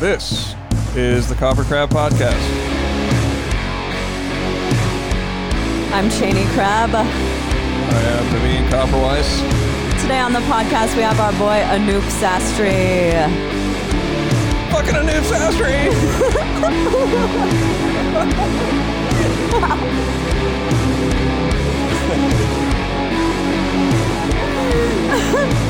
This is the Copper Crab Podcast. I'm Cheney Crab. I am Naveen Copperweiss. Today on the podcast, we have our boy Anoop Sastry. Fucking Anoop Sastry!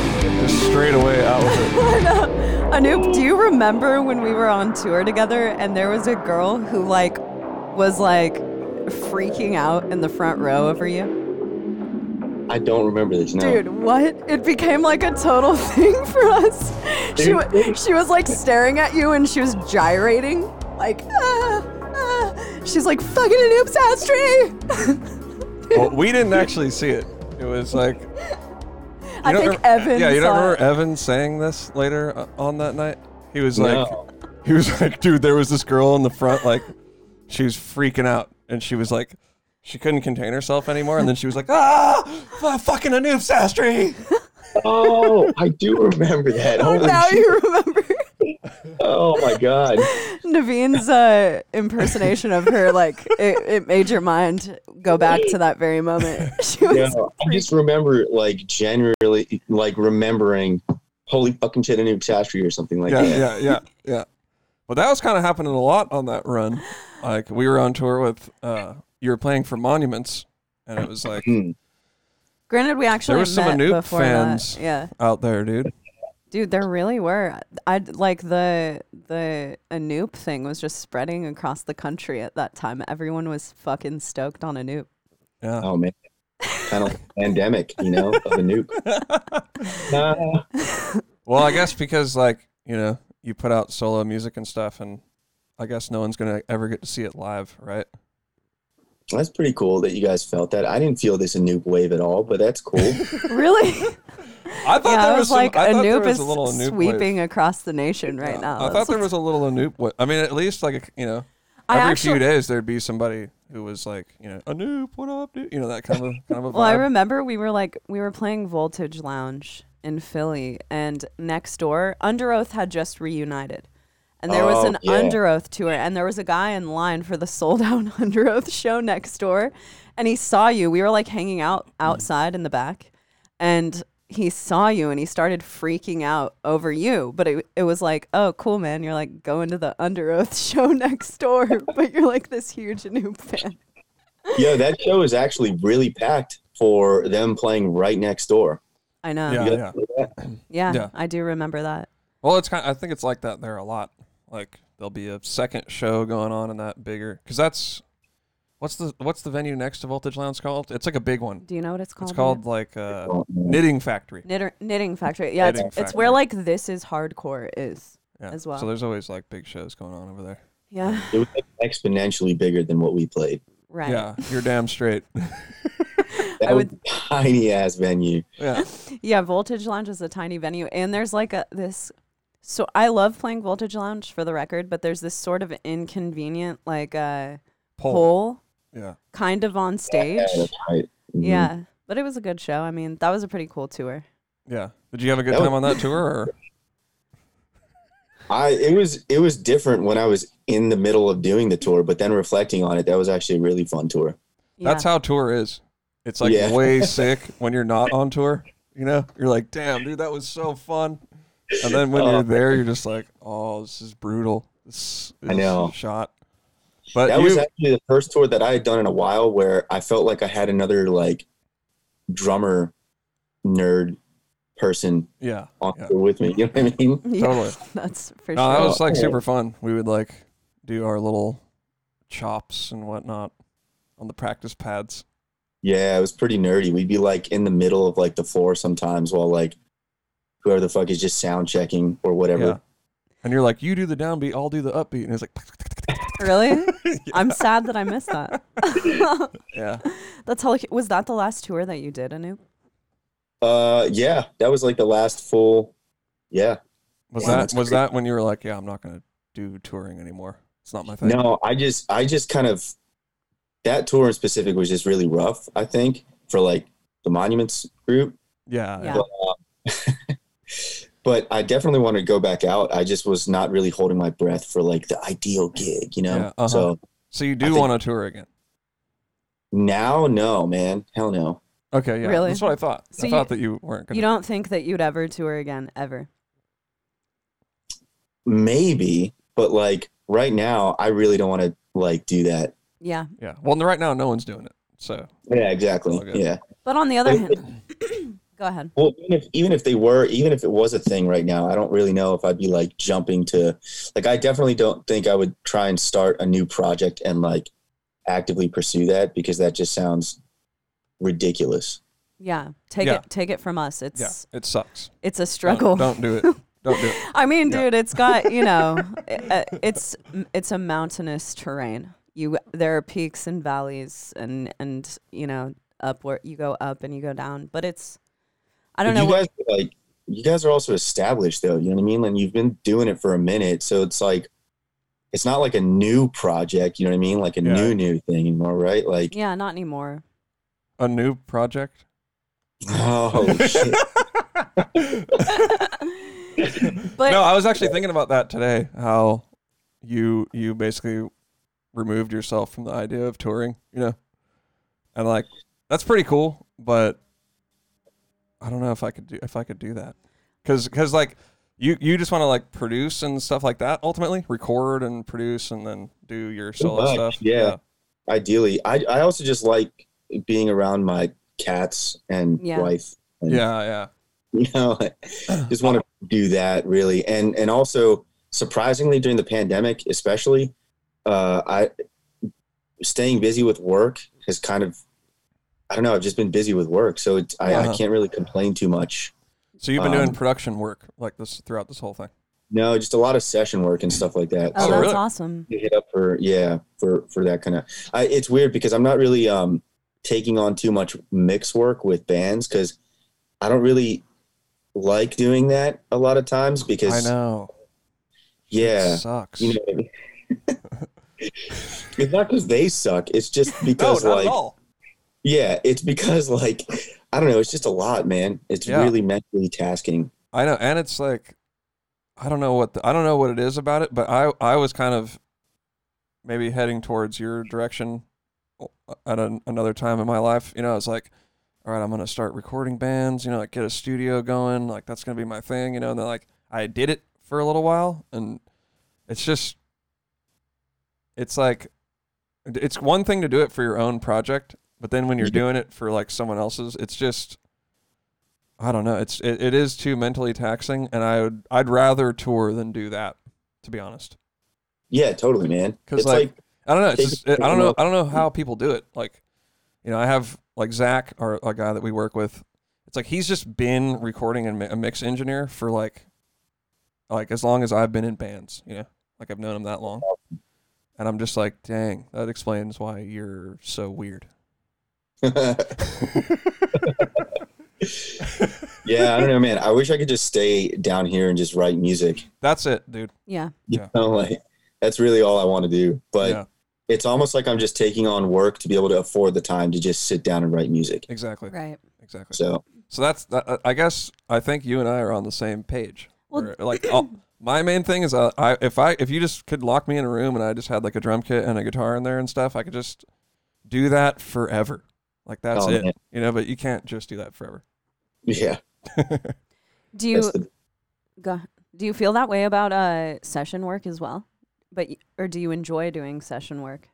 Just straight away out with it. Anoop, do you remember when we were on tour together and there was a girl who like was like freaking out in the front row over you? I don't remember this. No. Dude, what? It became like a total thing for us. She, wa- she was like staring at you and she was gyrating. Like, ah, ah. She's like, fucking Anoop Sastry! Well, we didn't actually see it. It was like. I don't think rem- Evan Yeah, you don't remember it. Evan saying this later uh, on that night? He was like, No. he was like, dude, there was this girl in the front, like, she was freaking out, and she was like, she couldn't contain herself anymore, and then she was like, ah, fu- fucking Anoop Sastry. Oh, I do remember that. Oh, Holy now shit. you remember Oh my god. Naveen's uh, impersonation of her. Like it, it made your mind go back to that very moment. She was Yeah, I just remember like generally like remembering holy fucking shit, a new catastrophe or something like Yeah, that. yeah, yeah, yeah. Well, that was kind of happening a lot on that run. Like, we were on tour with, uh, you were playing for Monuments, and it was like Hmm. Granted, we actually there were some met Anoop fans. that. Yeah, out there, dude. Dude, there really were. I like the the Anoop thing was just spreading across the country at that time. Everyone was fucking stoked on Anoop. Yeah. Oh man. Kind of pandemic, you know, of a nuke. Nah. Well, I guess because like you know you put out solo music and stuff, and I guess no one's gonna ever get to see it live, right? That's pretty cool that you guys felt that. I didn't feel this a nuke wave at all, but that's cool. Really? I thought yeah, there was, was some, like I thought there Anoop was is a little Anoop sweeping wave. across the nation right Yeah. now. I thought there was a little Anoop. wa- I mean, at least like you know, I every actually, few days there'd be somebody who was like, you know, Anoop, what up, dude? You know that kind of kind of a vibe. Well, I remember we were like we were playing Voltage Lounge in Philly, and next door, Underoath had just reunited, and there was Oh, an yeah. Underoath tour, and there was a guy in line for the sold out Underoath show next door, and he saw you. We were like hanging out mm. outside in the back, and he saw you and he started freaking out over you. But it it was like, oh, cool, man, you're like going to the Underoath show next door, but you're like this huge Anoop fan. yeah, that show is actually really packed for them playing right next door. I know. Yeah, yeah. guys know that? Yeah, Yeah. I do remember that. Well, it's kind. Of, I think it's like that there a lot. Like there'll be a second show going on in that bigger because that's what's the what's the venue next to Voltage Lounge called? It's like a big one. Do you know what it's called? It's called like uh, Oh. Knitting Factory. Knitter, knitting factory. Yeah, Knitting it's, it's where like this is hardcore is. Yeah. as well. So there's always like big shows going on over there. Yeah, It was like, exponentially bigger than what we played. right. Yeah, you're damn straight. That I was would- a tiny ass venue. yeah. Yeah, Voltage Lounge is a tiny venue, and there's like a this. So I love playing Voltage Lounge for the record, but there's this sort of inconvenient like uh, Pole. pole Yeah. kind of on stage. Yeah, that's right. Mhm. Yeah, but it was a good show. I mean, that was a pretty cool tour. Yeah. Did you have a good That was- time on that tour? Or? I it was it was different when I was in the middle of doing the tour, but then reflecting on it, that was actually a really fun tour. Yeah. That's how tour is. It's like Yeah. way sick when you're not on tour. You know, you're like, damn, dude, that was so fun. And then when Oh, you're there, you're just like, oh, this is brutal. This is I know. shot. But that you, was actually the first tour that I had done in a while where I felt like I had another like drummer nerd person yeah, on yeah, tour with me. You know what I mean? Yeah, totally. That's for No, sure. that was like Oh. super fun. We would like do our little chops and whatnot on the practice pads. Yeah, it was pretty nerdy. We'd be like in the middle of like the floor sometimes while like whoever the fuck is just sound checking or whatever. Yeah. And you're like, you do the downbeat, I'll do the upbeat. And it's like, really? I'm sad that I missed that. yeah. That's how. Was that the last tour that you did, Anoop? Uh, yeah, that was like the last full. Yeah. Was Yeah, that was great. that when you were like, yeah, I'm not gonna do touring anymore. It's not my thing. No, I just I just kind of that tour in specific was just really rough. I think for like the Monuments group, Yeah. Yeah. yeah. But I definitely want to go back out. I just was not really holding my breath for like the ideal gig, you know. Yeah, uh-huh. So So you do want to tour again? now, no, man, hell no. Okay, yeah. Really? That's what I thought. So I you- thought that you weren't gonna. You don't think that you'd ever tour again, ever? Maybe, but like right now, I really don't want to like do that. Yeah. yeah. Well, right now, no one's doing it. So Yeah, exactly. Yeah. But on the other hand, go ahead. Well, even if even if they were, even if it was a thing right now, I don't really know if I'd be like jumping to, like, I definitely don't think I would try and start a new project and like actively pursue that because that just sounds ridiculous. Yeah. Take Yeah. it take it from us. It's yeah, it sucks. it's a Don't- struggle. Don't, do it. Don't do it. I mean, Yeah. dude, it's got, you know, i- uh, it's it's a mountainous terrain. You there are peaks and valleys and and you know, up where you go up and you go down, but it's I don't But know You what guys are, like you guys are also established though. You know what I mean? And you've been doing it for a minute, so it's like it's not like a new project. You know what I mean? Like a Yeah. new new thing anymore, right? Like Yeah, not anymore. A new project. oh shit. But no, I was actually thinking about that today. How you you basically removed yourself from the idea of touring, you know, and like that's pretty cool. But I don't know if I could do if I could do that because because like you you just want to like produce and stuff like that. Ultimately, record and produce and then do your solo much, stuff. yeah. Ideally, I I also just like being around my cats and Yeah. wife. And, yeah, yeah. you know just want to do that really and and also surprisingly during the pandemic especially uh i staying busy with work has kind of i don't know i've just been busy with work so it's i, Uh-huh. I can't really complain too much So you've been doing Um, production work like this throughout this whole thing. no just a lot of session work and stuff like that oh, So that's really? awesome. to hit up for yeah for for that kind of I, it's weird because i'm not really um taking on too much mix work with bands because i don't really like doing that a lot of times because I know. yeah It sucks. you know I mean? it's not because they suck it's just no, because not like at all. Yeah it's because like i don't know it's just a lot man it's Yeah. really mentally tasking I know, and it's like I don't know what the, I don't know what it is about it, but I I was kind of maybe heading towards your direction uh, at an, another time in my life. You know, it's like, all right, I'm gonna start recording bands. You know, like get a studio going. Like that's gonna be my thing. You know, and then like I did it for a little while, and it's just it's like it's one thing to do it for your own project, but then when you're doing it for like someone else's, it's just I don't know. It's it, it is too mentally taxing, and I would I'd rather tour than do that, to be honest. yeah totally man 'Cause, it's like, like, I don't know. It's just, it I don't know. I don't know how people do it. Like, you know, I have like Zach, our a guy that we work with. It's like he's just been recording and a mix engineer for like, like as long as I've been in bands. You know, like I've known him that long, and I'm just like, dang, that explains why you're so weird. yeah i don't know man i wish i could just stay down here and just write music That's it, dude. Yeah. you Yeah. know like that's really all i want to do but yeah, it's almost like i'm just taking on work to be able to afford the time to just sit down and write music exactly, Right. exactly. so So that's that, I guess I think you and I are on the same page. Well- Where, like all, my main thing is uh, I if I if you just could lock me in a room and I just had like a drum kit and a guitar in there and stuff, I could just do that forever. Like that's Oh, it. man. You know, but you can't just do that forever. yeah Do you the- go, do you feel that way about uh session work as well? But or do you enjoy doing session work?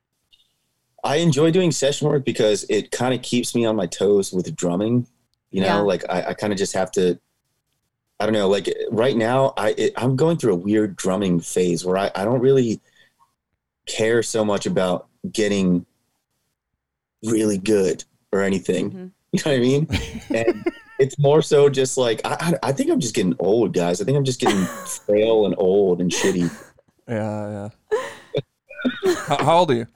I enjoy doing session work because it kind of keeps me on my toes with drumming. You know, Yeah. like I, I kind of just have to. I don't know. Like right now, I it, I'm going through a weird drumming phase where I, I don't really care so much about getting really good or anything. Mhm. You know what I mean? And it's more so just like I, I I think I'm just getting old, guys. I think I'm just getting frail and old and shitty. Yeah, yeah. how, how old are you?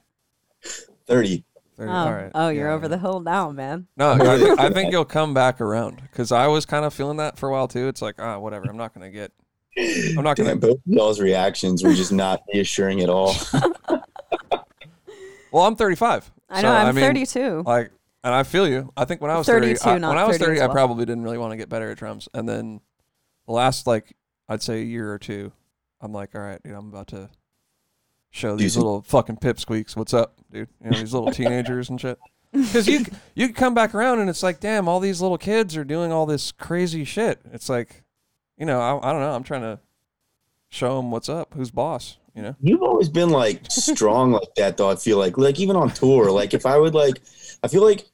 Thirty. Thirty. Oh, All right. oh, you're Yeah, over the hill now, man. No, I think, I think you'll come back around because I was kind of feeling that for a while too. It's like, ah, whatever. I'm not gonna get. I'm not gonna. Damn, both of y'all's reactions were just not reassuring at all. Well, I'm 35. I so, know. I'm mean, 32. Like, and I feel you. I think when I was 30, I, when I was 30 30, as I probably didn't really want to get better at drums. And then the last like I'd say a year or two, I'm like, all right, dude, I'm about to show these Decent. little fucking pipsqueaks what's up, dude. You know, these little teenagers and shit. Because you you come back around and it's like, damn, all these little kids are doing all this crazy shit. It's like, you know, I, I don't know. I'm trying to show them what's up, who's boss. You know, You've always been like strong like that, though. I feel like, like even on tour, like if I would like, I feel like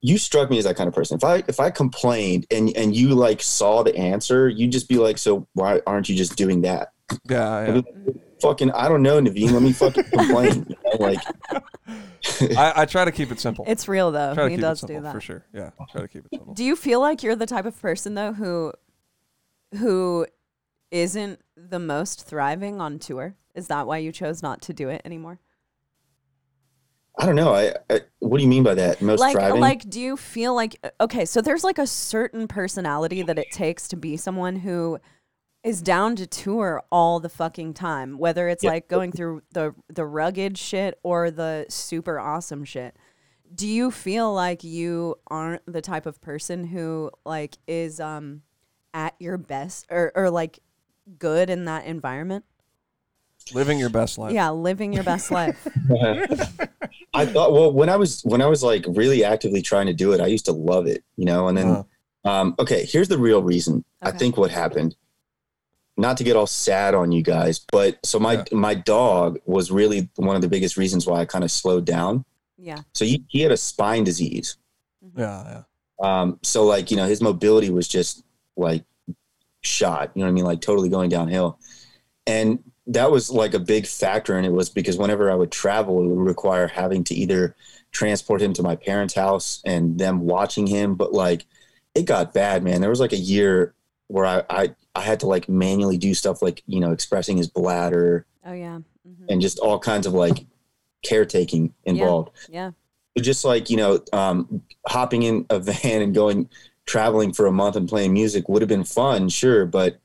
you struck me as that kind of person. If I if I complained and and you like saw the answer, you'd just be like, so why aren't you just doing that? yeah, I'd yeah. like, fucking, I don't know, Naveen. Let me fucking complain. You know, like, I, I try to keep it simple. It's real though. He does it do that. for sure. Yeah, try to keep it simple. Do you feel like you're the type of person though who who isn't the most thriving on tour? Is that why you chose not to do it anymore? I don't know. I, I what do you mean by that? Most like thriving? like do you feel like okay, so there's like a certain personality that it takes to be someone who is down to tour all the fucking time, whether it's Yeah. like going through the the rugged shit or the super awesome shit. Do you feel like you aren't the type of person who like is um at your best or or like good in that environment? Living your best life. Yeah, living your best life. I thought well when I was when I was like really actively trying to do it, I used to love it, you know. And then Uh, um, okay, here's the real reason. I think what happened. Not to get all sad on you guys, but so my Yeah. my dog was really one of the biggest reasons why I kind of slowed down. Yeah. So he, he had a spine disease. yeah, yeah. Um, so like, you know, his mobility was just like shot, you know what I mean? Like totally going downhill. And that was like a big factor. And it was because whenever I would travel, it would require having to either transport him to my parents' house and them watching him. But like, it got bad, man. There was like a year where I, I, I had to like manually do stuff like, you know, expressing his bladder Oh yeah. hmm and just all kinds of like caretaking involved Yeah. but just like you know um, hopping in a van and going traveling for a month and playing music would have been fun sure but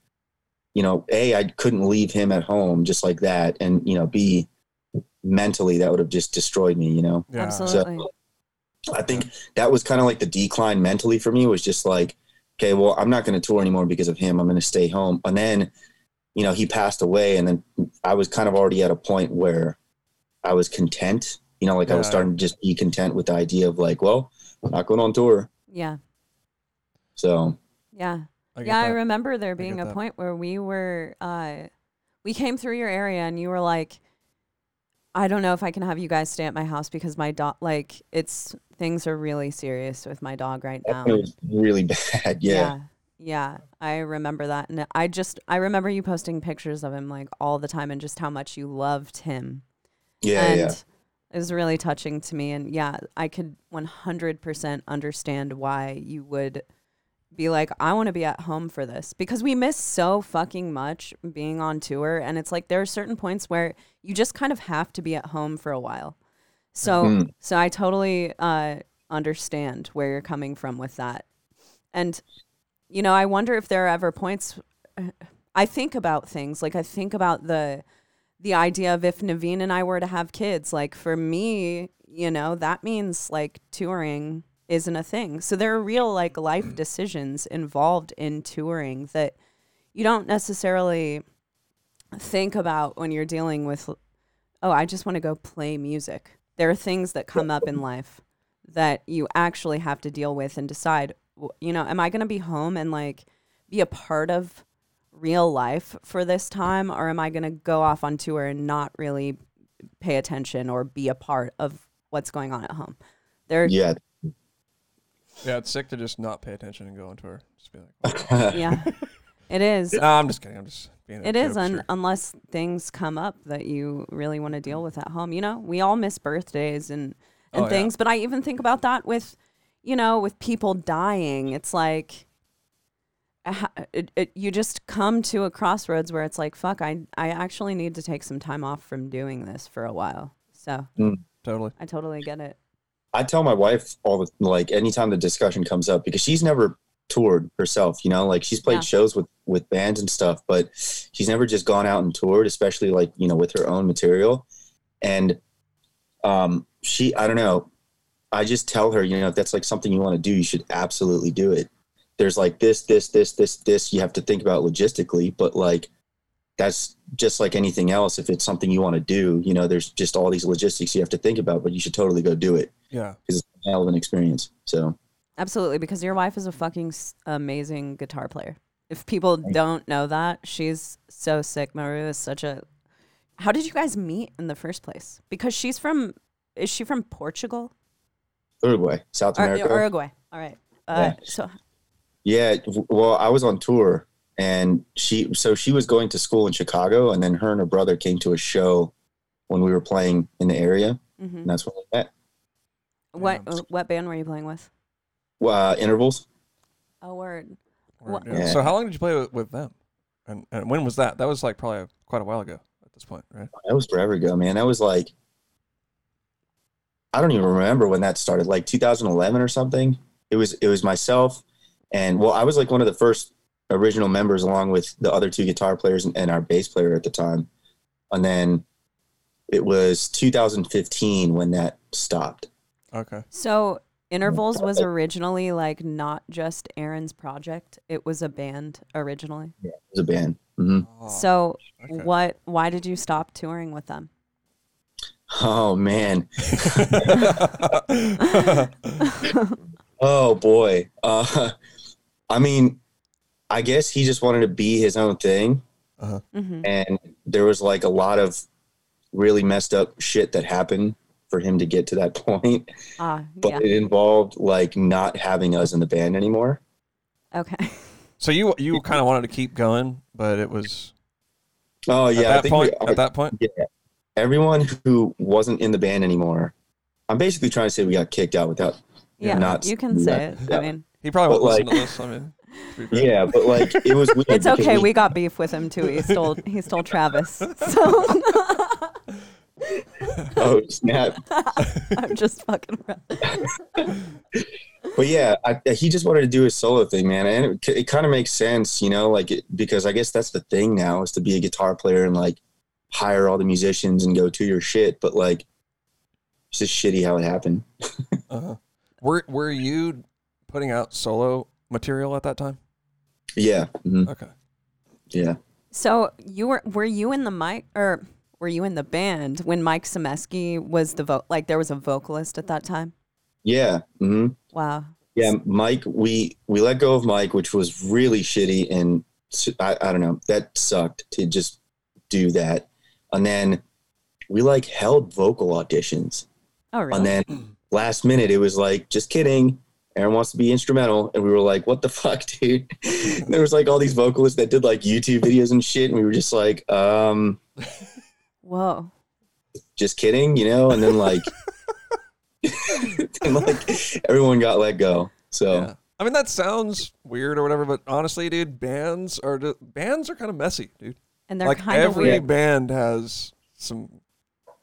you know a i couldn't leave him at home just like that and you know b mentally that would have just destroyed me you know yeah. Absolutely. i think that was kind of like the decline mentally for me was just like okay well i'm not going to tour anymore because of him i'm going to stay home and then you know he passed away and then i was kind of already at a point where i was content you know like i was starting to just be content with the idea of like well i'm not going on tour yeah. so Yeah. I get yeah, I remember there being a that. point where we were uh we came through your area and you were like I don't know if I can have you guys stay at my house because my dog like it's things are really serious with my dog right now. It was really bad yeah yeah. Yeah, I remember that and I just I remember you posting pictures of him like all the time and just how much you loved him. yeah and yeah it was really touching to me and yeah, I could 100% understand why you would be like I want to be at home for this because we miss so fucking much being on tour and it's like there are certain points where you just kind of have to be at home for a while. So Mhm. so I totally uh understand where you're coming from with that. And you know, I wonder if there are ever points I think about things like I think about the the idea of if Naveen and I were to have kids, like for me, you know, that means like touring isn't a thing. So there are real like life mm. decisions involved in touring that you don't necessarily think about when you're dealing with oh, I just want to go play music. There are things that come up in life that you actually have to deal with and decide, you know, am I going to be home and like be a part of real life for this time or am I going to go off on tour and not really pay attention or be a part of what's going on at home? There yeah Yeah, it's sick to just not pay attention and go on tour. Just be like, yeah. It is. no, I'm just kidding. I'm just being. a It is, un- unless things come up that you really want to deal with at home. You know, we all miss birthdays and and Oh, yeah. things, but I even think about that with, you know, with people dying. It's like, it, it, you just come to a crossroads where it's like, fuck, I I actually need to take some time off from doing this for a while. So mm. totally. I totally get it. I tell my wife all the like anytime the discussion comes up because she's never toured herself, you know, like she's played Yeah. shows with with bands and stuff, but she's never just gone out and toured, especially like, you know, with her own material. And um she I don't know, I just tell her, you know, if that's like something you want to do, you should absolutely do it. there's like this, this, this, this, this you have to think about logistically, but like that's just like anything else. If it's something you want to do, you know, there's just all these logistics you have to think about, but you should totally go do it Yeah. because it's a hell of an experience. So Absolutely, because your wife is a fucking amazing guitar player. If people don't know that, she's so sick. Maru is such a. How did you guys meet in the first place? Because she's from. Is she from Portugal Uruguay, South America. Uruguay? All right. Uh, So Yeah, well, I was on tour, and she so she was going to school in Chicago, and then her and her brother came to a show when we were playing in the area, mhm. and that's when we met. what Yeah. what band were you playing with? Uh, intervals. Oh, word. Word, yeah. Yeah. So how long did you play with, with them? And and when was that? That was like probably quite a while ago at this point, right? That was forever ago, man. That was like I don't even remember when that started, like 2011 or something. It was it was myself, and well, I was like one of the first original members, along with the other two guitar players and, and our bass player at the time, and then it was 2015 when that stopped. Okay. So Intervals was originally like not just Aaron's project; it was a band originally. Yeah, It was a band. hmm Oh, So okay. what? Why did you stop touring with them? Oh man. Oh boy. Uh, I mean, I guess he just wanted to be his own thing, hmm and there was like a lot of really messed up shit that happened for him to get to that point. Ah, But yeah. it involved like not having us in the band anymore. Okay. so you you kind of wanted to keep going, but it was Oh at yeah, I that think point. we, at that point. Yeah. Everyone who wasn't in the band anymore. I'm basically trying to say we got kicked out without. Yeah, not you can do say that. it. Yeah. I mean, He probably But, won't listen like- to this. I mean, to be fair. Yeah, but like it was weird. it's okay. We got beef with him too. He stole. He stole Travis. So oh snap. I'm just fucking. but yeah, I, he just wanted to do his solo thing, man, and it, it kind of makes sense, you know, like it, because I guess that's the thing now is to be a guitar player and like hire all the musicians and go to your shit. But like, it's just shitty how it happened. Uh-huh. Were Were you putting out solo material at that time? Yeah, mhm, Okay. yeah, So you were were you in the mic or were you in the band when Mike Semesky was the vote? like there was a vocalist at that time? yeah, hmm Wow. yeah. Mike, we we let go of Mike, which was really shitty, and I don't know, that sucked to just do that, and then we like held vocal auditions. Oh really? And then last minute, it was like, just kidding. Aaron wants to be instrumental. And we were like, what the fuck, dude? And there was like all these vocalists that did like YouTube videos and shit. And we were just like, um, Whoa. just kidding, you know? And then like, and like everyone got let go. So Yeah. I mean, that sounds weird or whatever, but honestly, dude, bands are ju- bands are kind of messy, dude. And they're like kind of every weird. band has some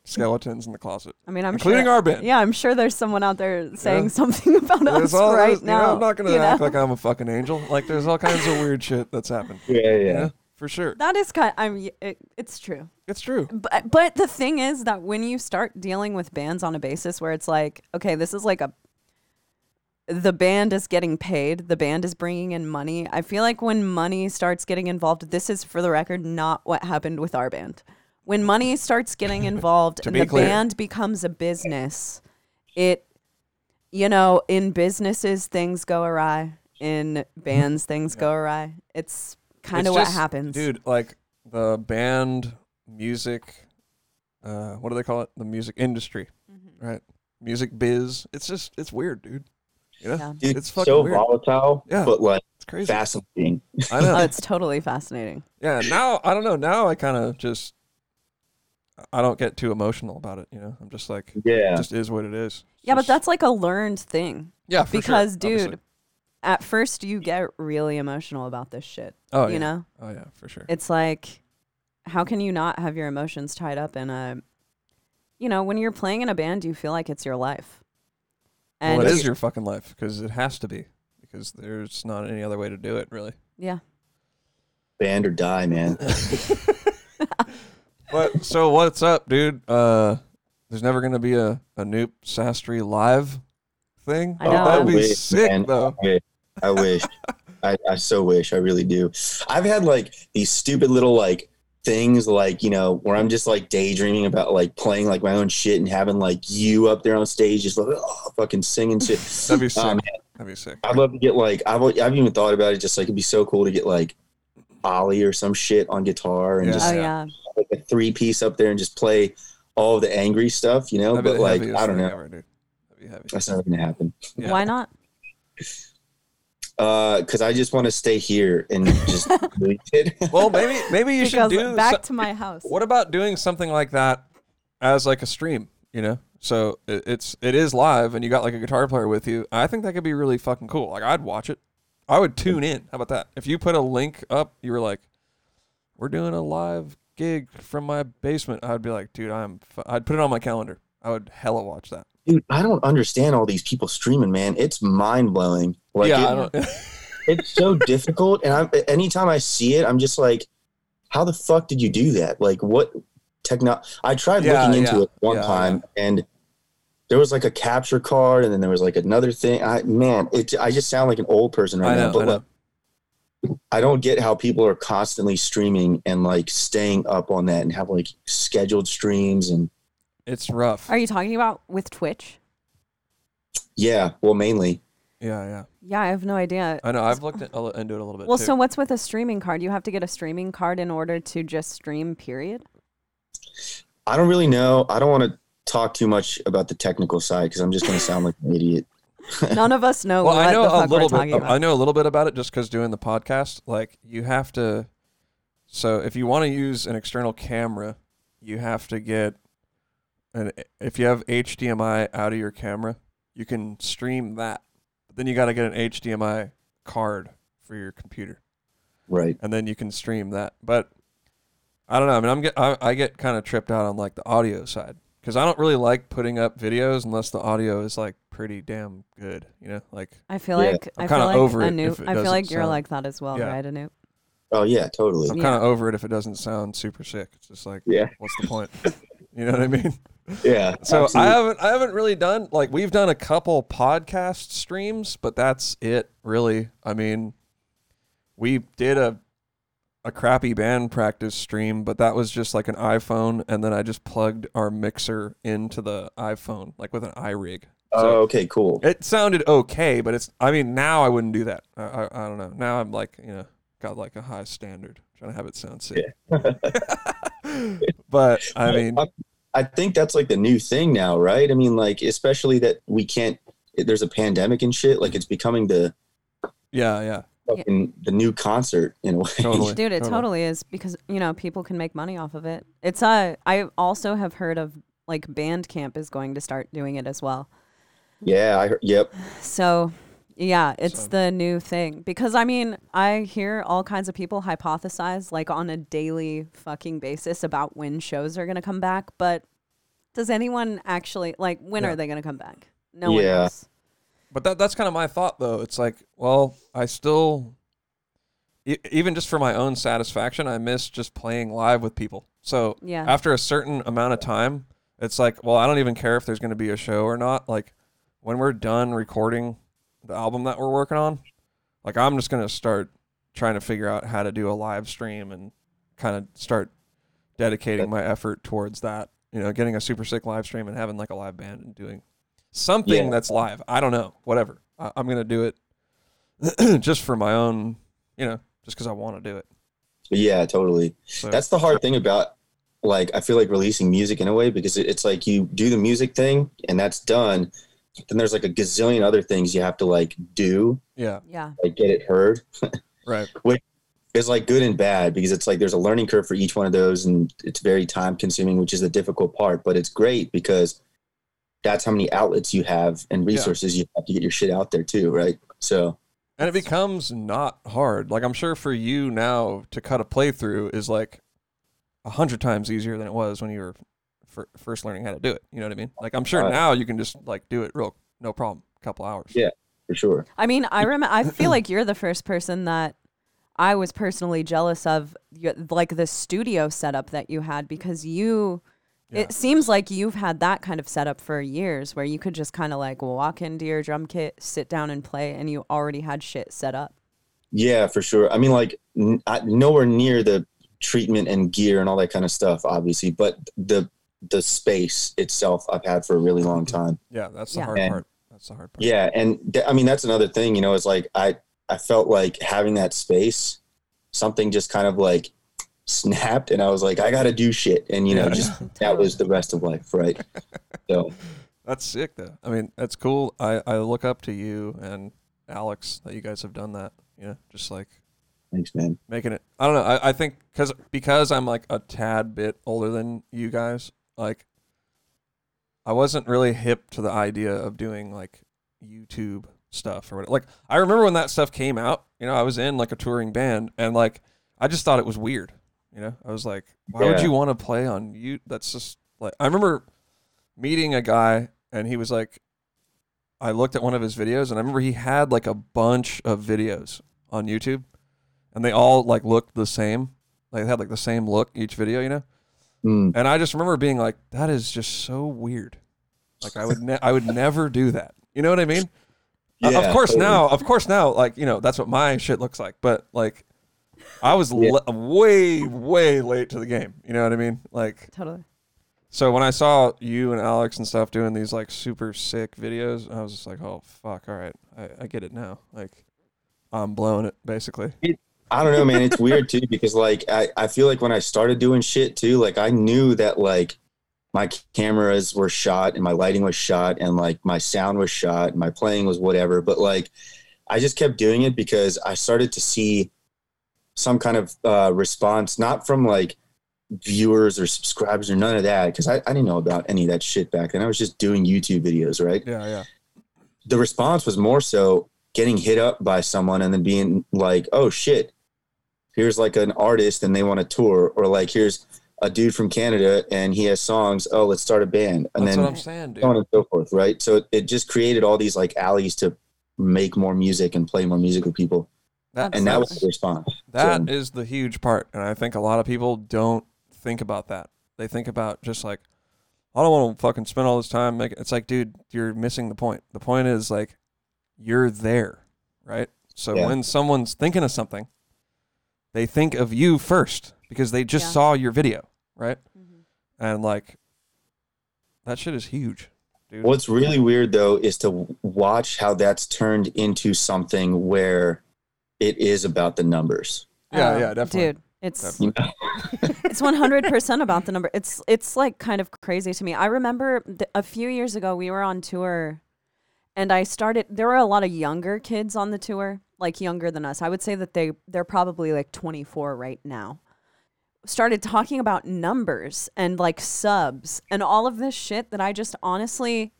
skeletons in the closet, I mean, I'm including sure, our band. Yeah, I'm sure there's someone out there saying Yeah. something about us There's all right there's- you know, now. I'm not gonna you act know? like I'm a fucking angel. Like, there's all kinds of weird shit that's happened. yeah, yeah. Yeah, for sure. that is kind. I'm. It, it's true. It's true. But but the thing is that when you start dealing with bands on a basis where it's like, okay, this is like a the band is getting paid, the band is bringing in money. I feel like when money starts getting involved, this is for the record not what happened with our band. When money starts getting involved and be the clear. band becomes a business, it you know, in businesses things go awry, in bands things go awry. It's kind of what just- happens. dude. Like the band music, uh, what do they call it? The music industry, Mm-hmm. right? Music biz. It's just it's weird, dude. You know, Yeah. Dude, it's fucking so weird. volatile, Yeah. but like It's crazy. fascinating. I know. Oh, it's totally fascinating. yeah. Now I don't know. Now I kind of just I don't get too emotional about it. You know, I'm just like Yeah. it just is what it is. Yeah, but that's like a learned thing. yeah for sure, because, obviously. dude, at first you get really emotional about this shit. Oh you yeah. know? Oh yeah, for sure. It's like, how can you not have your emotions tied up in a, you know, when you're playing in a band, you feel like it's your life. And well, it is your fucking life because it has to be because there's not any other way to do it really. yeah. Band or die, man. But so what's up, dude? Uh, there's never gonna be a a Anoop Sastry live thing. I know. That'd be wish, sick man. though. I wish. I, I so wish. I really do. I've had like these stupid little like things like you know where I'm just like daydreaming about like playing like my own shit and having like you up there on stage just like oh, fucking singing shit. That'd be sick. Um, That'd be sick. I'd love to get like I've I've even thought about it. Just like it'd be so cool to get like Ollie or some shit on guitar and Yeah. just Oh yeah. like a three piece up there and just play all the angry stuff, you know. That'd But like I don't know, ever, dude. That'd be heavy. that's not gonna happen. Yeah. Why not? Uh, because I just want to stay here and just delete it. Well, maybe maybe you should because do. back so- to my house. what about doing something like that as like a stream? You know, so it, it's it is live, and you got like a guitar player with you. I think that could be really fucking cool. Like I'd watch it. I would tune in. How about that? If you put a link up, you were like, "We're doing a live gig from my basement," I'd be like, "Dude, I'm." F-. I'd put it on my calendar. I would hella watch that. Dude, I don't understand all these people streaming, man. It's mind blowing. Like yeah, it- I don't. it's so difficult and I anytime I see it, I'm just like, how the fuck did you do that? Like what techno I tried Yeah, looking into yeah, it one time and there was like a capture card and then there was like another thing. I man, it I just sound like an old person right I now. But I know. like, I don't get how people are constantly streaming and like staying up on that and have like scheduled streams and It's rough. Are you talking about with Twitch? yeah, well mainly. Yeah, yeah. Yeah, I have no idea. I know. I've looked at, I'll into it a little bit. Well, too. so what's with a streaming card? You have to get a streaming card in order to just stream. Period. I don't really know. I don't want to talk too much about the technical side because I'm just gonna sound like an idiot. None of us know well, what I know the a little bit. about. I know a little bit about it just because doing the podcast. Like you have to. So if you want to use an external camera, you have to get an. If you have HDMI out of your camera, you can stream that. But then you got to get an HDMI card for your computer, Right. and then you can stream that. But I don't know. I mean, I'm get I, I get kind of tripped out on like the audio side because I don't really like putting up videos unless the audio is like pretty damn good. You know, like I feel Yeah. like I'm feel kinda like over it Anoop. if it I feel like you're sound- like that as well, Yeah. right, Anoop? Oh yeah, totally. I'm Yeah. kind of over it if it doesn't sound super sick. It's just like, Yeah. what's the point? You know what I mean? Yeah. So absolutely. I haven't I haven't really done like we've done a couple podcast streams, but that's it really. I mean, we did a a crappy band practice stream, but that was just like an iPhone and then I just plugged our mixer into the iPhone like with an iRig. Oh, okay, cool. it sounded okay, but it's I mean, now I wouldn't do that. I, I, I don't know. Now I'm like, you know, got like a high standard trying to have it sound sick. but I mean, I, I think that's like the new thing now, right? I mean, like especially that we can't. There's a pandemic and shit. Like it's becoming the yeah, yeah. Fucking the new concert in a way. Totally. Dude, it totally. totally is because you know people can make money off of it. It's uh, I also have heard of like Bandcamp is going to start doing it as well. Yeah. I heard, yep. So, yeah, it's So- the new thing. Because I mean, I hear all kinds of people hypothesize like on a daily fucking basis about when shows are going to come back, but does anyone actually like when Yeah. are they going to come back? No one Yeah. knows. But that that's kind of my thought though. It's like, well, I still e- even just for my own satisfaction, I miss just playing live with people. So Yeah. after a certain amount of time, it's like, well, I don't even care if there's going to be a show or not. Like when we're done recording the album that we're working on, like I'm just going to start trying to figure out how to do a live stream and kind of start dedicating my effort towards that. You know, getting a super sick live stream and having like a live band and doing something Yeah. that's live. I don't know, whatever. I, I'm going to do it just for my own, you know, just because I want to do it. Yeah. Totally. So That's the hard thing about like I feel like releasing music in a way because it, it's like you do the music thing and that's done. Then there's like a gazillion other things you have to like do, yeah, Yeah. like get it heard. right. Which is like good and bad because it's like there's a learning curve for each one of those and it's very time consuming which is the difficult part but it's great because that's how many outlets you have and resources you have to get your shit out there too right so And it becomes not hard. Like I'm sure for you now to cut a playthrough is like a hundred times easier than it was when you were fir- first learning how to do it. You know what I mean? Like I'm sure Uh, now you can just like do it real no problem, couple hours. Yeah. for sure I mean, I rem- I feel like you're the first person that I was personally jealous of, like the studio setup that you had because you. Yeah. It seems like you've had that kind of setup for years, where you could just kind of like walk into your drum kit, sit down and play, and you already had shit set up. Yeah, for sure. I mean, like n- I, nowhere near the treatment and gear and all that kind of stuff, obviously, but the the space itself I've had for a really long time. Yeah, that's the Yeah. hard And- part. That's the hard part. Yeah, and th- I mean that's another thing, you know, it's like I I felt like having that space, something just kind of like snapped, and I was like, I got to do shit, and you know, Yeah. just that was the rest of life, right? So That's sick though. I mean, that's cool. I, I look up to you and Alex that you guys have done that. You know, just like thanks, man. making it. I don't know. I, I think because because I'm like a tad bit older than you guys. Like, I wasn't really hip to the idea of doing like YouTube stuff or whatever. Like, I remember when that stuff came out. You know, I was in like a touring band and like I just thought it was weird. You know, I was like, why would you want to play on you? That's just like I remember meeting a guy and he was like I looked at one of his videos and I remember he had like a bunch of videos on YouTube and they all like looked the same. Like they had like the same look each video, you know? Mm, And I just remember being like that is just so weird. Like I would ne- I would never do that. You know what I mean? Uh, yeah, of course totally. now, of course now like, you know, that's what my shit looks like, but like I was Yeah. le- way way late to the game. You know what I mean? Like Totally. so when I saw you and Alex and stuff doing these like super sick videos, I was just like, oh fuck, all right, I, I get it now. Like I'm blowing it basically. I don't know, man. It's weird too because like I, I feel like when I started doing shit too, like I knew that like my cameras were shot and my lighting was shot and like my sound was shot and my playing was whatever. But like I just kept doing it because I started to see some kind of uh, response, not from like viewers or subscribers or none of that, because I, I didn't know about any of that shit back then. I was just doing YouTube videos, right? Yeah, yeah. the response was more so getting hit up by someone and then being like, oh shit, here's like an artist and they want to tour, or like here's a dude from Canada and he has songs. Oh, let's start a band, and That's then what I'm saying, dude. so on and so forth, right? So it, it just created all these like alleys to make more music and play more music with people, That, and that was that's- the response. that So- is the huge part, and I think a lot of people don't think about that. They think about just like, I don't want to fucking spend all this time making. It's like, dude, you're missing the point. The point is like, you're there, right? So Yeah. when someone's thinking of something, they think of you first because they just Yeah. saw your video, right? Mm-hmm. And like, that shit is huge, dude. What's really weird though is to watch how that's turned into something where it is about the numbers. Yeah, Oh, yeah, definitely. Dude, it's Definitely. it's 100% about the number. It's it's like kind of crazy to me. I remember th- a few years ago we were on tour and I started there were a lot of younger kids on the tour, like younger than us. I would say that they they're probably like 24 right now. Started talking about numbers and like subs and all of this shit that I just honestly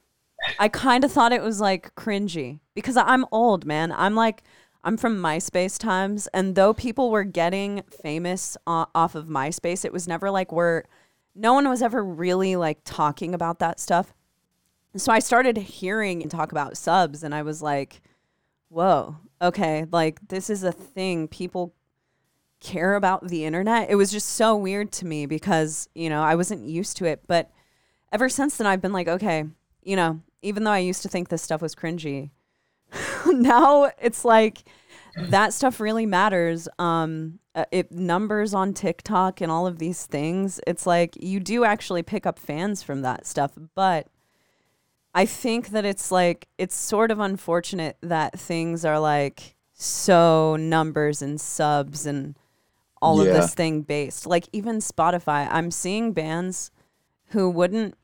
I kind of thought it was like cringy because I'm old, man. I'm like I'm from MySpace times, and though people were getting famous off of MySpace, it was never like we're. No one was ever really like talking about that stuff. So I started hearing and talk about subs, and I was like, "Whoa, okay, like this is a thing. People care about the internet." It was just so weird to me because you know I wasn't used to it. But ever since then, I've been like, okay, you know, even though I used to think this stuff was cringy, now it's like that stuff really matters. Um, uh, it numbers on TikTok and all of these things. It's like you do actually pick up fans from that stuff, but I think that it's like it's sort of unfortunate that things are like so numbers and subs and all of this thing based. Like even Spotify, I'm seeing bands who wouldn't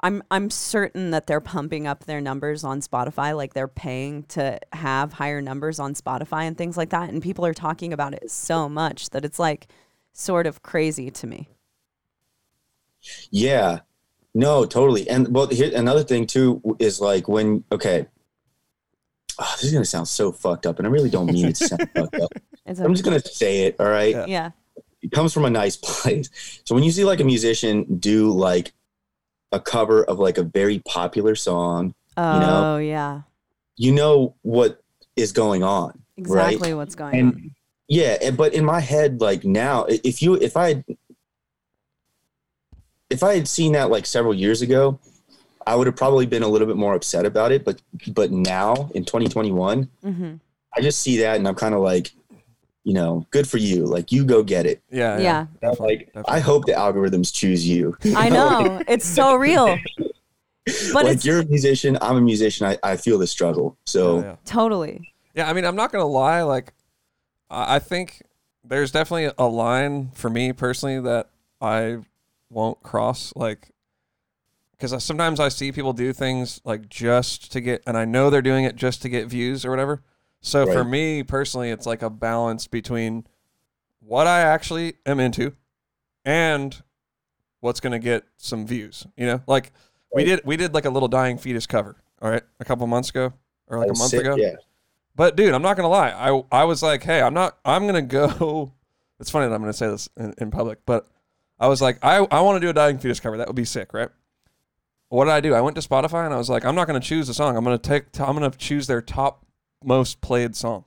I'm I'm certain that they're pumping up their numbers on Spotify, like they're paying to have higher numbers on Spotify and things like that. And people are talking about it so much that it's like sort of crazy to me. Yeah, no, totally. And well, here another thing too is like when okay, oh, this is gonna sound so fucked up, and I really don't mean it to sound fucked up. It's I'm just gonna say it. All right, Yeah. yeah. it comes from a nice place. So when you see like a musician do like a cover of like a very popular song, Oh know? yeah. you know what is going on. Exactly what's going on. Yeah, and, but in my head, like now, if you if I had if I had seen that like several years ago, I would have probably been a little bit more upset about it. But but now in 2021, hmm I just see that and I'm kind of like, you know, good for you. Like you go get it. Yeah, Yeah. definitely, like definitely. I hope the algorithms choose you. I know. It's so real. But like it's you're a musician, I'm a musician. I, I feel the struggle. So Yeah, yeah. totally. Yeah, I mean, I'm not gonna lie. Like, I I think there's definitely a line for me personally that I won't cross. Like, because sometimes I see people do things like just to get, and I know they're doing it just to get views or whatever. So for me personally, it's like a balance between what I actually am into and what's gonna get some views. You know, like we did we did like a little dying fetus cover. All right, a couple months ago or like a month sick, ago. Yeah. But dude, I'm not gonna lie. I I was like, hey, I'm not. I'm gonna go. It's funny that I'm gonna say this in, in public, but I was like, I I want to do a dying fetus cover. That would be sick, right? What did I do? I went to Spotify and I was like, I'm not gonna choose a song. I'm gonna take. I'm gonna choose their top most played song.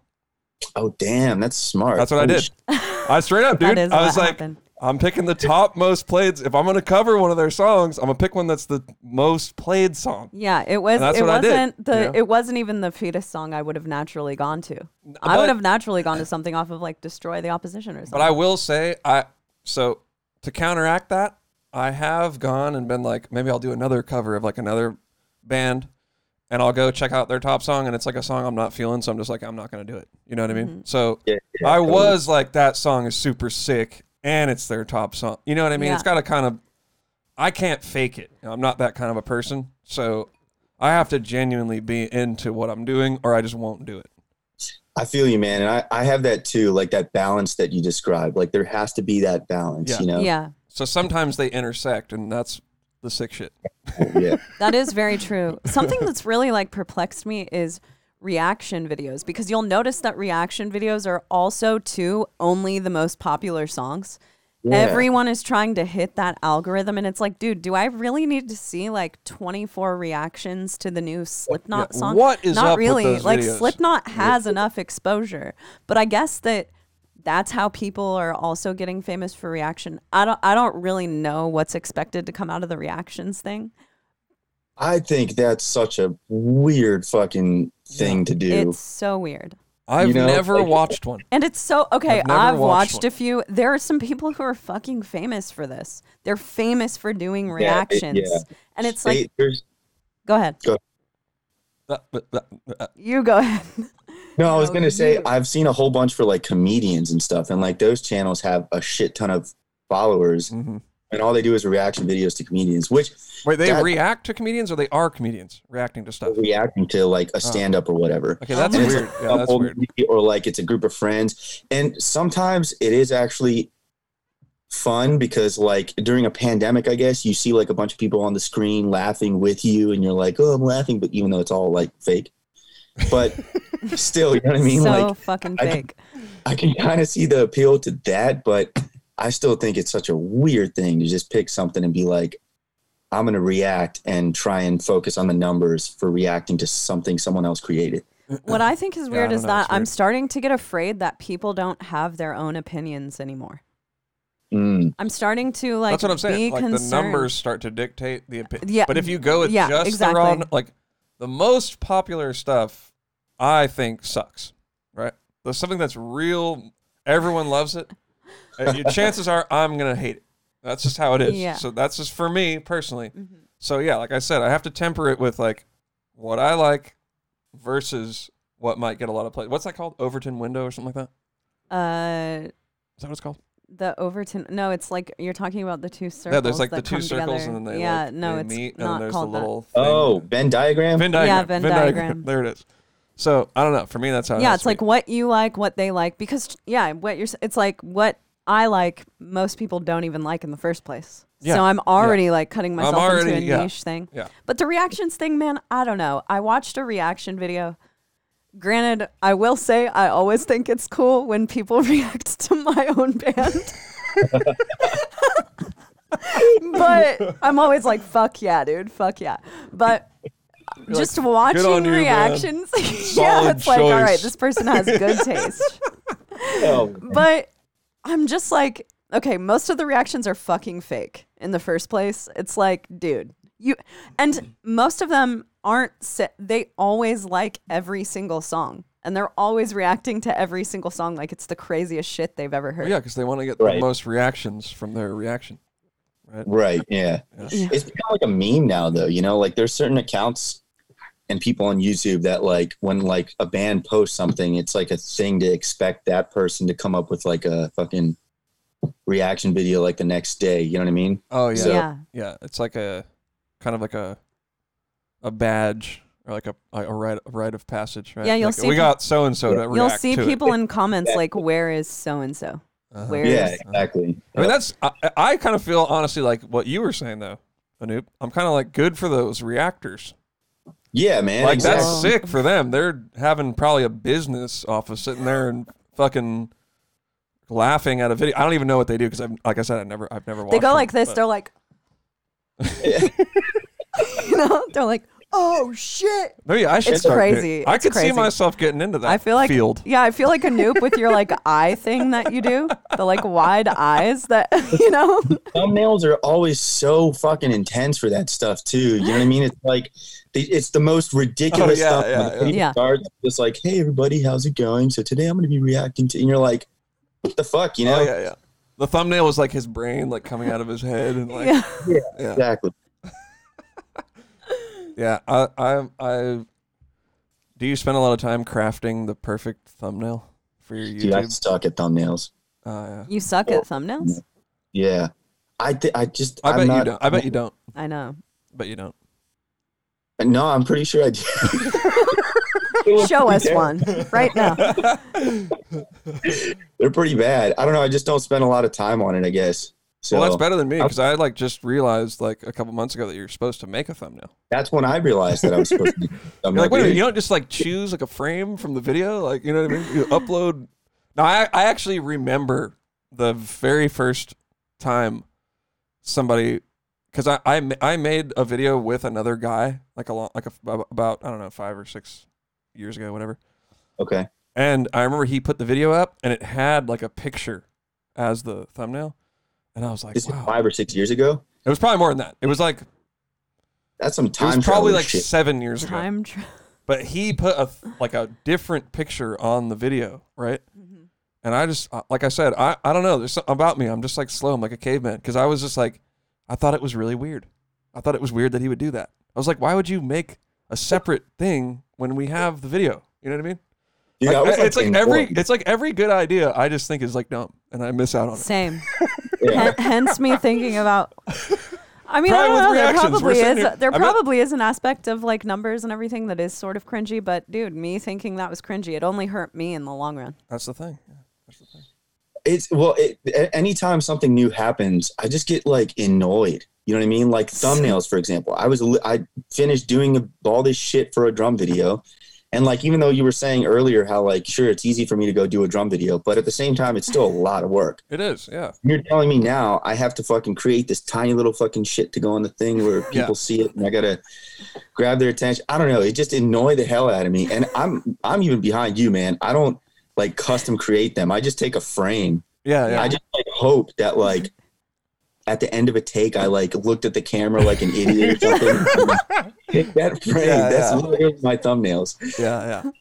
Oh damn, that's smart. That's what I did. sh- I straight up, dude. That is I was what like, happened. I'm picking the top most played. If I'm gonna cover one of their songs, I'm gonna pick one that's the most played song. Yeah, it was. That's It what I did, wasn't the. you know? It wasn't even the fetus song I would have naturally gone to. I would have naturally gone to something off of like "Destroy the Opposition" or something. But I will say, I so to counteract that, I have gone and been like, maybe I'll do another cover of like another band, and I'll go check out their top song, and it's like a song I'm not feeling, so I'm just like, I'm not gonna do it. You know what I mean? Mm-hmm. So Yeah, yeah, I totally. was like, that song is super sick, and it's their top song. You know what I mean? Yeah. It's got to kind of, I can't fake it. I'm not that kind of a person, so I have to genuinely be into what I'm doing, or I just won't do it. I feel you, man, and I, I have that too. Like that balance that you described. Like there has to be that balance. Yeah. You know. yeah, So sometimes they intersect, and that's the sick shit. Yeah. that is very true. Something that's really like perplexed me is reaction videos because you'll notice that reaction videos are also to only the most popular songs. Yeah. Everyone is trying to hit that algorithm, and it's like, dude, do I really need to see like 24 reactions to the new Slipknot Yeah, song? what is Not up with really. those like videos? Slipknot has enough exposure, but I guess that that's how people are also getting famous for reaction. I don't. I don't really know what's expected to come out of the reactions thing. I think that's such a weird fucking thing to do. It's so weird. I've know, never like- watched one. And it's so okay. I've I've watched watched, a few. There are some people who are fucking famous for this. They're famous for doing reactions, yeah. and it's like, there's go ahead. Uh, but- but- uh, You go ahead. no, I was gonna say I've seen a whole bunch for like comedians and stuff, and like those channels have a shit ton of followers, mhm. and all they do is reaction videos to comedians, which Wait, they That- react to comedians or they are comedians reacting to stuff? reacting to like a stand up or whatever. Okay, that's Oh weird. Yeah, that's weird. Or like it's a group of friends, and sometimes it is actually fun because like during a pandemic, I guess you see like a bunch of people on the screen laughing with you, and you're like, oh, I'm laughing, but even though it's all like fake, but still, you know what I mean? so like fucking I can- I can kind of see the appeal to that, but I still think it's such a weird thing to just pick something and be like, I'm going to react and try and focus on the numbers for reacting to something someone else created. what I think is weird don't is know, that it's I'm starting to get afraid that people don't have their own opinions anymore. Mm. I'm starting to like that's what I'm saying. be Like the numbers start to dictate the opinion. Yeah, But if you go with yeah, just exactly. the raw, like the most popular stuff, I think sucks. Right? There's something that's real. Everyone loves it. uh, your chances are I'm gonna hate it. That's just how it is. Yeah. So that's just for me personally. Mhm. So yeah, like I said, I have to temper it with like what I like versus what might get a lot of play. What's that called? Overton window or something like that? Uh, Is that what it's called? The Overton. No, it's like you're talking about the two circles. yeah, there's like the two circles together. and then they yeah, like, no, they it's meet not and then there's called the little Oh, thing. Venn diagram? Venn diagram. Yeah, Venn diagram. There it is. So I don't know. For me, that's how. that. it Yeah, it's like be. what you like, what they like, because yeah, what you're. It's like what I like. Most people don't even like in the first place. Yeah, So I'm already like cutting myself into a yeah. niche thing. Yeah. But the reactions thing, man, I don't know. I watched a reaction video. Granted, I will say I always think it's cool when people react to my own band. but I'm always like, fuck yeah, dude. Fuck yeah. But You're just like, watching you, reactions, yeah, it's like, all right, this person has good taste. Oh, But I'm just like, okay, most of the reactions are fucking fake in the first place. It's like, dude, you, and most of them aren't, sa- they always like every single song. and they're always reacting to every single song like it's the craziest shit they've ever heard. Well, yeah, because they want to get the most reactions from their reaction. Right. Yeah. Yeah. Yeah. It's become like a meme now, though. You know, like there's certain accounts and people on YouTube that like when like a band posts something, it's like a thing to expect that person to come up with like a fucking reaction video like the next day. You know what I mean? Oh yeah, So- yeah. yeah. It's like a kind of like a a badge or like a a rite a rite of passage. Right? Yeah, you'll Like, see We got so and so to You'll see to it. people in comments like, "Where is so and so? Where Yeah, is exactly. I mean, that's I, I kind of feel honestly like what you were saying though, Anoop. I'm kind of like good for those reactors. Yeah, man. like exactly. that's sick for them. They're having probably a business off of sitting there and fucking laughing at a video. I don't even know what they do because I've like I said I never I've never watched. They go them, like this. but- They're like, you know, they're like, "Oh shit." Maybe I should It's start doing- crazy. I It's could see crazy. myself getting into that. I feel like field. Yeah, I feel like Anoop with your like eye thing that you do, the like wide eyes that you know. thumbnails are always so fucking intense for that stuff too. You know what I mean? It's like they, it's the most ridiculous Oh, yeah, stuff. yeah, yeah. Yeah. starts, it's like, hey everybody, how's it going? So today I'm going to be reacting to, and you're like, what the fuck, you oh, know? Oh yeah, yeah. The thumbnail was like his brain like coming out of his head and like Yeah. yeah. Exactly. Yeah, I, I, I. Do you spend a lot of time crafting the perfect thumbnail for your Dude, I YouTube? suck at thumbnails. Uh, yeah. You suck at thumbnails. Yeah, I th- I just I I'm bet you don't. I bet you don't. I know. But you don't. No, I'm pretty sure I do. Show us one right now. They're pretty bad. I don't know. I just don't spend a lot of time on it. I guess. So well, that's better than me because I like just realized like a couple months ago that you're supposed to make a thumbnail. that's when I realized that I was supposed to. I'm like, wait a minute, you don't just like choose like a frame from the video, like you know what I mean? You upload. Now I, I actually remember the very first time somebody, because I, I I made a video with another guy like a long like a, about I don't know five or six years ago, whatever. Okay. And I remember he put the video up and it had like a picture as the thumbnail, and I was like, This wow. five or six years ago. It was probably more than that. It was like That's some it time. was probably like shit. seven years ago. Time. Tra- but he put a like a different picture on the video, right? Mhm. And I just uh, like I said, I I don't know. There's something about me. I'm just like slow. I'm like a caveman because I was just like, I thought it was really weird. I thought it was weird that he would do that. I was like, why would you make a separate thing when we have the video? You know what I mean? Dude, Like, I was, it's like every court. it's like every good idea I just think is like dumb and I miss out on it. Same. Yeah. Hence me thinking about. I mean, Probably I don't know. There reactions, we're probably is. here- there I bet- probably is an aspect of like numbers and everything that is sort of cringy. But dude, me thinking that was cringy, it only hurt me in the long run. That's the thing. Yeah, that's the thing. It's well, it, anytime something new happens, I just get like annoyed. You know what I mean? Like thumbnails, for example. I was I finished doing all this shit for a drum video, and like even though you were saying earlier how like sure it's easy for me to go do a drum video, but at the same time it's still a lot of work. It is. Yeah. You're telling me now I have to fucking create this tiny little fucking shit to go on the thing where Yeah. people see it and I gotta grab their attention. I don't know. It just annoyed the hell out of me. And I'm I'm even behind you, man. I don't like custom create them. I just take a frame Yeah. Yeah. I just like hope that like at the end of a take, I like looked at the camera like an idiot or something. Pick that frame. Yeah, That's yeah. literally my thumbnails. yeah. Yeah.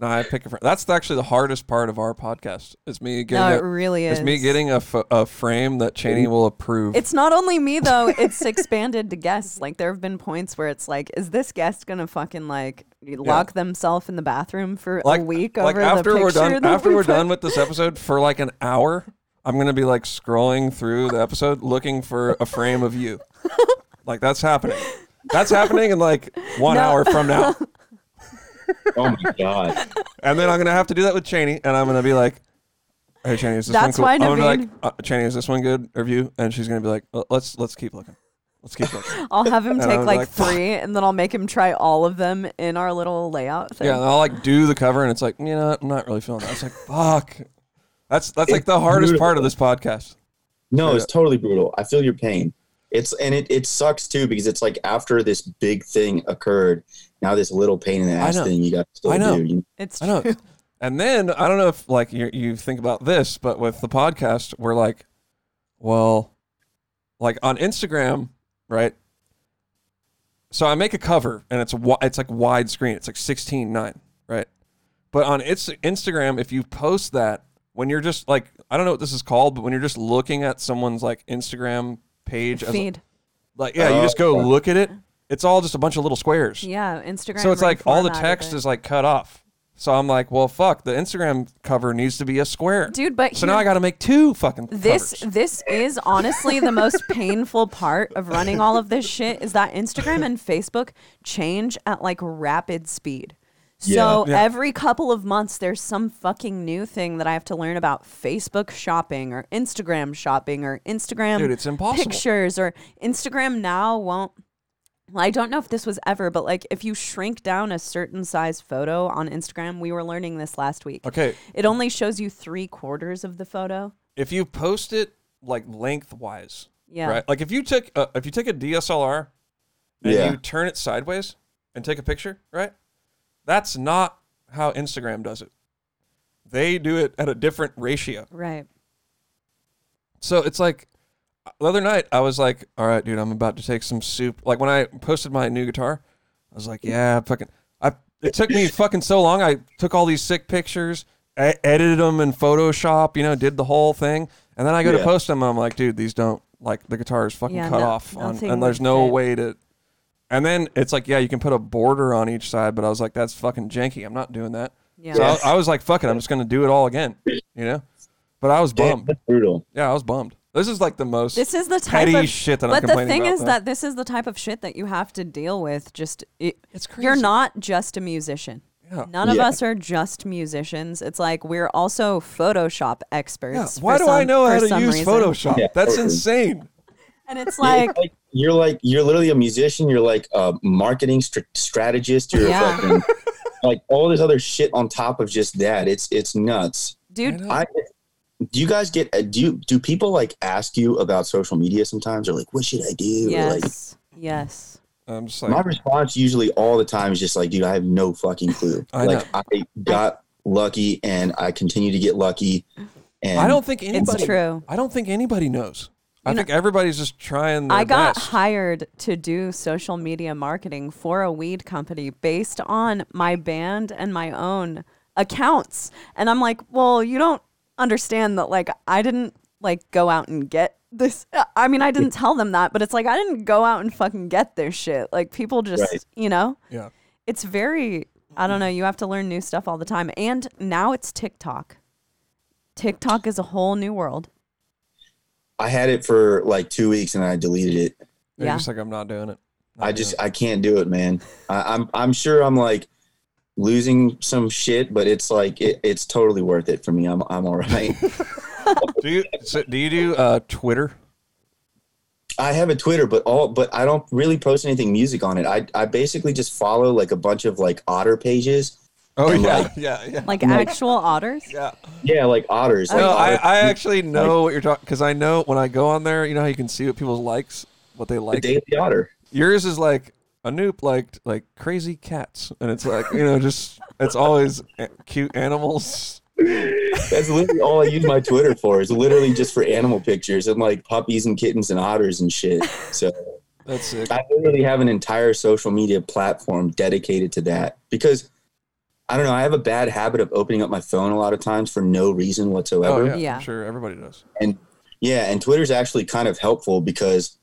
No, I pick a. frame. that's actually the hardest part of our podcast. Is me getting. No, a- it really is. It's me getting a, f- a frame that Chaney will approve. It's not only me though; it's expanded to guests. Like there have been points where it's like, is this guest gonna fucking like lock themselves in the bathroom for like a week like over after the we're done after we we're put- done with this episode for like an hour. I'm gonna be like scrolling through the episode looking for a frame of you. like that's happening. That's happening in like one No. hour from now, Oh my god. and then I'm gonna have to do that with Chaney, and I'm gonna be like, "Hey Chaney, is this That's one cool?" why I'm gonna be like, uh, "Chaney, is this one good review?" And she's gonna be like, "Uh, "Let's let's keep looking. Let's keep looking." I'll have him And take I'm like, like, "Fuck." three, and then I'll make him try all of them in our little layout thing. Yeah, and I'll like do the cover, and it's like, you know, what? I'm not really feeling that. It's like, fuck. That's that's like the hardest part of this podcast. No, it's totally brutal. I feel your pain. It's and it, it sucks too because it's like after this big thing occurred, now this little pain in the ass thing you got to still I know. do. You, It's I know. true. And then I don't know if like you you think about this, but with the podcast, we're like, well, like on Instagram, right? So I make a cover and it's wi- it's like widescreen. It's like 16:9, right? But on it's Instagram, if you post that when you're just like I don't know what this is called, but when you're just looking at someone's like Instagram page, as a- Feed. like yeah, you Oh, just go okay. look at it. It's all just a bunch of little squares. Yeah, Instagram. so it's like all the reformatted text it. is like cut off. So I'm like, well, fuck. The Instagram cover needs to be a square. dude. But so here- now I got to make two fucking this covers. this is honestly the most painful part of running all of this shit is that Instagram and Facebook change at like rapid speed. So Yeah. Yeah. every couple of months there's some fucking new thing that I have to learn about Facebook shopping or Instagram shopping or Instagram Dude, it's impossible. pictures or Instagram now won't well, I don't know if this was ever, but like if you shrink down a certain size photo on Instagram, we were learning this last week. Okay, It only shows you three quarters of the photo. if you post it like lengthwise, Yeah. right? Like if you took a, if you take a DSLR and Yeah. you turn it sideways and take a picture, right? That's not how Instagram does it. They do it at a different ratio. Right. So it's like the other night I was like, "All right, dude, I'm about to take some soup." Like when I posted my new guitar, I was like, "Yeah, fucking." I it took me fucking so long. I took all these sick pictures, e- edited them in Photoshop, you know, did the whole thing, and then I go to post them. I'm like, "Dude, these don't like the guitar is fucking Yeah, cut no- off, on, and there's no fit. way to." And then it's like, yeah, you can put a border on each side, but I was like, that's fucking janky. I'm not doing that. Yeah. So Yes. I, I was like, fuck it, I'm just gonna do it all again, you know. But I was Damn, bummed. that's brutal. Yeah, I was bummed. This is like the most This is the type petty of shit that I'm But the thing is though. that this is the type of shit that you have to deal with. Just it, It's You're not just a musician. Yeah. None of us are just musicians. It's like we're also Photoshop experts. Yeah, experts. Why for do I know how to use reason. Photoshop? Yeah, That's insane. And it's Yeah, like, it's like you're like you're literally a musician. You're like a marketing str- strategist. You're Yeah. fucking like all this other shit on top of just that. It's it's nuts. dude. I do you guys get uh, do you do people like ask you about social media sometimes or like what should I do? Or, like yes, yes. I'm just my response usually all the time is just like, dude, I have no fucking clue. I like I got lucky and I continue to get lucky. And I don't think anybody. It's true. I don't think anybody knows. I You know- think everybody's just trying their I got best. hired to do social media marketing for a weed company based on my band and my own accounts. And I'm like, well, you don't understand that like I didn't like go out and get this I mean, I didn't tell them that, but it's like I didn't go out and fucking get this shit. Like people just, Right. you know, yeah. it's very I don't know, you have to learn new stuff all the time. And now it's TikTok. TikTok is a whole new world. I had it for like two weeks and I deleted it. They're Yeah. just like, I'm not doing it. Not I just it. I can't do it, man. I, I'm I'm sure I'm like losing some shit, but it's like it, it's totally worth it for me. I'm I'm all right. do you so do you do uh, Twitter? I have a Twitter, but all but I don't really post anything music on it. I I basically just follow like a bunch of like otter pages. Oh yeah, like- yeah, yeah. Like Like- actual otters. yeah. Yeah, like otters. Like No, I, I actually know what you're talking because I know when I go on there, you know how you can see what people's likes, what they the like. Daily Otter. Yours is like Anoop liked like crazy cats, and it's like you know just it's always a- cute animals. That's literally all I use my Twitter for. Is literally just for animal pictures and like puppies and kittens and otters and shit. So That's sick. I literally have an entire social media platform dedicated to that because I don't know. I have a bad habit of opening up my phone a lot of times for no reason Oh whatsoever. yeah, Yeah. I'm sure everybody does. And yeah, and Twitter's actually kind of helpful because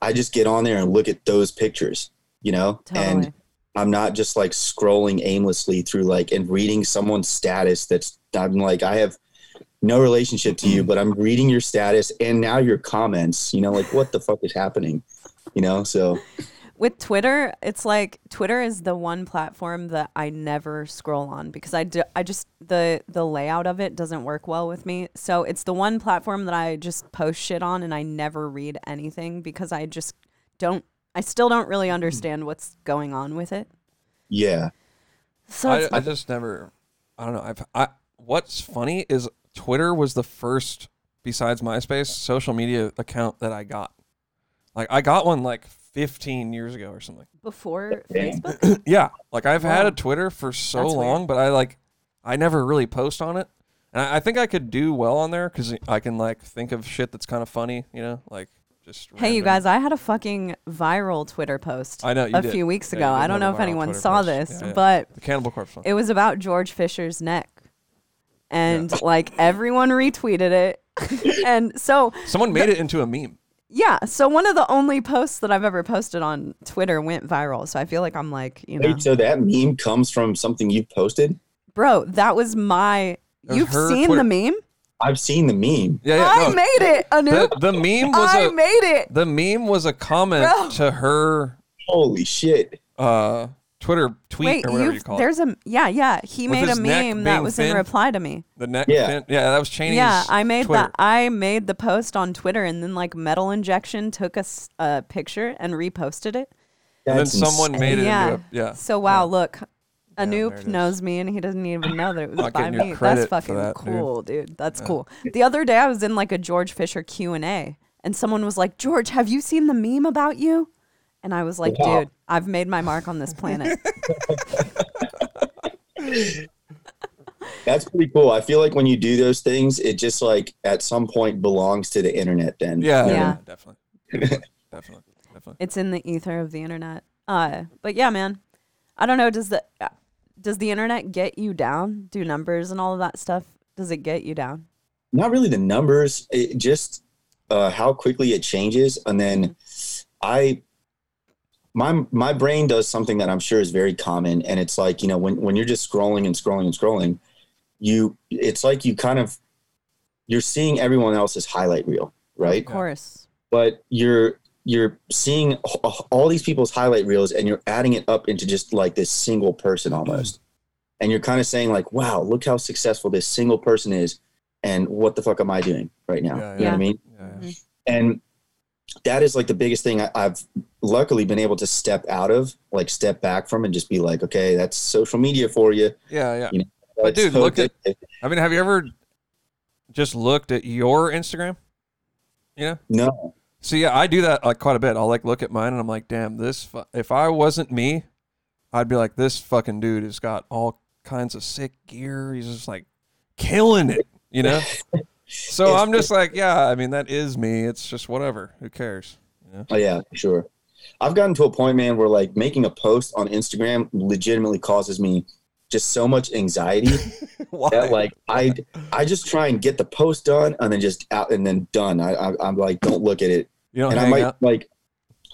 I just get on there and look at those pictures, you know, Totally. and I'm not just like scrolling aimlessly through like and reading someone's status. That's I'm like I have no relationship to you, but I'm reading your status and now your comments. You know, like what the fuck is happening? You know, so with Twitter, it's like Twitter is the one platform that I never scroll on because I, do, I just the the layout of it doesn't work well with me. So it's the one platform that I just post shit on and I never read anything because I just don't I still don't really mm-hmm. understand what's going on with it. yeah, So I, I just never. I don't know. I've. I. What's funny is Twitter was the first, besides MySpace, social media account that I got. Like I got one like 15 years ago or something. before Facebook. yeah, like I've had a Twitter for so That's weird. long, but I like, I never really post on it, and I, I think I could do well on there because I can like think of shit that's kind of funny, you know, like just. Hey, you guys, I had a fucking viral Twitter post I know you a did. few weeks Yeah, ago. I don't know if anyone Twitter saw post. this, Yeah, yeah. but the Cannibal Corpse one. it was about George Fisher's neck. And like everyone retweeted it. and so, Someone made it into a meme. Yeah, so one of the only posts that I've ever posted on Twitter went viral. So I feel like I'm like, you know, Wait, so that meme comes from something you posted? bro, that was my. It You've her seen Twitter- the meme? I've seen the meme. Yeah, yeah. I no, made it, Anu. the, the meme was I a made it. the meme was a comment Bro. to her Holy shit. uh Twitter tweet Wait, or whatever you you call it. there's a yeah, yeah. He With made a meme that being was in thin? reply to me. The neck. Yeah. fin- yeah, that was Chaney's. Yeah, I made Twitter. that. I made the post on Twitter, and then like Metal Injection took a picture and reposted it. And then That's someone insane. made it yeah. into a yeah. So wow, Yeah. look, there Anoop it is. knows me, and he doesn't even know that it was by me. That's fucking that, dude. cool, dude. That's Yeah. cool. The other day, I was in like a George Fisher Q and A, and someone was like, "George, have you seen the meme about you?" And I was like, Wow. "Dude, I've made my mark on this planet." That's pretty cool. I feel like when you do those things, it just like at some point belongs to the internet then. Yeah, yeah. Yeah. definitely, definitely, definitely. it's in the ether of the internet. Uh, but yeah, man, I don't know. Does the uh, does the internet get you down? Do numbers and all of that stuff? Does it get you down? Not really the numbers, it just uh, how quickly it changes. And then I my my brain does something that I'm sure is very common. And it's like, you know, when, when you're just scrolling and scrolling and scrolling, you it's like you kind of you're seeing everyone else's highlight reel, right? Of course. but you're you're seeing all these people's highlight reels and you're adding it up into just like this single person almost and you're kind of saying like wow look how successful this single person is and what the fuck am i doing right now Yeah, yeah. you know what i mean Yeah, yeah. Mm-hmm. and that is like the biggest thing I, i've luckily been able to step out of like step back from and just be like okay that's social media for you yeah, yeah. You But dude, so look at- I mean, have you ever just looked at your Instagram? Yeah. no So yeah, I do that like quite a bit. I'll like look at mine and I'm like, damn, this. Fu- if I wasn't me, I'd be like, this fucking dude has got all kinds of sick gear. He's just like killing it, you know. So It's- I'm just like, yeah. I mean, that is me. It's just whatever. Who cares? Know? Oh yeah, sure. I've gotten to a point, man, where like making a post on Instagram legitimately causes me just so much anxiety that like I I just try and get the post done and then just out and then done. I, I I'm like don't look at it you don't and I might out. like,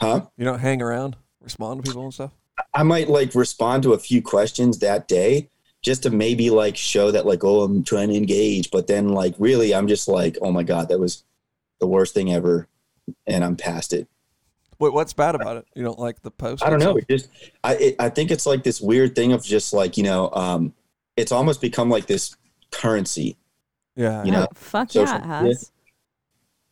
huh? You don't hang around, respond to people and stuff. I might like respond to a few questions that day just to maybe like show that like oh I'm trying to engage, but then like really I'm just like oh my god that was the worst thing ever, and I'm past it. Wait, what's bad about it? You don't like the post? I don't know. It just I it, I think it's like this weird thing of just like you know um it's almost become like this currency Yeah. You know, Oh, fuck yeah, it has.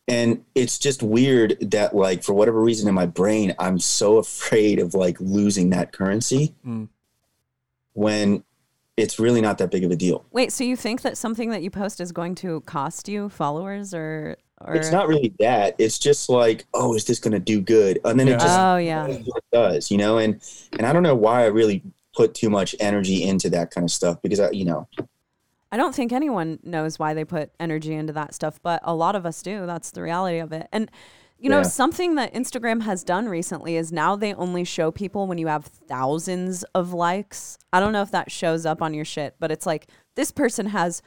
and it's just weird that like for whatever reason in my brain I'm so afraid of like losing that currency Mm. when it's really not that big of a deal. Wait, so you think that something that you post is going to cost you followers or or It's not really that. It's just like, oh, is this going to do good? And then Yeah. it just Oh yeah. it does, you know. And and I don't know why I really put too much energy into that kind of stuff because I, you know, I don't think anyone knows why they put energy into that stuff, but a lot of us do. That's the reality of it. And you know, Yeah. something that Instagram has done recently is now they only show people when you have thousands of likes. I don't know if that shows up on your shit, but it's like this person has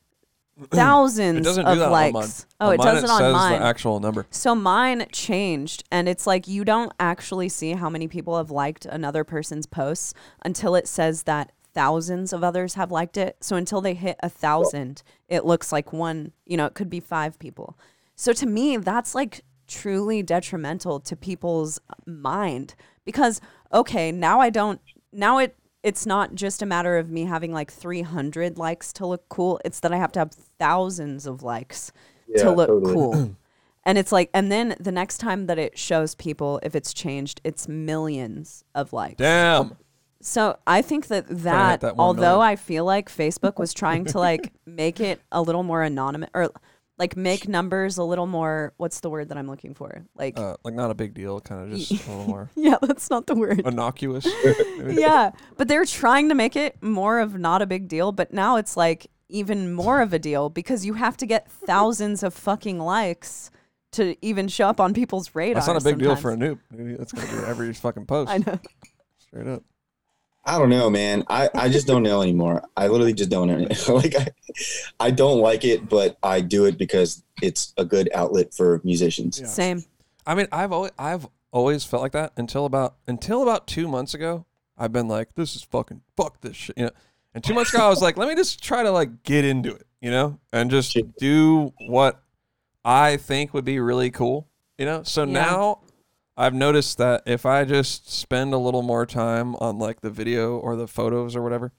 thousands It doesn't do of that likes. Oh, on it mine does it it on says mine. the actual number. So mine changed, and it's like you don't actually see how many people have liked another person's posts until it says that thousands of others have liked it. So until they hit a thousand, it looks like one, you know, it could be five people. So to me, that's like truly detrimental to people's mind because, okay, now I don't, now it, it's not just a matter of me having like 300 likes to look cool. It's that I have to have thousands of likes Yeah, to look totally. cool. And it's like, and then the next time that it shows people, if it's changed, it's millions of likes. Damn. So I think that that, that although million. I feel like Facebook was trying to like make it a little more anonymous or like make numbers a little more, what's the word that I'm looking for? Like, Uh, like not a big deal. Kind of just a little more yeah, that's not the word. innocuous. yeah, but they're trying to make it more of not a big deal, but now it's like even more of a deal because you have to get thousands of fucking likes to even show up on people's radar. That's not a big deal for Anoop. That's gonna be every fucking post. I know. Straight up. I don't know, man. I, I just don't know anymore. I literally just don't know. like I, I don't like it, but I do it because it's a good outlet for musicians. Yeah. Same. I mean, I've always, I've always felt like that until about until about two months ago. I've been like, this is fucking fuck this shit, you know. And two months ago, I was like, let me just try to like get into it, you know, and just do what I think would be really cool, you know. So Yeah. now I've noticed that if I just spend a little more time on like the video or the photos or whatever,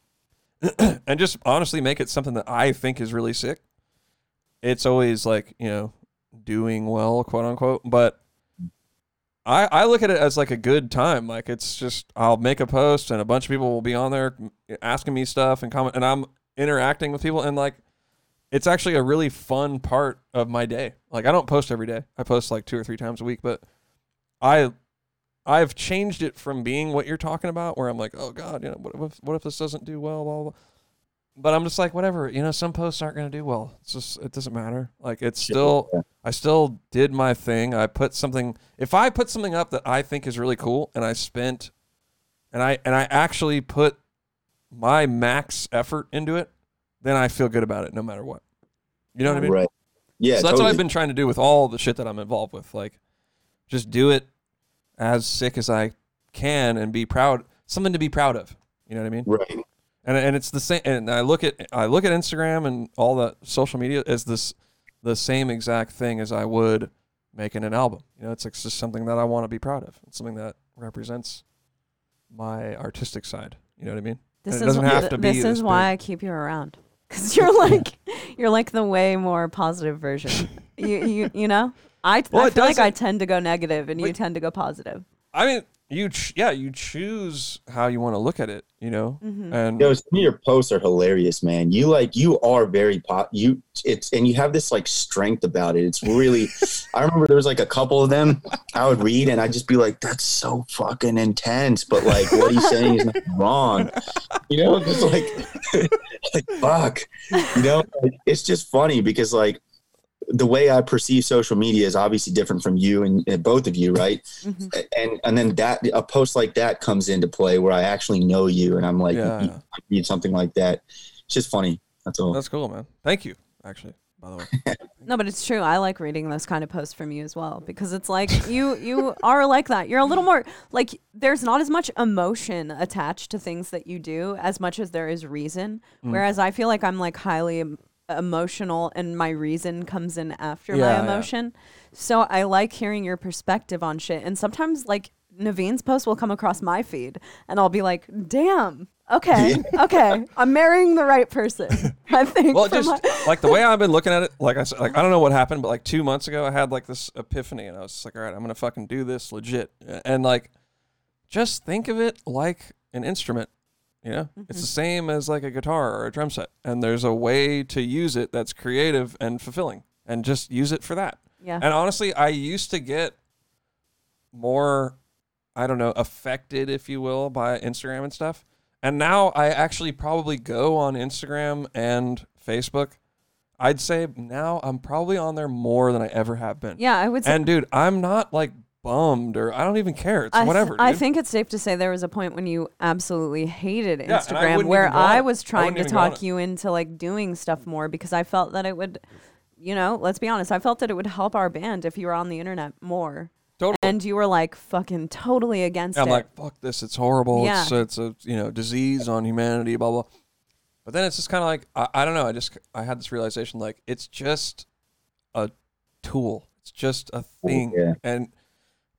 and just honestly make it something that I think is really sick, it's always like you know doing well, quote unquote. But I I look at it as like a good time. Like it's just I'll make a post and a bunch of people will be on there asking me stuff and comment, and I'm interacting with people and like it's actually a really fun part of my day. Like I don't post every day. I post like two or three times a week, but I I've changed it from being what you're talking about, where I'm like, oh god, you know, what if what if this doesn't do well, blah blah. blah. But I'm just like, whatever, you know, some posts aren't going to do well. It's just it doesn't matter. Like it's still I still did my thing. I put something if I put something up that I think is really cool and I spent and I and I actually put my max effort into it, then I feel good about it no matter what. You know what I mean? Right. Yeah. so that's what. I've been trying to do with all the shit that I'm involved with. Like, just do it as sick as I can and be proud. Something to be proud of. You know what I mean? Right. And and it's the same. And I look at I look at Instagram and all the social media as this the same exact thing as I would making an album. You know, it's, it's just something that I want to be proud of. It's something that represents my artistic side. You know what I mean? This it is doesn't wh- have to be this this is why big. I keep you around because you're like you're like the way more positive version. you you you know. I, Well, I feel like I tend to go negative and you tend to go positive. I mean, you ch- yeah, you choose how you want to look at it. You know, Mhm. and Yo, some of your posts are hilarious, man. You like you are very pop. You it's and you have this like strength about it. It's really. I remember there was like a couple of them I would read and I'd just be like, "That's so fucking intense," but like what he's saying is not wrong. You know, just like like fuck. You know, Like, it's just funny because like the way I perceive social media is obviously different from you and, and both of you, right? Mhm. And and then that a post like that comes into play where I actually know you and I'm like, Yeah, you- yeah. read something like that. It's just funny. That's all. that's cool, man. Thank you. Actually, by the way. No, but it's true. I like reading those kind of posts from you as well because it's like you you are like that. You're a little more like there's not as much emotion attached to things that you do as much as there is reason. Mm. Whereas I feel like I'm like highly em- emotional and my reason comes in after Yeah, my yeah. emotion. So I like hearing your perspective on shit. And sometimes like Navene's post will come across my feed and I'll be like, "Damn. Okay. Okay. I'm marrying the right person." I think well, just my- like the way I've been looking at it, like I said, like I don't know what happened, but like two months ago, I had like this epiphany, and I was like, all right, I'm gonna fucking do this legit, and like, just think of it like an instrument. You know, it's the mm-hmm. same as like a guitar or a drum set, and there's a way to use it that's creative and fulfilling, and just use it for that. yeah. And honestly, I used to get more, I don't know, affected, if you will, by Instagram and stuff. And now I actually probably go on Instagram and Facebook. I'd say now I'm probably on there more than I ever have been. yeah, I would say And dude, I'm not like bummed or I don't even care. It's I th- whatever. I dude. think it's safe to say there was a point when you absolutely hated Yeah, and I Instagram wouldn't where even go on I it. was I trying wouldn't to even go on talk it. you into like doing stuff more because I felt that it would, you know, let's be honest, I felt that it would help our band if you were on the internet more. Totally. And you were like fucking totally against it. I'm it. like, fuck this. It's horrible. Yeah. It's, it's a you know disease on humanity. Blah blah. But then it's just kind of like I, I don't know. I just I had this realization like it's just a tool. It's just a thing. Yeah. And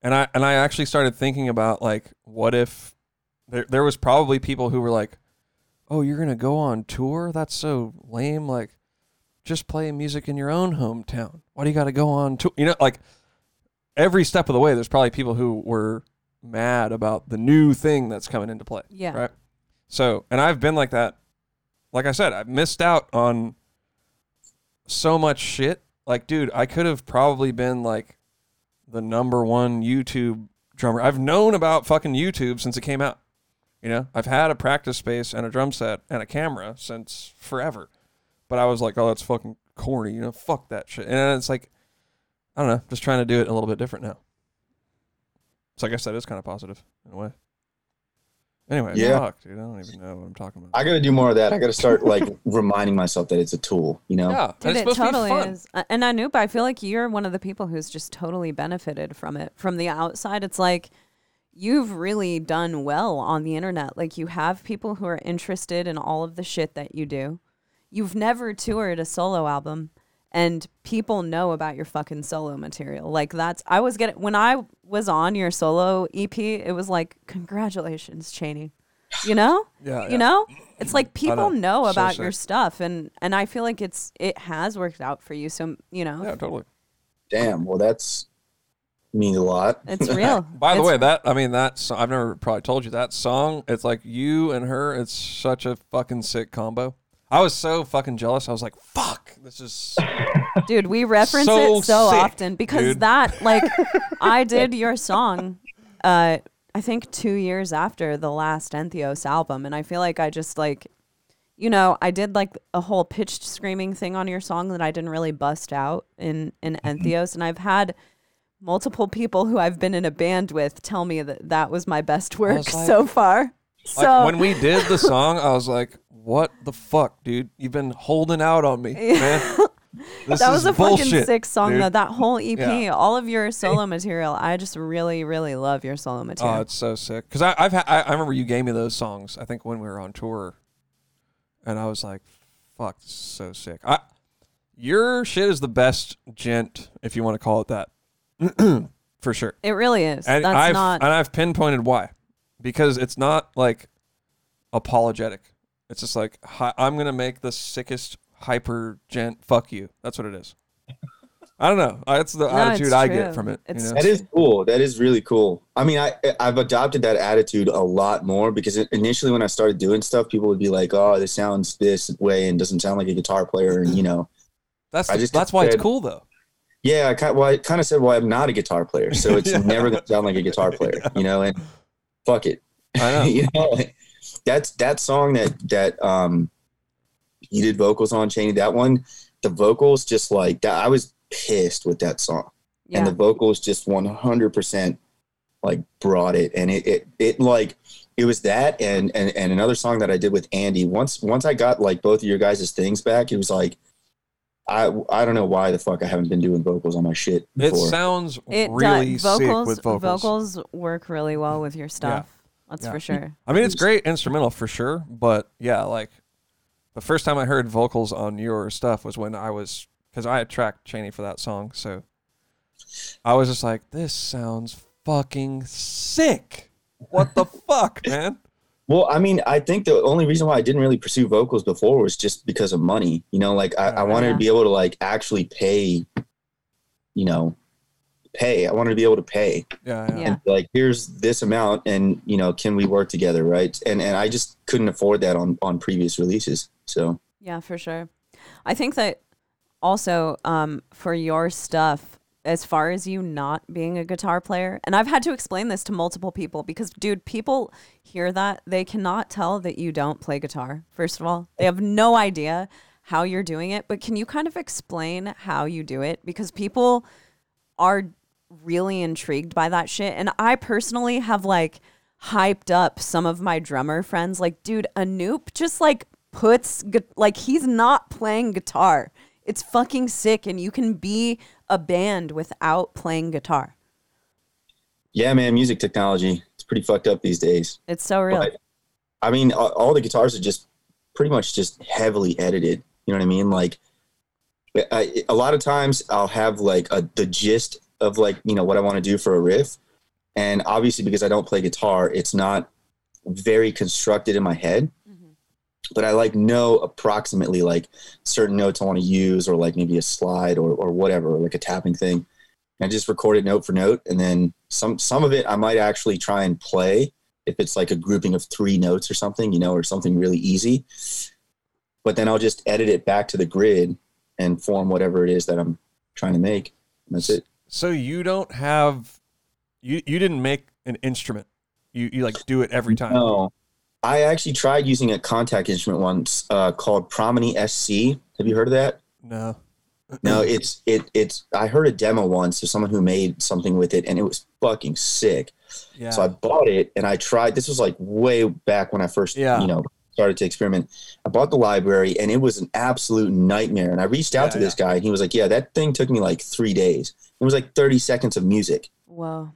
and I and I actually started thinking about like what if there there was probably people who were like, oh, you're gonna go on tour? That's so lame. Like, just play music in your own hometown. Why do you got to go on tour? You know, like every step of the way, there's probably people who were mad about the new thing that's coming into play. Yeah. Right. So, and I've been like that. Like I said, I've missed out on so much shit. Like, dude, I could have probably been like the number one YouTube drummer. I've known about fucking YouTube since it came out. You know, I've had a practice space and a drum set and a camera since forever. But I was like, oh, that's fucking corny. You know, fuck that shit. And it's like, I don't know, just trying to do it a little bit different now. So I guess that is kind of positive in a way. Anyway, Yeah. fuck, dude, I don't even know what I'm talking about. I got to do more of that. I got to start like reminding myself that it's a tool. You know. yeah, Dude, it's it supposed totally to be fun. is. And Anoop, I feel like you're one of the people who's just totally benefited from it. From the outside, it's like you've really done well on the internet. Like you have people who are interested in all of the shit that you do. You've never toured a solo album and people know about your fucking solo material. Like that's I was getting when I was on your solo EP, it was like congratulations, Chaney. You know? Yeah, yeah. You know? It's like people know. know So about your sick. stuff and and I feel like it's it has worked out for you. So, you know, Yeah, totally. Damn. Well, that's means a lot. it's real. By the It's- way, that I mean that so- I've never probably told you that song. It's like you and her. It's such a fucking sick combo. I was so fucking jealous. I was like, "Fuck, this is." dude, we reference So it so sick, often because dude. that like I did your song uh I think 2 years after the last Entheos album and I feel like I just like you know, I did like a whole pitched screaming thing on your song that I didn't really bust out in in Entheos and I've had multiple people who I've been in a band with tell me that that was my best work like- so far. Like, So when we did the song, I was like, "What the fuck, dude? You've been holding out on me, man." This that is was a bullshit, fucking sick song dude. though. That whole EP, Yeah. all of your solo material, I just really, really love your solo oh, material. Oh, it's so sick. Because I've ha- I, I remember you gave me those songs. I think when we were on tour, and I was like, "Fuck, this is so sick." I, your shit is the best gent, if you want to call it that, for sure. it really is. And That's I've not. and I've pinpointed why, because it's not like apologetic. It's just like hi, I'm gonna make the sickest hyper gent. Fuck you. That's what it is. I don't know. That's the No, attitude I get from it. you know? That is cool. That is really cool. I mean, I I've adopted that attitude a lot more because initially when I started doing stuff, people would be like, "Oh, this sounds this way and doesn't sound like a guitar player," and you know, That's I the- just that's why it's cool though. yeah, I kind well, I kind of said, "Well, I'm not a guitar player, so it's Yeah. never gonna sound like a guitar player," you know, and fuck it, I know. you know, like, that's that song that that um he did vocals on Chaney. That one, the vocals just like that. I was pissed with that song. yeah. and the vocals just 100% like brought it and it, it it like it was that and and and another song that I did with Andy once once I got like both of your guys' things back it was like I I don't know why the fuck I haven't been doing vocals on my shit It before sounds it does- vocals, sick with vocals. vocals work really well with your stuff. That's Yeah. for sure. I mean, it's great instrumental for sure, but yeah, like the first time I heard vocals on your stuff was when I was because I had tracked Chaney for that song, so I was just like, "This sounds fucking sick." What the fuck, man? Well, I mean, I think the only reason why I didn't really pursue vocals before was just because of money. You know, like I, I wanted Yeah. to be able to like actually pay, you know, pay. I wanted to be able to pay. Yeah, yeah. Yeah. and like here's this amount and you know can we work together right and and i just couldn't afford that on on previous releases so Yeah, for sure. I think that also um, for your stuff, as far as you not being a guitar player, and I've had to explain this to multiple people because, dude, people hear that they cannot tell that you don't play guitar. First of all, they have no idea how you're doing it. But can you kind of explain how you do it? Because people are really intrigued by that shit. And I personally have like hyped up some of my drummer friends. Like, dude, Anoop just like puts, gu- like, he's not playing guitar. It's fucking sick. And you can be a band without playing guitar. yeah man music technology it's pretty fucked up these days It's so real. But, i mean all, all the guitars are just pretty much just heavily edited you know what i mean like I, a lot of times i'll have like a the gist of like you know what i want to do for a riff and obviously because i don't play guitar it's not very constructed in my head but I like know approximately like certain notes I want to use or like maybe a slide or, or whatever, like a tapping thing. And I just record it note for note. And then some, some of it I might actually try and play if it's like a grouping of three notes or something, you know, or something really easy. But then I'll just edit it back to the grid and form whatever it is that I'm trying to make. And that's it. So you don't have you you didn't make an instrument. You you like do it every time. No. I actually tried using a Kontakt instrument once uh, called Prominy SC. Have you heard of that? No. No, it's it it's. I heard a demo once of someone who made something with it, and it was fucking sick. Yeah. So I bought it and I tried. This was like way back when I first, Yeah. you know, started to experiment. I bought the library and it was an absolute nightmare. And I reached out Yeah, to this guy and he was like, "Yeah, that thing took me like three days. It was like thirty seconds of music." Wow.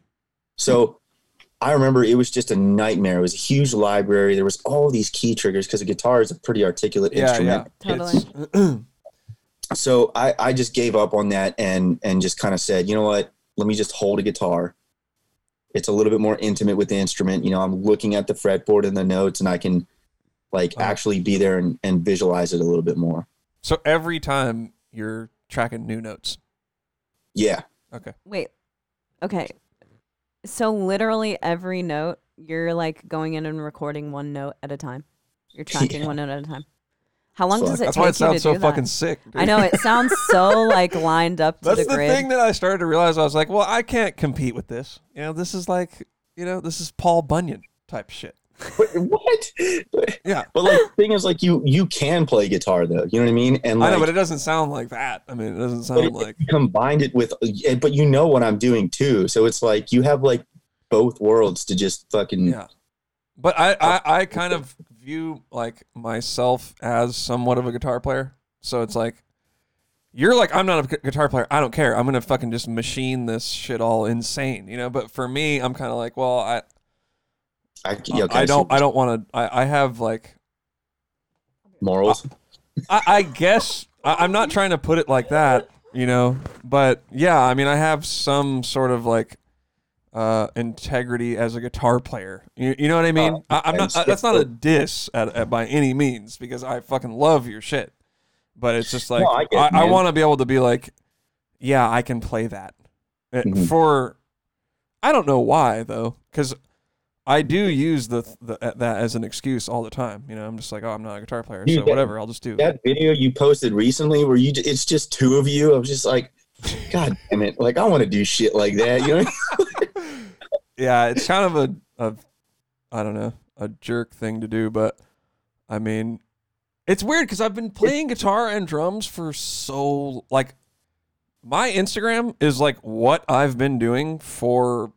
So I remember it was just a nightmare. It was a huge library. There was all these key triggers because a guitar is a pretty articulate yeah, instrument. yeah. Totally. So I, I just gave up on that and and just kind of said, you know what? Let me just hold a guitar. It's a little bit more intimate with the instrument. You know, I'm looking at the fretboard and the notes, and I can like Oh. actually be there and, and visualize it a little bit more. so every time you're tracking new notes. Yeah. Okay. Wait. Okay. So literally every note, you're like going in and recording one note at a time. You're tracking Yeah. one note at a time. How long Fuck. does it That's take why you it sounds to so do fucking that? sick. Dude. I know it sounds so like lined up to That's the the, grid. thing that I started to realize. I was like, well, I can't compete with this. You know, this is like, you know, this is Paul Bunyan type shit. What? Yeah. But like the thing is like you you can play guitar though. You know what I mean? And I know, but it doesn't sound like that. I mean, it doesn't sound it- like. combined it with eh, but you know what I'm doing too. So it's like you have like both worlds to just fucking Yeah. But I, I, I kind of view like myself as somewhat of a guitar player. So it's like, you're like, I'm not a guitar player. I don't care. I'm going to fucking just machine this shit all insane, you know? But for me, I'm kind of like, well, I, I, yeah, okay, I don't, so I don't want to, I, I have like, morals. I, I guess I, I'm not trying to put it like that, you know, but yeah, I mean, I have some sort of like uh, integrity as a guitar player. You, you know what I mean? Oh, I, I'm not. I, that's not a diss at, at by any means because I fucking love your shit, but it's just like No, I I, I, want to be able to be like, yeah, I can play that Uh, Mhm. for. I don't know why though, because I do use the, the uh, that as an excuse all the time. You know, I'm just like, oh, I'm not a guitar player, Dude, so that- whatever, I'll just do. that video you posted recently where you it's just two of you i was just like god damn it like i want to do shit like that you know yeah, it's kind of a, a I don't know, a jerk thing to do, but I mean, it's weird because I've been playing guitar and drums for so like my Instagram is like what I've been doing for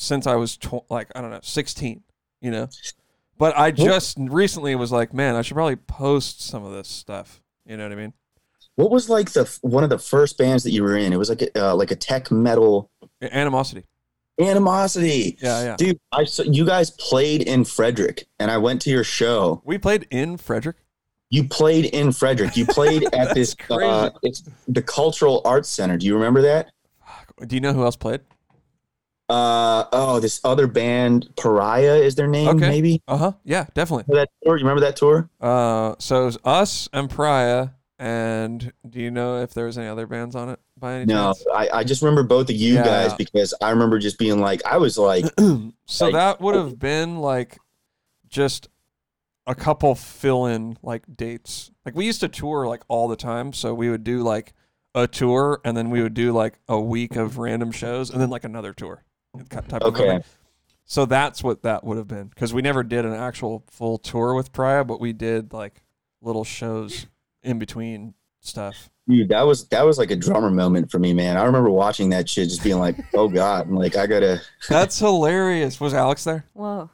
since I was tw- like I don't know, 16, you know. But I just recently was like, man, I should probably post some of this stuff. You know what I mean? what was like the one of the first bands that you were in it was like a, uh, like a tech metal Animosity. animosity Yeah, yeah. dude i saw you guys played in frederick and i went to your show We played in Frederick. you played in frederick you played at this uh it's the cultural arts center do you remember that Do you know who else played? Uh oh this other band pariah is their name Okay. maybe Uh huh. Yeah, definitely. Remember that tour you remember that tour Uh, so it was us and Pariah. And do you know if there was any other bands on it by any No, chance? I, I just remember both of you Yeah. guys because I remember just being like, I was like, so Like- that would have been like just a couple fill in like dates. Like we used to tour like all the time. So we would do like a tour and then we would do like a week of random shows and then like another tour. Type of Okay. thing. So that's what that would have been because we never did an actual full tour with Pariah, but we did like little shows in between stuff. dude, that was that was like a drummer moment for me, man. I remember watching that shit, just being like, oh god, I'm like I gotta. That's hilarious. Was Alex there? Whoa.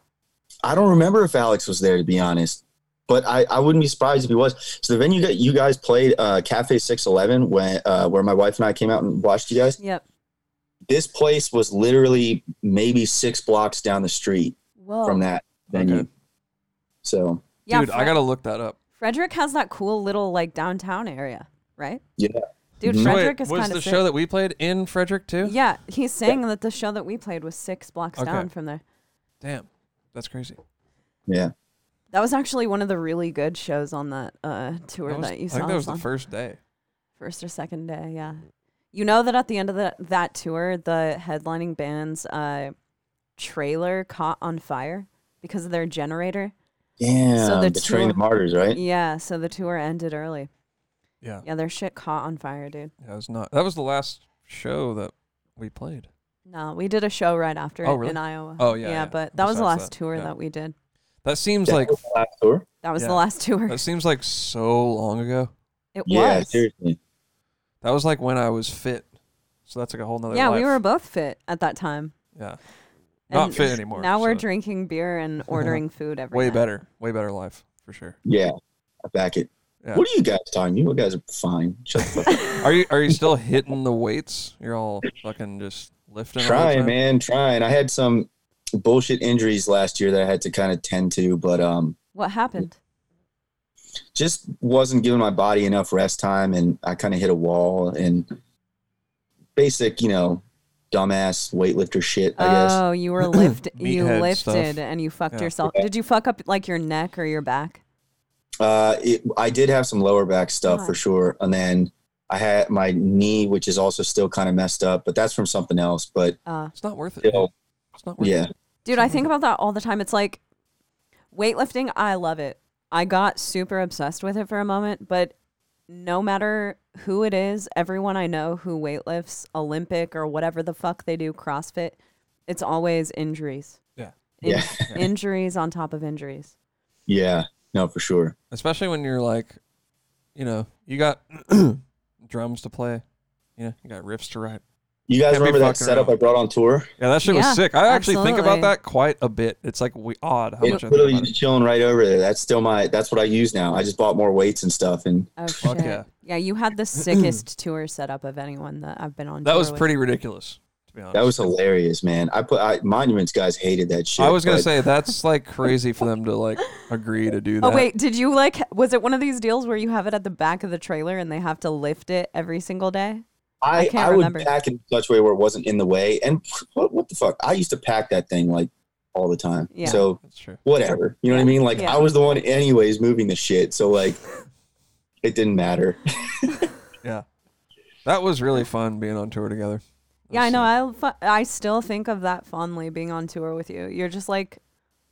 I don't remember if Alex was there to be honest, but I, I wouldn't be surprised if he was. So the venue that you guys played, uh, Cafe Six Eleven, when uh, where my wife and I came out and watched you guys. Yep. This place was literally maybe six blocks down the street Whoa. from that venue. Okay. So yeah, Dude, Fre- I gotta look that up. Frederick has that cool little like downtown area, right? yeah, Dude, Mhm. So wait, Frederick is was kind the of show that we played in Frederick too? Yeah, he's saying that the show that we played was six blocks Okay. down from there. Damn, that's crazy. yeah. That was actually one of the really good shows on that uh, tour That that, was- you I saw. think that was us the on. first day. first or second day. Yeah, you know that at the end of the, that tour, the headlining band's uh, trailer caught on fire because of their generator. Yeah, so the betraying the tour- martyrs, right? Yeah, so the tour ended early. Yeah, Yeah, their shit caught on fire, dude. that was not. That was the last show that we played. No, we did a show right after Oh, it really? in Iowa. Oh, yeah, yeah. yeah. but that was the last that, tour yeah. that we did. That seems That like was the last tour. That was Yeah. the last tour. that seems like so long ago. It Yeah, was. seriously. That was like when I was fit. So that's like a whole nother. yeah, we were both fit at that time. Yeah. Not And fit anymore. Now we're drinking beer and ordering food every way night. better. Way better life for sure. Yeah, I back it. Yeah. What are you guys talking? You guys are fine. Shut the fuck. Are you are you still hitting the weights? You're all fucking just lifting. trying, man, trying. I had some bullshit injuries last year that I had to kind of tend to, but um, What happened? Just wasn't giving my body enough rest time, and I kind of hit a wall and basic, you know, dumbass weightlifter shit. I guess. Oh, you were lift. you lifted stuff. and you fucked Yeah. yourself. Did you fuck up like your neck or your back? Uh, it, I did have some lower back stuff for sure, and then I had my knee, which is also still kind of messed up, but that's from something else. But Uh, It's not worth it. still, It's not worth yeah, it. dude, I think about that all the time. It's like weightlifting. I love it. I got super obsessed with it for a moment, but no matter who it is, everyone I know who weightlifts, Olympic or whatever the fuck they do, CrossFit, it's always injuries. Yeah. In- Yeah. injuries on top of injuries. yeah, no, for sure. Especially when you're like, you know, you got drums to play. You know, you got riffs to write. You guys Can't remember that setup around. I brought on tour? Yeah, that shit Yeah, was sick. I actually think about that quite a bit. It's like we odd how much It's I think literally about it. just chilling right over there. That's still my. That's what I use now. I just bought more weights and stuff, and Oh Fuck shit. yeah. Yeah, you had the sickest tour setup of anyone that I've been on. That tour was with. pretty ridiculous, to be honest. that was hilarious, man. I put I, monuments guys hated that shit. I was gonna but say that's like crazy for them to like agree to do oh, that. Oh wait, did you like? Was it one of these deals where you have it at the back of the trailer and they have to lift it every single day? I I, I, would remember. pack in such a way where it wasn't in the way. And what, what the fuck? I used to pack that thing like all the time. Yeah. So That's true. whatever. You know what I mean? Like Yeah. I was the one anyways moving the shit. So like it didn't matter. Yeah, that was really fun being on tour together. Yeah, I know. I I still think of that fondly being on tour with you. You're just like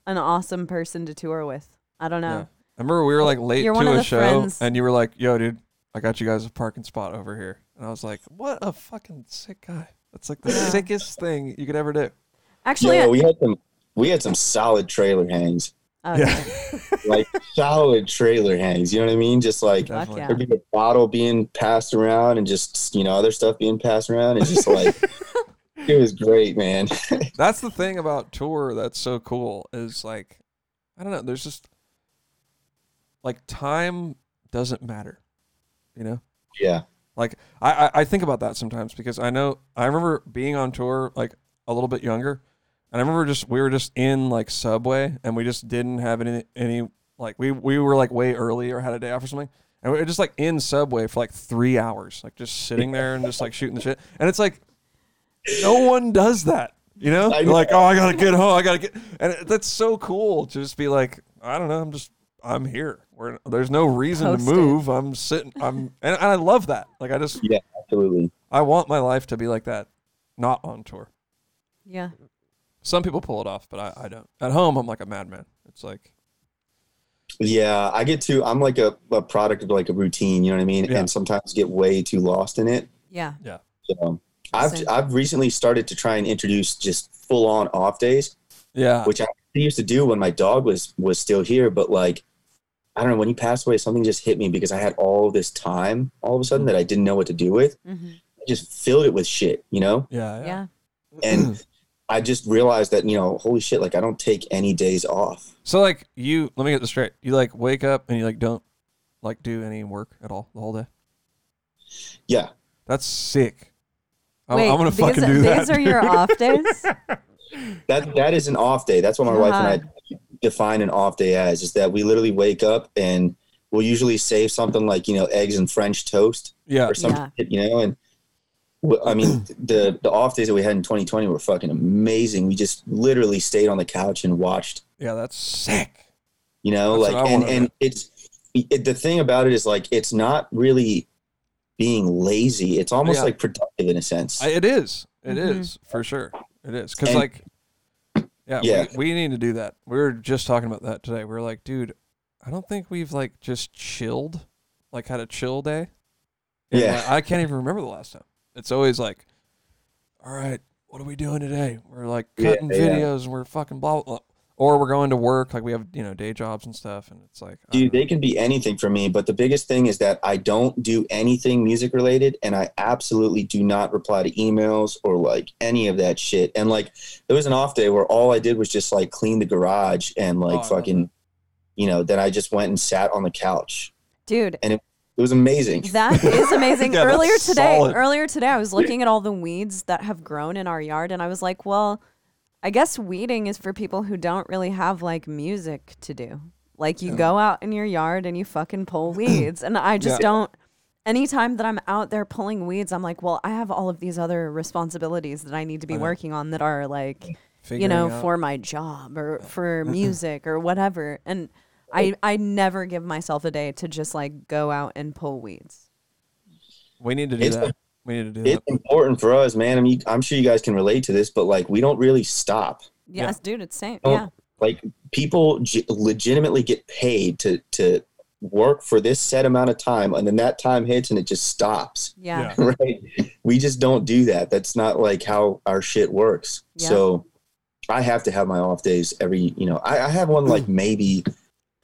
an awesome person to tour with. I don't know. Yeah. I remember we were like late You're to a show, friends- and you were like, "Yo, dude, I got you guys a parking spot over here," and I was like, "What a fucking sick guy! That's like the Yeah. sickest thing you could ever do." Actually, Yo, I- we had some we had some solid trailer hangs. oh, Yeah, Like solid trailer hangs. You know what I mean? Just like Definitely. there'd be a bottle being passed around and just you know other stuff being passed around and just like it was great, man. that's the thing about tour that's so cool is like, I don't know. There's just like time doesn't matter, you know. yeah. Like I, I, I think about that sometimes because I know I remember being on tour like a little bit younger, and I remember just we were just in like Subway and we just didn't have any any like we we were like way early or had a day off or something, and we were just like in Subway for like three hours, like just sitting there and just like shooting the shit, and it's like no one does that, you know? Know. like oh I gotta get home, I gotta get, and that's so cool to just be like I don't know, I'm just I'm here. We're, there's no reason Post to it. move. I'm sitting. I'm and, and I love that. Like I just Yeah, absolutely. I want my life to be like that, not on tour. yeah. Some people pull it off, but I, I don't. At home, I'm like a madman. It's like Yeah, I get to I'm like a, a product of like a routine, you know what I mean? Yeah. And sometimes get way too lost in it. Yeah. Yeah. So I've Same. I've recently started to try and introduce just full on off days, yeah, which I used to do when my dog was was still here, but like I don't know, when he passed away, something just hit me because I had all this time all of a sudden that I didn't know what to do with. hmm I just filled it with shit, you know? yeah, Yeah. yeah. And I just realized that, you know, holy shit, like I don't take any days off. So like you, let me get this straight. You like wake up and you like don't like do any work at all the whole day. Yeah. That's sick. I'm, Wait, I'm gonna these, fucking do that. these are your off days. That that is an off day. That's what my wife and I define an off day as is that we literally wake up and we'll usually save something like, you know, eggs and French toast yeah, or something, you know, and I mean, the the off days that we had in 2020 were fucking amazing. We just literally stayed on the couch and watched, yeah, that's sick. you know, That's like I and wanna and it's it, the thing about it is like it's not really being lazy. It's almost Yeah. like productive in a sense. I, it is. It is Mhm. for sure. It is because like, yeah, Yeah. We, we need to do that. We were just talking about that today. We are like, dude, I don't think we've like just chilled, like had a chill day. And, Yeah. like, I can't even remember the last time. It's always like, all right, what are we doing today? We're like cutting yeah. videos and we're fucking blah blah. Blah. or we're going to work. Like we have you know day jobs and stuff, and it's like Dude, they can be anything for me, but the biggest thing is that I don't do anything music related and I absolutely do not reply to emails or like any of that shit. And like there was an off day where all I did was just like clean the garage and Oh, like love fucking you know, then I just went and sat on the couch. Dude, and It was amazing. That is amazing. Yeah, earlier today, solid. earlier today, I was looking at all the weeds that have grown in our yard, and I was like, well, I guess weeding is for people who don't really have like music to do. Like you Yeah. go out in your yard and you fucking pull weeds, and I just Yeah. don't. Anytime that I'm out there pulling weeds, I'm like, well, I have all of these other responsibilities that I need to be I know. working on that are like you know, out- for my job or for music or whatever. And I I never give myself a day to just like go out and pull weeds. we need to do It's that. We need to do It's that. important for us, man. I mean, I'm sure you guys can relate to this, but like we don't really stop. Yeah. Yes, dude, it's same. Yeah. Like people g- legitimately get paid to to work for this set amount of time, and then that time hits and it just stops. Yeah. Yeah. right? We just don't do that. That's not like how our shit works. Yeah. So I have to have my off days every, you know, I, I have one like maybe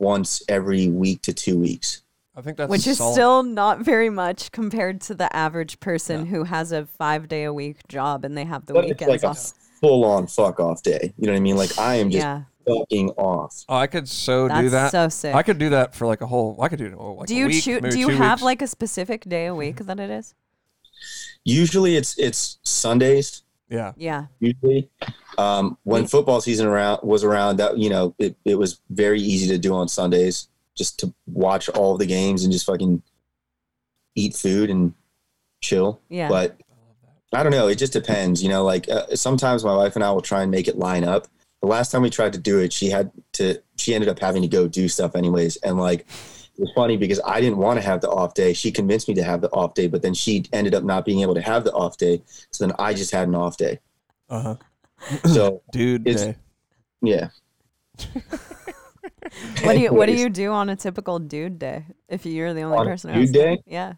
once every week to two weeks. I think that's Which is solid. still not very much compared to the average person who has a five day a week job and they have the But it's weekends like a off. full on fuck off day. You know what I mean? Like I am just Yeah. fucking off. Oh, I could so That's do that. so sick. I could do that for like a whole. I could do it. Oh, like do a you week, choo- maybe do you have weeks. like a specific day a week that it is? Usually it's it's Sundays. Yeah. Yeah. Usually, um, when football season around was around, that you know it, it was very easy to do on Sundays, just to watch all the games and just fucking eat food and chill. Yeah. But I don't know. It just depends. You know, like uh, sometimes my wife and I will try and make it line up. The last time we tried to do it, she had to. She ended up having to go do stuff anyways, and like it was funny because I didn't want to have the off day. She convinced me to have the off day, but then she ended up not being able to have the off day. So then I just had an off day. Uh huh. So Dude, It's- day. yeah, what do you what do you do on a typical dude day if you're the only On person dude day? Yeah.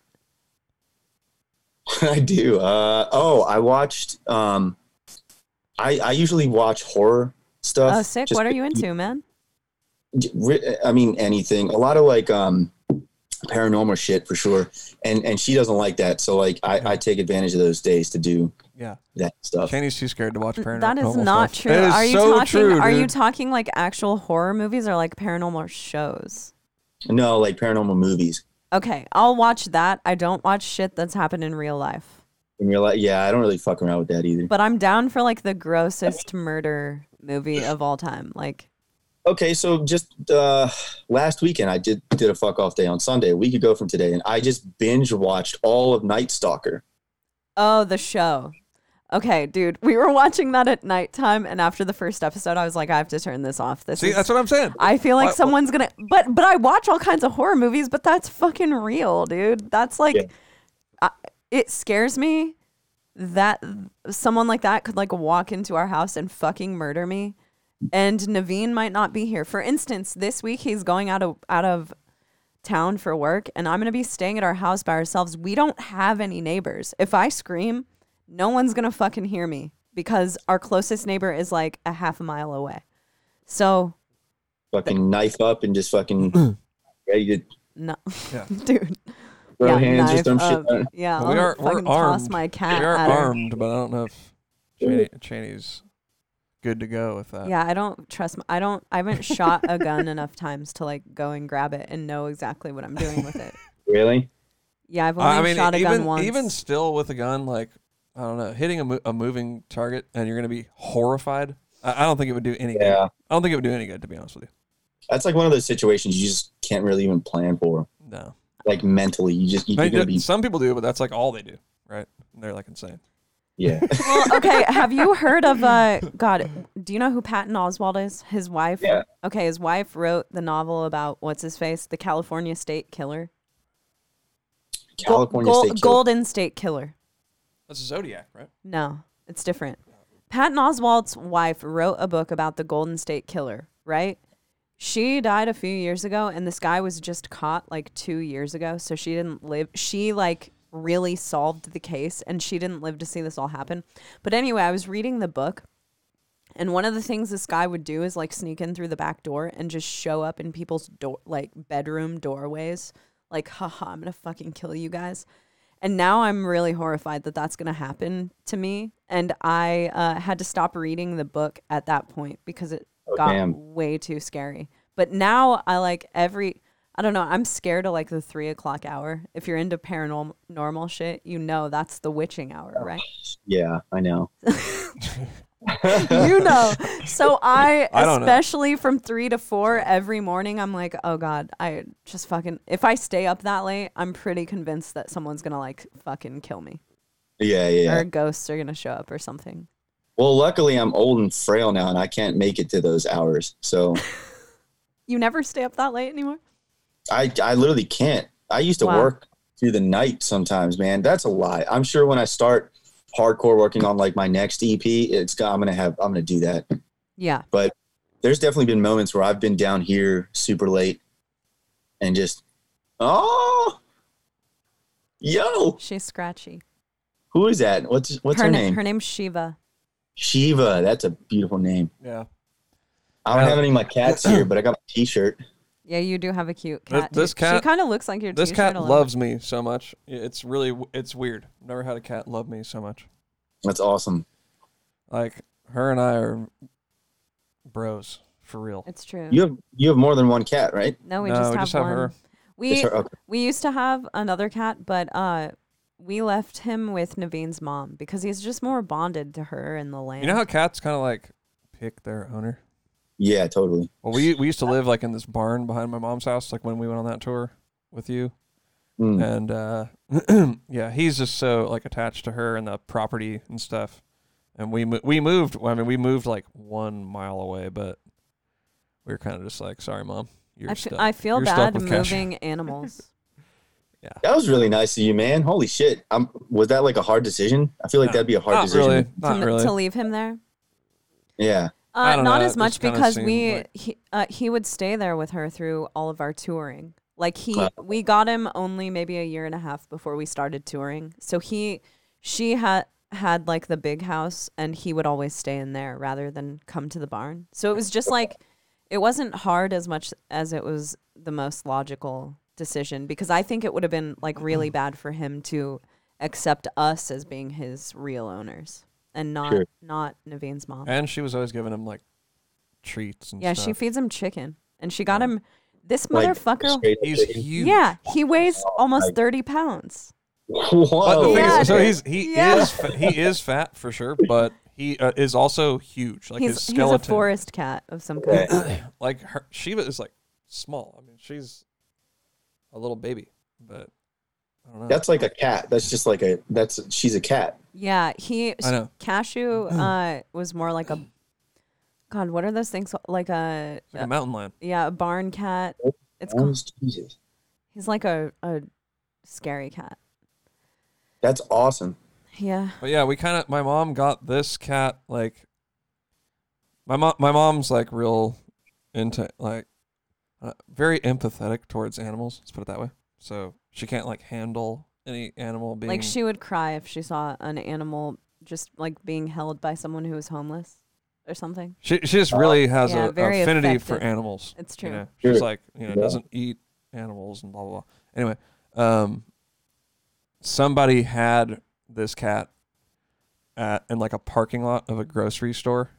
I do. Uh, oh, I watched. Um, I I usually watch horror stuff. Oh, sick. What are you into, man? I mean, anything. A lot of like um, paranormal shit for sure. And and she doesn't like that, so like I, I take advantage of those days to do Yeah. that stuff. Kenny's too scared to watch paranormal. That is not stuff. true. It is Are you so talking true, are you talking like actual horror movies or like paranormal shows? No, like paranormal movies. Okay, I'll watch that. I don't watch shit that's happened in real life. And you're like, yeah, I don't really fuck around with that either. But I'm down for like the grossest murder movie of all time. Like Okay, so just uh, last weekend I did did a fuck off day on Sunday, a week ago from today, and I just binge watched all of Night Stalker. Oh, the show. Okay, dude, we were watching that at nighttime, and after the first episode, I was like, I have to turn this off. This See, is. that's what I'm saying. I feel like Why- someone's gonna, but but I watch all kinds of horror movies, but that's fucking real, dude. That's like, Yeah. I, it scares me that someone like that could like walk into our house and fucking murder me, and Navene might not be here. For instance, this week he's going out of out of town for work, and I'm gonna be staying at our house by ourselves. We don't have any neighbors. If I scream, no one's gonna fucking hear me because our closest neighbor is like a half a mile away. So Fucking knife up and just fucking ready to no, Yeah. dude. throw yeah, hands or knife some up. shit. Yeah, we I'll are we're fucking toss armed. my cat we are at her. armed, but I don't know if Chaney, Chaney's good to go with that. Yeah, I don't trust. My, I don't. I haven't shot a gun enough times to like go and grab it and know exactly what I'm doing with it. Really? Yeah, I've only I mean, shot a even gun once. even still with a gun, like I don't know, hitting a, mo- a moving target and you're gonna be horrified. I, I don't think it would do any good. Yeah. I don't think it would do any good, to be honest with you. That's like one of those situations you just can't really even plan for. No, Like mentally, you just you're They gonna do- be some people do, but that's like all they do, right? They're like insane. Yeah. well, okay. Have you heard of uh? God, do you know who Patton Oswalt is? His wife. Yeah. Okay, his wife wrote the novel about what's his face, the California State Killer. California Gol- State Killer. Golden State Killer. That's a Zodiac, right? No, it's different. Patton Oswalt's wife wrote a book about the Golden State Killer, right? She died a few years ago, and this guy was just caught like two years ago. So she didn't live. She like really solved the case, and she didn't live to see this all happen. But anyway, I was reading the book, And one of the things this guy would do is like sneak in through the back door and just show up in people's door, like bedroom doorways. Like, haha, I'm gonna fucking kill you guys. And now I'm really horrified that that's gonna happen to me. And I uh, had to stop reading the book at that point because it Oh, got damn. way too scary. But now I like every. I don't know. I'm scared of like the three o'clock hour. If you're into paranormal normal shit, you know that's the witching hour, oh, right? Yeah, I know. you know. So I, I don't know. especially from three to four every morning, I'm like, oh god, I just fucking. If I stay up that late, I'm pretty convinced that someone's gonna like fucking kill me, Yeah, Yeah, yeah. or ghosts are gonna show up or something. Well, luckily I'm old and frail now, and I can't make it to those hours. So You never stay up that late anymore. I, I literally can't. I used to Wow. work through the night sometimes, man. That's a lie. I'm sure when I start hardcore working on like my next EP, it's I'm gonna have I'm gonna do that. Yeah. But there's definitely been moments where I've been down here super late and just oh yo She's scratchy. who is that? What's what's her, na- name? Her name's Shiva. Shiva. That's a beautiful name. Yeah. I don't Yeah. have any of my cats here, but I got my T-shirt. Yeah, you do have a cute cat. this too. She cat- kind of looks like your This cat loves me so much. It's really it's weird. Never had a cat love me so much. That's awesome. Like her and I are bros for real. It's true. You have you have more than one cat, right? no, we No, just we have just have one. her. We her- okay. we used to have another cat, but uh, we left him with Navene's mom because he's just more bonded to her and the land. You know how cats kind of like pick their owner. Yeah, totally. Well, we we used to live like in this barn behind my mom's house, like when we went on that tour with you. Mm. and uh yeah he's just so like attached to her and the property and stuff and we mo- we moved i mean we moved like one mile away but we were kind of just like sorry mom you're I, f- stuck. I feel You're stuck bad with Cash." moving animals. That was really nice of you, man. Holy shit. Um, was that like a hard decision? I feel like No, that'd be a hard not decision. really not m- really to leave him there. Yeah. I Uh, don't know, as much because we like- he, uh, he would stay there with her through all of our touring. Like he, we got him only maybe a year and a half before we started touring. So he, she had had like the big house, and he would always stay in there rather than come to the barn. So it was just like, it wasn't hard as much as it was the most logical decision because I think it would have been like really bad for him to accept us as being his real owners and not Sure. not Navene's mom. and she was always giving him like treats and Yeah, stuff she feeds him chicken, and she got him. This Like, motherfucker. straight up he's chicken. huge Yeah, he weighs almost like- thirty pounds. but the Whoa. thing Yeah, is, so dude. he's he Yeah. is fa- he is fat for sure but he uh, is also huge like his he's he's a skeleton forest cat of some kind. like her shiva is like small i mean she's a little baby but i don't know That's like a cat. That's just like a that's she's a cat. yeah, he i know Cashew uh, was more like a. God, what are those things like a? It's like a mountain lion yeah, a barn cat. It's Oh, called. Jesus. He's like a a scary cat. That's awesome. Yeah. But yeah, we kind of my mom got this cat like my mom my mom's like real into like uh, very empathetic towards animals. Let's put it that way. So she can't like handle any animal being Like she would cry if she saw an animal just like being held by someone who was homeless or something. she she just really has Yeah, a very affinity for affected. animals. It's You true. know? She's Sure. like you know Yeah. doesn't eat animals and blah blah blah. Anyway, um, somebody had this cat at in like a parking lot of a grocery store,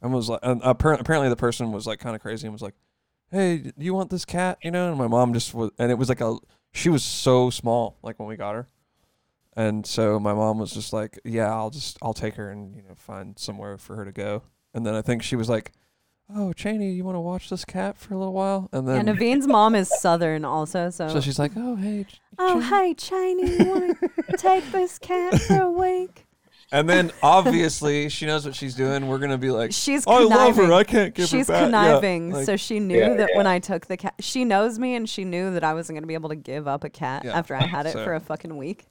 and was like, and appar- apparently the person was like kind of crazy and was like, "Hey, do you want this cat?" You know, and my mom just was, and it was like a she was so small like when we got her. And so my mom was just like, "Yeah, I'll just I'll take her and you know find somewhere for her to go." And then I think she was like, "Oh, Chaney, you want to watch this cat for a little while?" And then Navene's mom is southern also, so. so she's like, "Oh, hey." Ch- oh, Chaney." hey, Chaney, you want to take this cat for a week? And then obviously she knows what she's doing. We're gonna be like, She's oh, "I love her. conniving. I can't give She's her back." Yeah, conniving, like- so she knew Yeah, that yeah. when I took the cat, she knows me, and she knew that I wasn't going to be able to give up a cat Yeah, after I had it so- for a fucking week.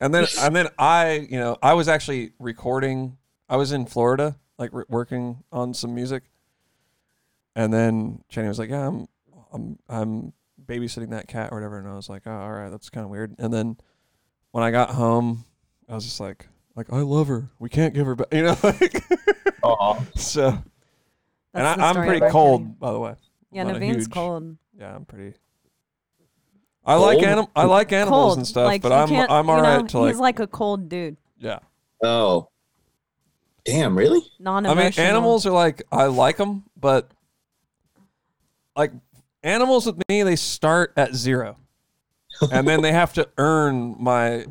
and then and then I, you know, I was actually recording. I was in Florida, like re- working on some music. And then Jenny was like, "Yeah, I'm, I'm, I'm babysitting that cat or whatever." And I was like, "Oh, all right, that's kind of weird." And then when I got home, I was just like, "Like I love her. We can't give her back," you know. Like, Aw. So, and That's the I, I'm story pretty our cold, kitty. by the way. Yeah, Not a Navene's huge- cold. Yeah, I'm pretty. I like Cold? anim- I like animals Cold. and stuff, like, but you I'm can't- I'm you all right know, to like He's like a cold dude. yeah. Oh. Damn, really? I Non-emotional. I mean, animals are like I like them, but like animals with me, they start at zero, and then they have to earn my.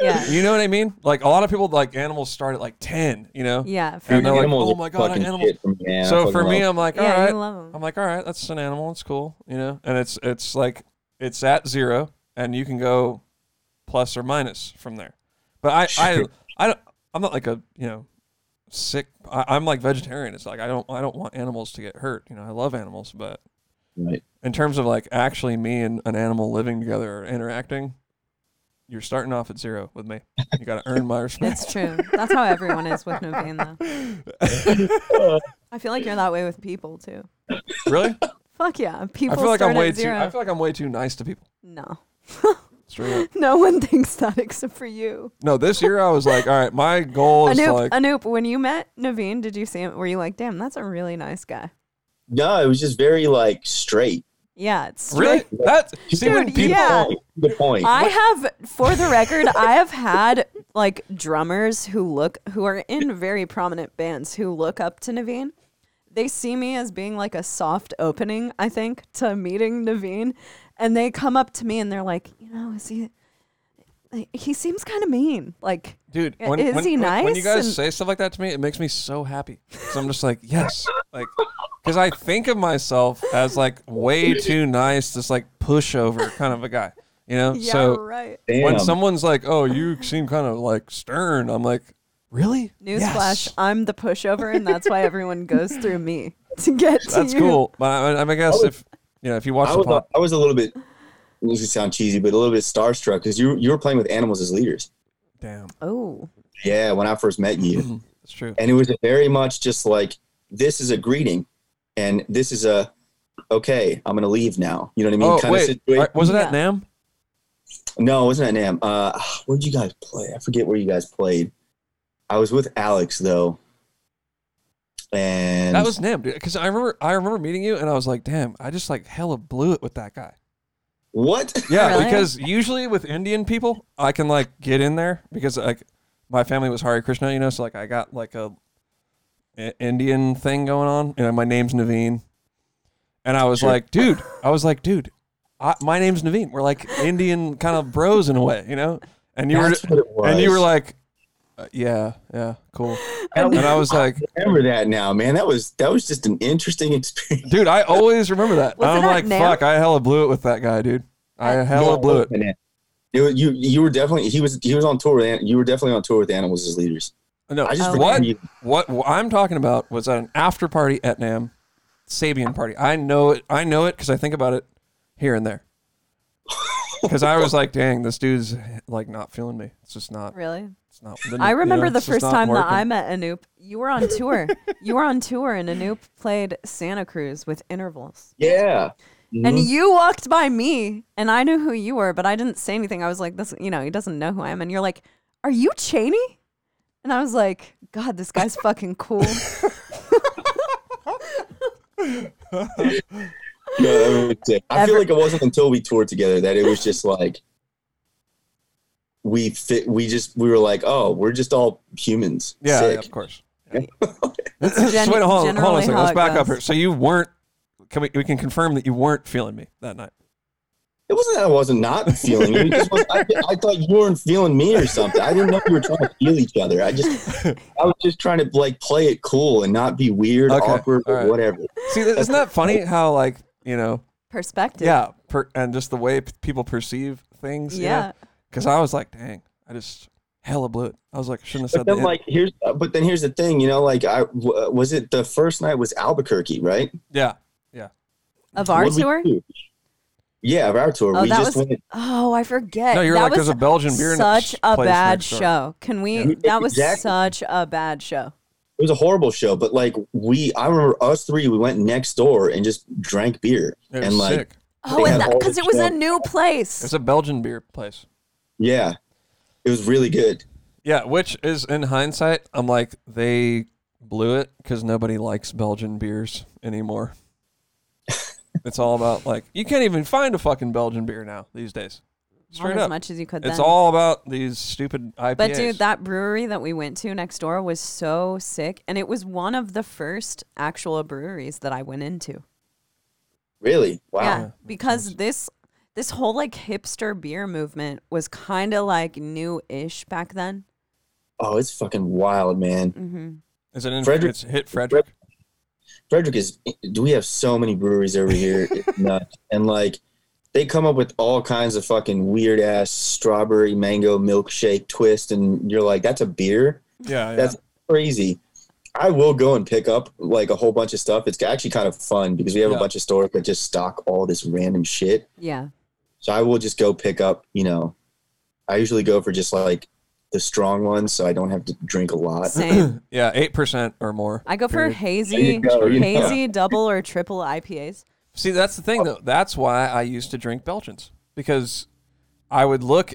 Yeah. You know what I mean? Like a lot of people like animals start at like ten. You know. Yeah. For And they're like, "Oh my God, fucking animals." for me, so for me, I'm like, all yeah, right. you love 'em. I'm like, all right, that's an animal. It's cool, you know. And it's it's like it's at zero, and you can go plus or minus from there. But I I I don't. I'm not like a you know sick. I, I'm like vegetarian. It's like I don't I don't want animals to get hurt. You know, I love animals, but Right. in terms of like actually me and an animal living together or interacting, you're starting off at zero with me. You got to earn my respect. It's true. That's how everyone is with Navene, though. I feel like you're that way with people too. really? Fuck yeah, people. I feel like start I'm way too. I feel like I'm way too nice to people. no, Straight up. no one thinks that except for you. No, this year I was like, all right, my goal is to Anoop, like. Anoop, when you met Navene, did you see him? Were you like, damn, that's a really nice guy? No, it was just very like straight. Yeah, it's Really? straight. That see when people yeah. Good point. I have, for the record, I have had like drummers who look, who are in very prominent bands who look up to Navene. They see me as being like a soft opening, I think, to meeting Navene. And they come up to me and they're like, you know, is he, he seems kind of mean. Like, dude, Yeah, when, is when, he when- when you guys And- say stuff like that to me, it makes me so happy. So I'm just like, yes, like, because I think of myself as like way too nice, this like pushover kind of a guy, you know. yeah, so right. Damn. when someone's like, "Oh, you seem kind of like stern," I'm like, "Really? Newsflash, Yes. I'm the pushover, and that's why everyone goes through me to get to That's you. cool." But I, I guess was- if you know, if you watch I the was, pod, I was a little bit. This could sound cheesy, but a little bit starstruck because you you were playing with animals as leaders. damn, Oh, Yeah, when I first met you, that's true. and it was very much just like this is a greeting, and this is a okay. I'm gonna leave now. You know what I mean? Oh kind wait, of situation. right, wasn't that Yeah. NAMM? No, it wasn't at NAMM. Uh, where'd you guys play? I forget where you guys played. I was with Alex though, and That was NAMM, dude. Because I remember, I remember meeting you, and I was like, "Damn, I just like hella blew it with that guy." What? Yeah, Really? because usually with Indian people, I can like get in there because like my family was Hare Krishna, you know, so like I got like a, I- Indian thing going on. You know, my name's Navene, and I was Sure. like, dude, I was like, dude, I, my name's Navene. We're like Indian kind of bros in a way, you know. And you That's were, what it and you were like, uh, yeah, yeah, cool. And I was like, remember that now, man. That was that was just an interesting experience. dude, I always remember that. Was I'm it like, NAMM? fuck, I hella blew it with that guy, dude. I hella No, blew it. man. It was- you you were definitely he was he was on tour with you were definitely on tour with animals as leaders. No, I just Oh. what you- what what I'm talking about was at an after party at NAMM, Sabian party. I know it. I know it because I think about it here and there. Because I was like, dang, this dude's like not feeling me. It's just not. really? It's not. I remember you know, the first not time that. I met Anoop. You were on tour. you were on tour, and Anoop played Santa Cruz with intervals. Yeah. And Mhm. you walked by me, and I knew who you were, but I didn't say anything. I was like, "This, you know, he doesn't know who I am." And you're like, "Are you Chaney?" And I was like, "God, this guy's fucking cool." No, that was it. I feel like it wasn't until we toured together that it was just like we fit. We just we were like, oh, we're just all humans. Yeah, yeah, of course. Gen- Just wait, hold on, hold on a generally second. how Let's it back up goes. here. So you weren't. Can we, we can confirm that you weren't feeling me that night. It wasn't that I wasn't not feeling you. It just was, I, I thought you weren't feeling me or something. I didn't know we were trying to feel each other. I just I was just trying to like play it cool and not be weird, Okay, awkward, all or whatever. See, isn't that funny? How like you know, Perspective. yeah, per, and just the way p- people perceive things. Yeah. Because I was like, dang, I just hella blew it. I was like, shouldn't have But said then that. like here's uh, but then here's the thing, you know, like I w- uh, was it the first night was Albuquerque, right? yeah. Yeah. Of our tour. Yeah, of our tour. Oh, we that just was- went Oh, I forget. No, you're that like, was there's a Belgian beer such a place bad next door. show. Can we? Yeah. That was Exactly. such a bad show. It was a horrible show, but like we I remember us three, we went next door and just drank beer. It was and like sick. Oh, and because it was a new place. It's a Belgian beer place. yeah. It was really good. Yeah, which is in hindsight, I'm like they blew it because nobody likes Belgian beers anymore. it's all about like you can't even find a fucking Belgian beer now these days. Not Straight as up, much as you could. Then it's then. all about these stupid IPAs. But dude, that brewery that we went to next door was so sick, and it was one of the first actual breweries that I went into. Really? Wow. Yeah, because this this whole like hipster beer movement was kind of like new-ish back then. Oh, it's fucking wild, man. Mm-hmm. is it in Frederick- It's hit Frederick. Frederick is. Do we have so many breweries over here? It's nuts. And like, they come up with all kinds of fucking weird ass strawberry mango milkshake twist, and you're like, that's a beer? Yeah, yeah. That's crazy. I will go and pick up like a whole bunch of stuff. It's actually kind of fun because we have Yeah. a bunch of stores that just stock all this random shit. Yeah, So I will just go pick up, you know, I usually go for just like the strong ones so I don't have to drink a lot. same. yeah, eight percent or more. I go for period. hazy, go, you know. hazy double or triple IPAs. See, that's the thing though. That's why I used to drink Belgians because I would look,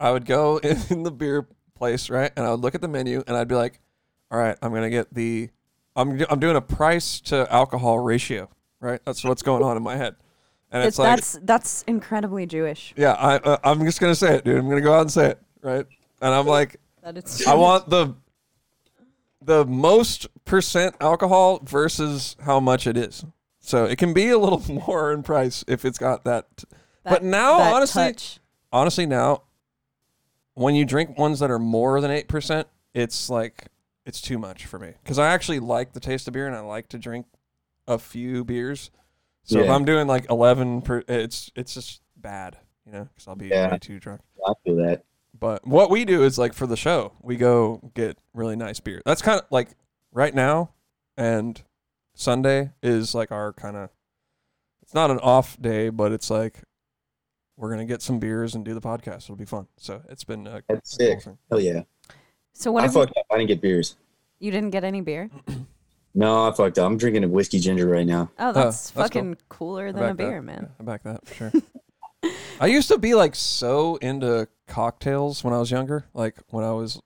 I would go in the beer place, right, and I would look at the menu and I'd be like, "All right, I'm gonna get the, I'm I'm doing a price to alcohol ratio, right? That's what's going on in my head, and it's It- like, that's that's incredibly Jewish. yeah, I uh, I'm just gonna say it, dude. I'm gonna go out and say it, right? And I'm like, That it's I want the the most percent alcohol versus how much it is. So it can be a little more in price if it's got that. but now, that honestly, touch. honestly, now when you drink ones that are more than eight percent, it's like it's too much for me because I actually like the taste of beer and I like to drink a few beers. So if I'm doing like eleven per, it's it's just bad, you know, because I'll be Yeah. way too drunk. I feel that. But what we do is like for the show, we go get really nice beer. That's kind of like right now and Sunday is like our kind of it's not an off day, but it's like we're going to get some beers and do the podcast. It'll be fun. So it's been a That's a cool sick. thing. Hell yeah. So what I have you, fucked up. I didn't get beers. you didn't get any beer? No, I fucked up. I'm drinking a whiskey ginger right now. Oh, oh that's that's cool. fucking cooler than a back that. beer, man. Yeah, I back that for sure. I used to be like so into cocktails when I was younger, like when I was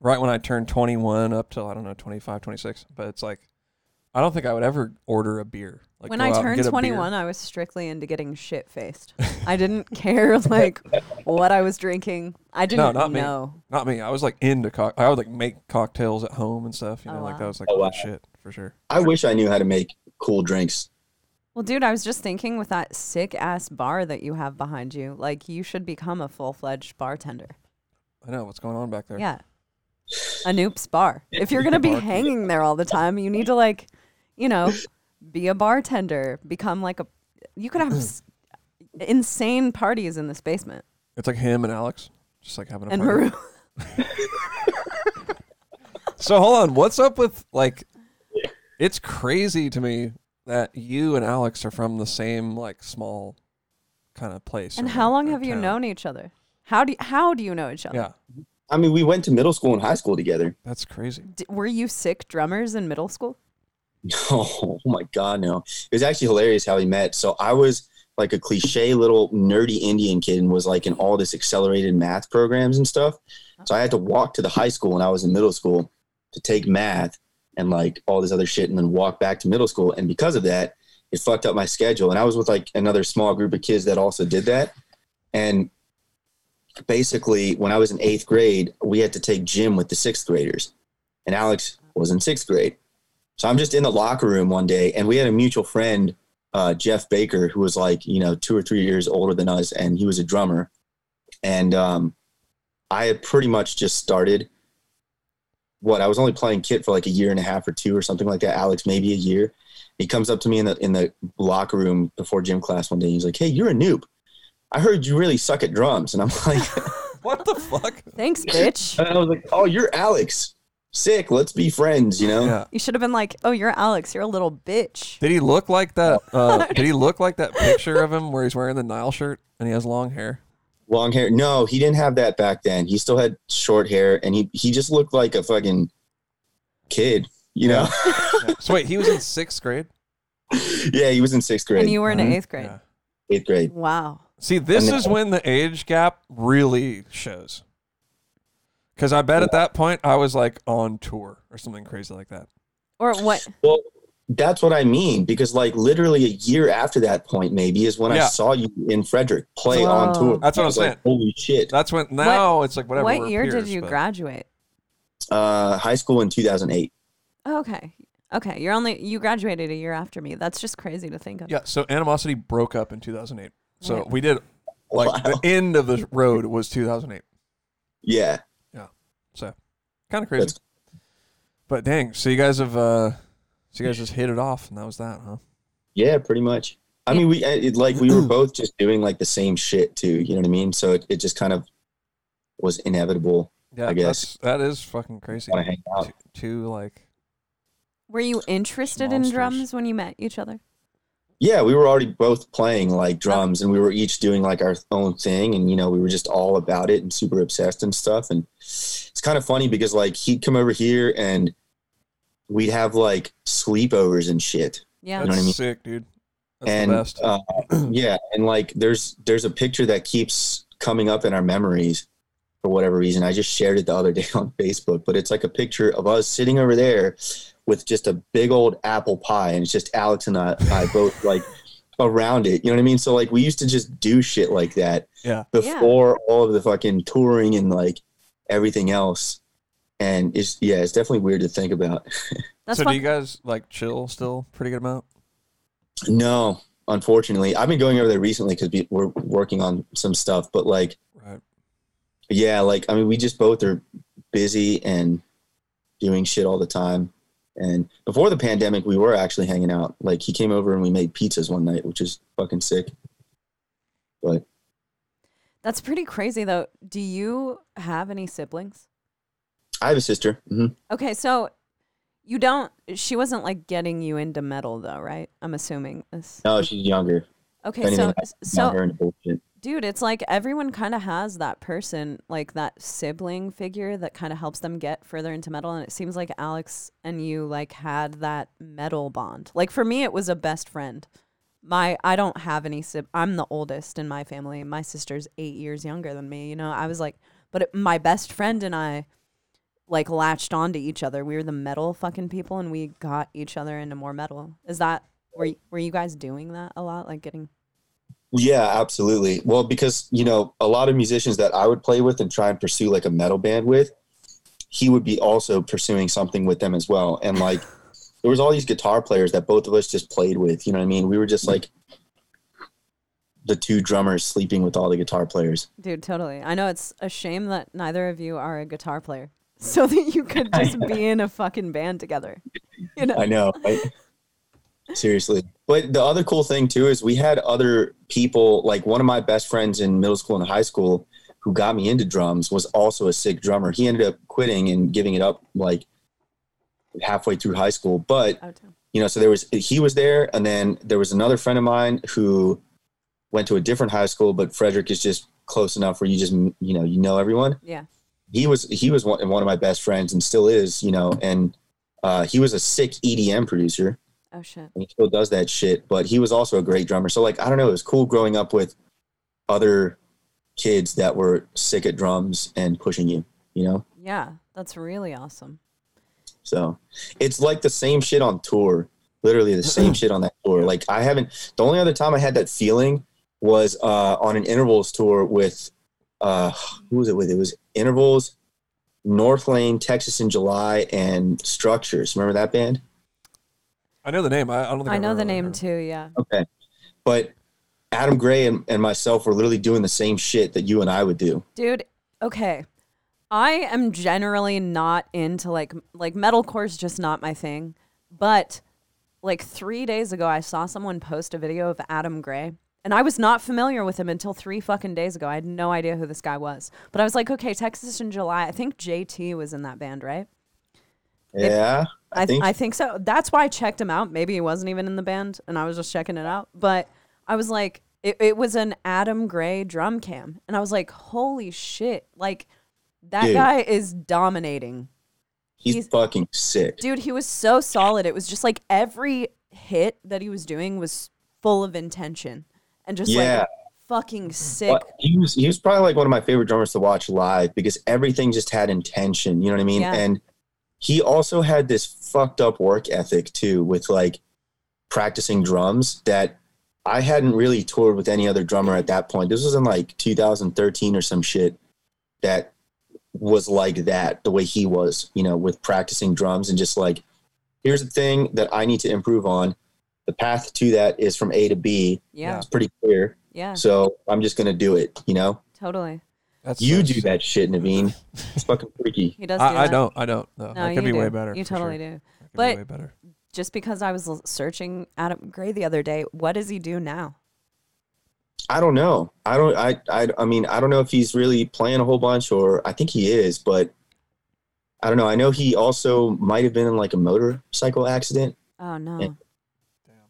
right when I turned 21 up till I don't know 25, 26, but it's like I don't think I would ever order a beer. Like when I turned get a beer. 21, I was strictly into getting shit faced. I didn't care like what I was drinking. I didn't not me. know. Not me. I was like into cock. I would like make cocktails at home and stuff. You oh, know, Oh, like wow. that was like Oh, my wow. shit for sure. I wish I knew how to make cool drinks. Well, dude, I was just thinking with that sick ass bar that you have behind you, like you should become a full fledged bartender. I know what's going on back there. Yeah. Anoop's bar. If you're gonna be hanging there all the time, you need to like, you know, be a bartender. Become like a. You could have s- insane parties in this basement. It's like him and Alex, just like having a And party. Maru. So hold on, what's up with like? It's crazy to me that you and Alex are from the same like small kind of place. And or- how long or have you town. known each other? How do you, how do you know each other? Yeah, I mean, we went to middle school and high school together. that's crazy. D- were you sick drummers in middle school? Oh, my God, no. It was actually hilarious how we met. So I was like a cliche little nerdy Indian kid and was like in all this accelerated math programs and stuff. So I had to walk to the high school when I was in middle school to take math and like all this other shit and then walk back to middle school. And because of that, it fucked up my schedule. And I was with like another small group of kids that also did that. And basically, when I was in eighth grade, we had to take gym with the sixth graders. And Alex was in sixth grade. So I'm just in the locker room one day, and we had a mutual friend, uh, Jeff Baker, who was like, you know, two or three years older than us, and he was a drummer. And um, I had pretty much just started. What I was only playing kit for like a year and a half or two or something like that. Alex, maybe a year. He comes up to me in the in the locker room before gym class one day. He's like, "Hey, you're Anoop. I heard you really suck at drums." And I'm like, What the fuck? Thanks, bitch. and I was like, "Oh, you're Alex. Sick. Let's be friends." You know. Yeah. You should have been like, "Oh, you're Alex. You're a little bitch." Did he look like that? Uh, did he look like that picture of him where he's wearing the Nile shirt and he has long hair? long hair. No, he didn't have that back then. He still had short hair, and he he just looked like a fucking kid. You know? Yeah. So wait, he was in sixth grade. yeah, he was in sixth grade, And you were in Mhm. eighth grade. Yeah. eighth grade. Wow. See, this And is when the age gap really shows. Because I bet at that point I was like on tour or something crazy like that. Or what? Well, that's what I mean because like literally a year after that point, maybe is when I saw you in Frederick play on tour. That's what I I'm was like, saying. Holy shit! That's when now it's like whatever. what we're year did you but- graduate? Uh, high school in 2008. Oh, okay. Okay. You're only you graduated a year after me. That's just crazy to think of. Yeah. So Animosity broke up in 2008. So Right. we did like Wow. the end of the road was 2008. Yeah, So kind of crazy. That's- But dang, so you guys have uh so you guys just hit it off and that was that, huh? yeah, pretty much. I mean, we it, like we were both just doing like the same shit too. You know what I mean? So it, it just kind of was inevitable. Yeah, I guess. that's, fucking crazy. To hang out? Two, two like Were you interested Monsters. in drums when you met each other? Yeah, we were already both playing like drums, and we were each doing like our own thing, and you know, we were just all about it and super obsessed and stuff. And it's kind of funny because like he'd come over here and we'd have like sleepovers and shit. Yeah. that's know what I mean? sick, dude. That's and the best. Uh, yeah, and like there's there's a picture that keeps coming up in our memories for whatever reason. I just shared it the other day on Facebook, but it's like a picture of us sitting over there with just a big old apple pie, and it's just Alex and I, I both like around it. You know what I mean? So like we used to just do shit like that yeah. before all of the fucking touring and like everything else. And it's yeah, it's definitely weird to think about. That's so fuck- do you guys like chill still pretty good amount? No, unfortunately, I've been going over there recently because we're working on some stuff. But like, Right. yeah, like I mean, we just both are busy and doing shit all the time. And before the pandemic, we were actually hanging out. Like he came over and we made pizzas one night, which is fucking sick. But That's pretty crazy though. Do you have any siblings? I have a sister. hmm Okay, so you don't she wasn't like getting you into metal though, right? I'm assuming this. No, she's younger. Okay, anything, so so Not her into bullshit. dude, it's like everyone kind of has that person, like that sibling figure that kind of helps them get further into metal and it seems like Alex and you like had that metal bond. Like for me it was a best friend. My I don't have any sib I'm the oldest in my family. My sister's 8 years younger than me, you know. I was like but it, my best friend and I like latched onto each other. We were the metal fucking people and we got each other into more metal. Is that were y- were you guys doing that a lot like getting Yeah, absolutely. Well, because you know, a lot of musicians that I would play with and try and pursue like a metal band with, he would be also pursuing something with them as well. And like, there was all these guitar players that both of us just played with. You know what I mean? We were just like the two drummers sleeping with all the guitar players. Dude, totally. I know it's a shame that neither of you are a guitar player, so that you could just be in a fucking band together. You know? I know, right? Seriously. But the other cool thing too is we had other people, like one of my best friends in middle school and high school who got me into drums was also a sick drummer. He ended up quitting and giving it up like halfway through high school. But, Out you know, so there was, he was there. And then there was another friend of mine who went to a different high school, but Frederick is just close enough where you just, you know, you know everyone Yeah. he was he was one, one of my best friends and still is you know and uh, he was a sick edm producer Oh shit. and he still does that shit but he was also a great drummer so like i don't know it was cool growing up with other kids that were sick at drums and pushing you you know Yeah, that's really awesome. So it's like the same shit on tour literally the same shit on that tour like i haven't the only other time i had that feeling was uh, on an intervals tour with uh, who was it with it was intervals northlane texas in july and structures remember that band I know the name. I, I don't think I I've know the name heard. too. Yeah. okay but adam gray and, and myself were literally doing the same shit that you and i would do Dude, okay. I am generally not into like like metalcore is just not my thing. But like 3 days ago I saw someone post a video of Adam Gray and I was not familiar with him until 3 fucking days ago. I had no idea who this guy was. But I was like, "Okay, Texas in July. I think JT was in that band, right?" yeah i, I, think I think so. That's why I checked him out. Maybe he wasn't even in the band, and I was just checking it out. But I was like, it, it was an Adam Gray drum cam, and I was like, holy shit! Like that Dude. guy is dominating, he's, he's- fucking sick dude. He was so solid. It was just like every hit that he was doing was full of intention and just Yeah. like fucking sick. He was he was probably like one of my favorite drummers to watch live because everything just had intention. You know what I mean? Yeah. And he also had this fucked up work ethic too, with like practicing drums that I hadn't really toured with any other drummer at that point. This was in like 2013 or some shit that was like that, the way he was, you know, with practicing drums and just like, here's the thing that I need to improve on. The path to that is from A to B. yeah, It's pretty clear. yeah, So I'm just gonna do it, you know? totally. That's You so do sick. that shit, Navene. It's fucking freaky. He does. do I, I don't. I don't. No, No, I could be do. way better. You totally sure. do. I could But- be way better. Just because I was searching Adam Gray the other day, what does he do now? I don't know. I don't. I. I. I mean, I don't know if he's really playing a whole bunch, or I think he is, but I don't know. I know he also might have been in like a motorcycle accident. Oh no.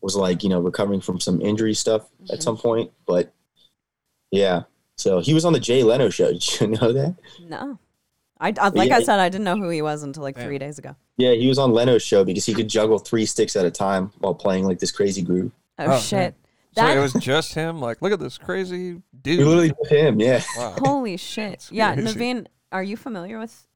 Was like you know recovering from some injury stuff Mhm. at some point, but yeah. So he was on the Jay Leno show. Did you know that? No. I, I like Yeah. I said, I didn't know who he was until like Damn. three days ago. Yeah, he was on Leno's show because he could juggle three sticks at a time while playing like this crazy groove. Oh, Oh, shit. So That it was just him. Like, look at this crazy dude. He literally did him. Yeah. wow. holy shit. That's Yeah, crazy. Navene, are you familiar with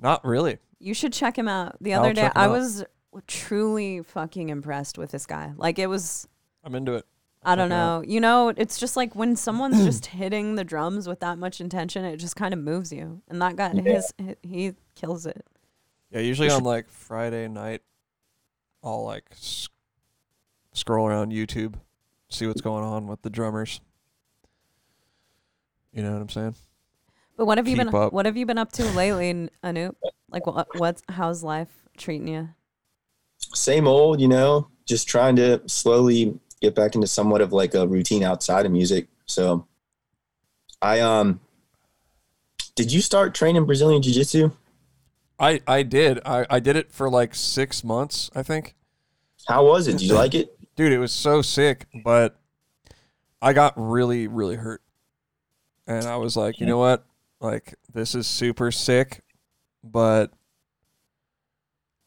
Not really. you should check him out. The I'll other day check him I out. was truly fucking impressed with this guy. Like it was I'm into it. I don't check out. know. You know, it's just like when someone's just hitting the drums with that much intention, it just kind of moves you. And that guy, Yeah. his, he, he kills it. Yeah, usually on like Friday night, I'll like s- scroll around YouTube, see what's going on with the drummers. You know what I'm saying? But what have you Keep been up. What have you been up to lately, N- Anoop? Like what? What's how's life treating you? same old, you know, just trying to slowly get back into somewhat of like a routine outside of music. So I um did you start training Brazilian Jiu Jitsu? I I did. I I did it for like six months, I think. How was it? Did you like it? Dude, it was so sick, but I got really really hurt, and I was like, you know what? Like this is super sick, but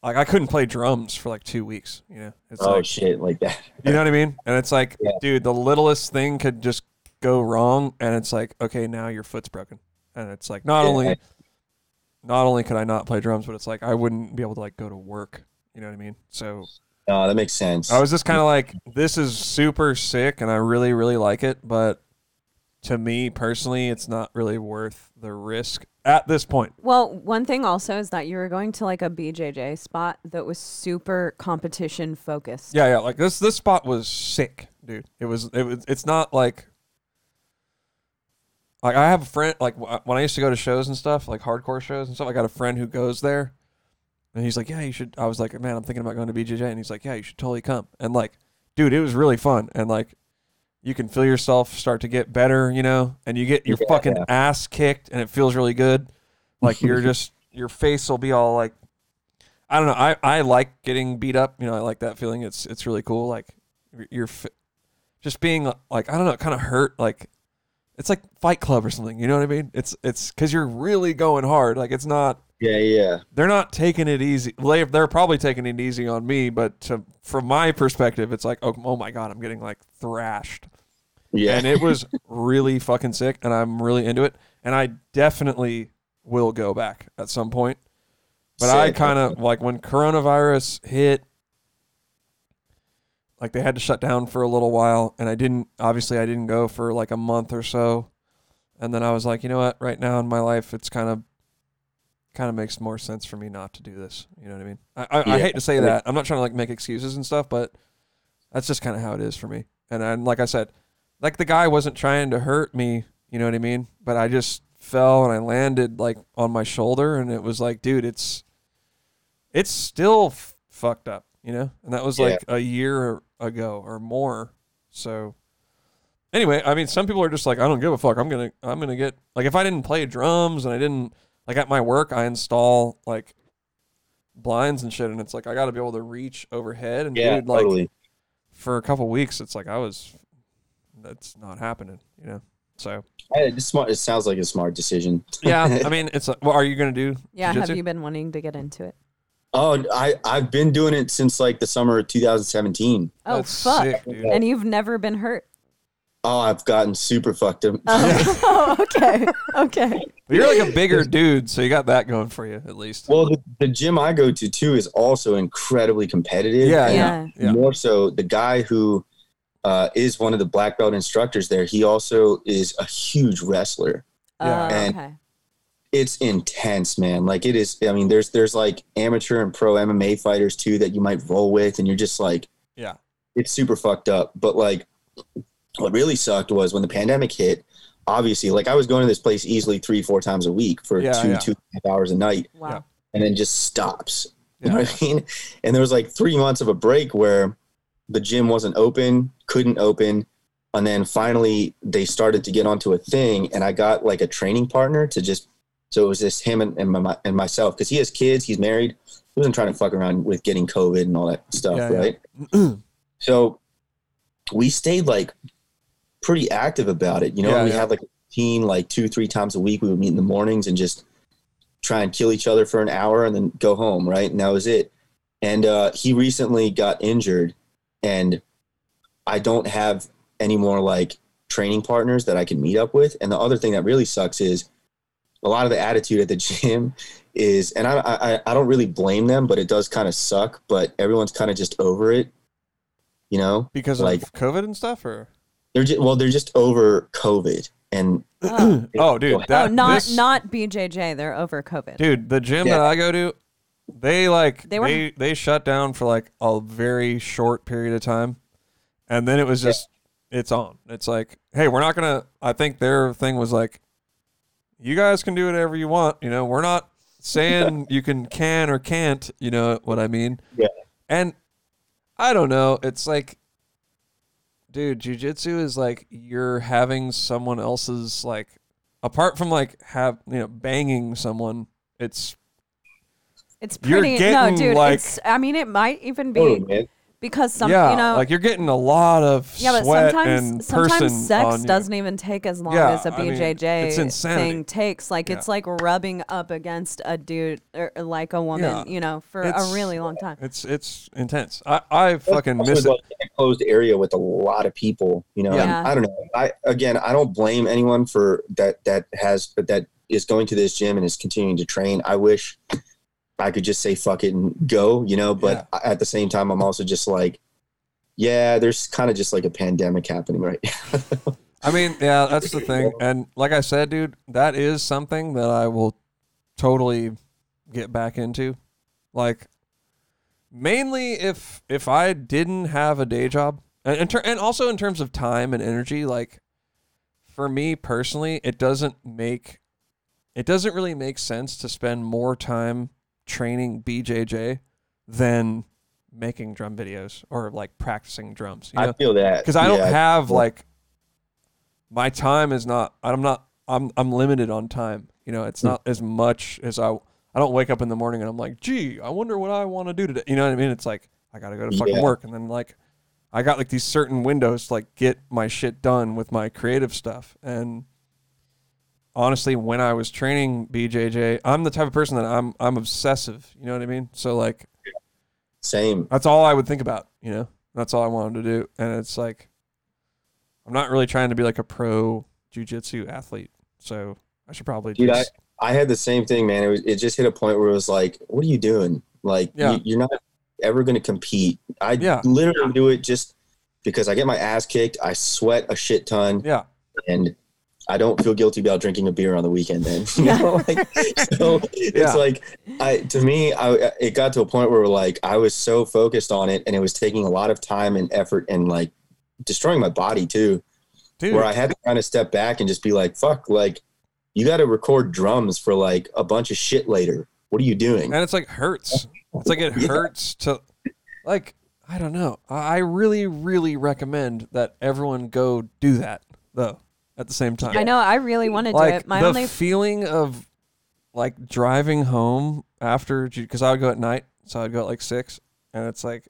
like I couldn't play drums for like two weeks. You know, it's oh like shit, like that. You know what I mean? And it's like, Yeah. dude, the littlest thing could just go wrong, and it's like, okay, now your foot's broken, and it's like, not Yeah. only, not only could I not play drums, but it's like I wouldn't be able to like go to work. You know what I mean? So No, that makes sense. I was just kind of like, this is super sick, and I really, really like it, but to me personally, it's not really worth the risk at this point. Well, one thing also is that you were going to like a BJJ spot that was super competition focused. Yeah, yeah. Like this, this spot was sick, dude. It was, it was. It's not like, like I have a friend. Like when I used to go to shows and stuff, like hardcore shows and stuff. I got a friend who goes there, and he's like, "Yeah, you should." I was like, "Man, I'm thinking about going to BJJ," and he's like, "Yeah, you should totally come." And like, dude, it was really fun, and like, you can feel yourself start to get better, you know, and you get your Yeah. fucking ass kicked, and it feels really good. Like you're just, your face will be all like I don't know. I, I like getting beat up. You know, I like that feeling. It's it's really cool. Like you're, just being like I don't know, kind of hurt. Like it's like Fight Club or something. You know what I mean? It's it's because you're really going hard. Like it's not. Yeah, yeah. They're not taking it easy. They they're probably taking it easy on me, but to, from my perspective, it's like oh, oh my god, I'm getting like thrashed, Yeah. and it was really fucking sick, and I'm really into it, and I definitely will go back at some point. But I kind of like when coronavirus hit, like they had to shut down for a little while, and I didn't. Obviously, I didn't go for like a month or so, and then I was like, you know what? Right now in my life, it's kind of, kind of makes more sense for me not to do this. You know what I mean? I I, I hate to say that. I'm not trying to like make excuses and stuff, but that's just kind of how it is for me. And and like I said, like the guy wasn't trying to hurt me. You know what I mean? But I just fell and I landed like on my shoulder, and it was like, dude, it's it's still f- fucked up, you know. And that was Yeah. like a year ago or more. So anyway, I mean, some people are just like, I don't give a fuck. I'm gonna I'm gonna get like if I didn't play drums and I didn't like at my work, I install like blinds and shit, and it's like I got to be able to reach overhead. And yeah, dude, like totally. for a couple weeks, it's like I was that's not happening, you know. So it's smart. It sounds like a smart decision. yeah, I mean, it's like, well, are you gonna do? Yeah, jujitsu? have you been wanting to get into it? Oh, I I've been doing it since like the summer of 2017. Oh That's fuck! sick. And you've never been hurt. Oh, I've gotten super fucked up. Oh, oh, okay, okay. You're like a bigger dude, so you got that going for you at least. Well, the, the gym I go to too is also incredibly competitive. Yeah, Yeah. yeah. More so, the guy who uh, is one of the black belt instructors there, he also is a huge wrestler. Yeah. Oh, And- okay. It's intense, man. Like it is. I mean, there's there's like amateur and pro MMA fighters too that you might roll with, and you're just like, Yeah. it's super fucked up. But like, what really sucked was when the pandemic hit. Obviously, like I was going to this place easily three, four times a week for Yeah, two, yeah. two and a half hours a night. Wow. and then just stops. You Yeah. know what I mean? And there was like three months of a break where the gym wasn't open, couldn't open. And then finally they started to get onto a thing and I got like a training partner to just, so it was just him and, and, my, and myself. Cause he has kids, he's married. He wasn't trying to fuck around with getting COVID and all that stuff. Yeah, yeah. right. So we stayed like pretty active about it. You know, Yeah, we yeah. had like a team like two, three times a week. We would meet in the mornings and just try and kill each other for an hour and then go home, right? And that was it. And uh, he recently got injured, and I don't have any more like training partners that I can meet up with. And the other thing that really sucks is a lot of the attitude at the gym is, and I I, I don't really blame them, but it does kind of suck. But everyone's kind of just over it, you know. because Like- of COVID and stuff, or They're just well, they're just over COVID, and Oh. oh, dude, oh, not this- not BJJ. They're over COVID. dude, the gym Yeah. that I go to, they like They they, were- they shut down for like a very short period of time, and then it was just it's on. It's like, hey, we're not gonna. I think their thing was like, you guys can do whatever you want. You know, we're not saying you can can or can't. You know what I mean? Yeah. And I don't know. It's like, dude, jujitsu is like you're having someone else's like, apart from like have you know banging someone. It's It's You're pretty. no, dude. like- it's. I mean, it might even be oh, man. Because some. yeah, you know. like you're getting a lot of yeah, but sweat sometimes and sometimes sex on doesn't even take as long Yeah, as a mean, BJJ it's insanity. thing takes. Like it's like rubbing up against a dude or or like a woman, Yeah. you know, for It's- a really long time. It's it's intense. I I fucking miss it. in a closed area with a lot of people. You know, Yeah. and I don't know. I again, I don't blame anyone for that. That has that is going to this gym and is continuing to train. I wish I could just say fuck it and go. You know, but at the same time, I'm also just like, yeah, there's kind of just like a pandemic happening right now. I mean, yeah, that's the thing. And like I said, dude, that is something that I will totally get back into. Like mainly if if I didn't have a day job, and and, ter- and also in terms of time and energy, like for me personally, it doesn't make it doesn't really make sense to spend more time training BJJ than making drum videos or like practicing drums. You know? I feel that because I don't Yeah. have like my time is not I'm not I'm I'm limited on time. You know, it's hmm. not as much as I I don't wake up in the morning and I'm like, gee, I wonder what I want to do today. You know what I mean? It's like I gotta go to fucking Yeah. work and then like I got like these certain windows to like get my shit done with my creative stuff. And honestly, when I was training BJJ, I'm the type of person that I'm I'm obsessive. You know what I mean? So like same. that's all I would think about, you know. That's all I wanted to do, and it's like, I'm not really trying to be like a pro jujitsu athlete, so I should probably Dude, just. I had the same thing, man. It was it just hit a point where it was like, what are you doing? Like Yeah. you, you're not ever going to compete. I Yeah. literally do it just because I get my ass kicked. I sweat a shit ton, yeah, and I don't feel guilty about drinking a beer on the weekend. Then, you know, like, so it's Yeah. like I to me, I it got to a point where like I was so focused on it, and it was taking a lot of time and effort, and like destroying my body too dude. where I had to kind of step back and just be like, fuck, like, you got to record drums for like a bunch of shit later. What are you doing? and it's like hurts. It's like it Yeah. hurts to, like I don't know. I I really, really recommend that everyone go do that though. At the same time, I know. I really want to do like it. My the only feeling of like driving home after because I would go at night, so I'd go at like six, and it's like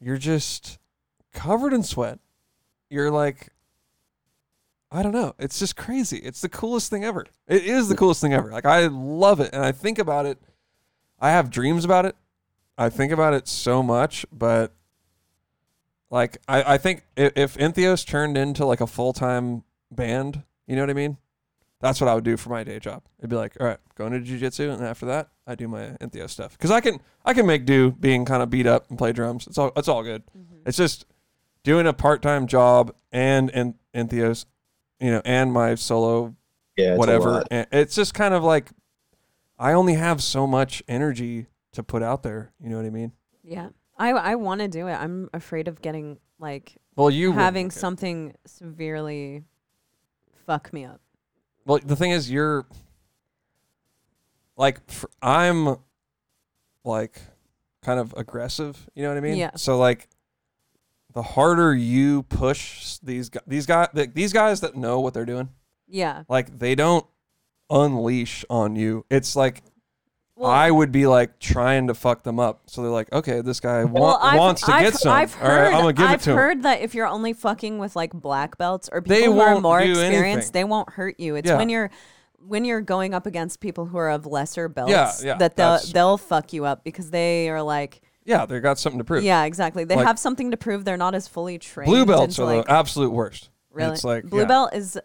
you're just covered in sweat. You're like, I don't know. It's just crazy. It's the coolest thing ever. It is the coolest thing ever. Like I love it, and I think about it. I have dreams about it. I think about it so much, but Like I, I think if, if Entheos turned into like a full time band, you know what I mean? That's what I would do for my day job. It'd be like, all right, going to jujitsu, and after that, I do my Entheos stuff because I can I can make do being kind of beat up and play drums. It's all it's all good. Mm-hmm. It's just doing a part time job and and Entheos, you know, and my solo Yeah, it's whatever. And it's just kind of like I only have so much energy to put out there. You know what I mean? Yeah. I I want to do it. I'm afraid of getting like Well, you wouldn't, having something severely fuck me up. Well, the thing is, you're like fr I'm like kind of aggressive. You know what I mean? Yeah. So like, the harder you push these guys, these guys, these guys that know what they're doing, Yeah. like they don't unleash on you. It's like Well, I would be like trying to fuck them up. So they're like, okay, this guy wa- well, wants to I've, get some. I've All right, heard, I'm gonna give I've it to him. heard that if you're only fucking with like black belts or people They who are won't more do experienced, anything. they won't hurt you. It's Yeah. when you're when you're going up against people who are of lesser belts yeah, that they'll that's- they'll fuck you up because they are like Yeah, they got something to prove. yeah exactly they Like- have something to prove they're not as fully trained Blue belts into, are like, the absolute worst. really It's like blue yeah. belt is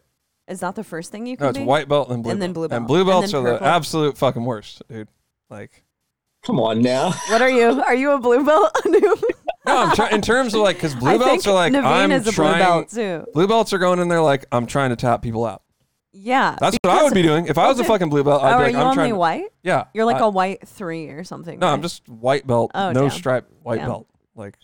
is that the first thing you can No, it's be white belt and blue And belt. then blue And blue And belts then are the purple. absolute fucking worst, dude. Like, Come on now. what are you are you a blue belt no, I'm trying in terms of like, because blue I belts think are like, Navene I'm is a trying. blue belt too Blue belts are going in there like, I'm trying to tap people out. yeah That's what I would be doing if I was a Okay. fucking blue belt. oh, I'd are be like, you I'm only trying. To, white yeah, you're like I- a white three or something No, I'm right? just white belt, Oh, no damn. stripe, white Damn. belt. Like,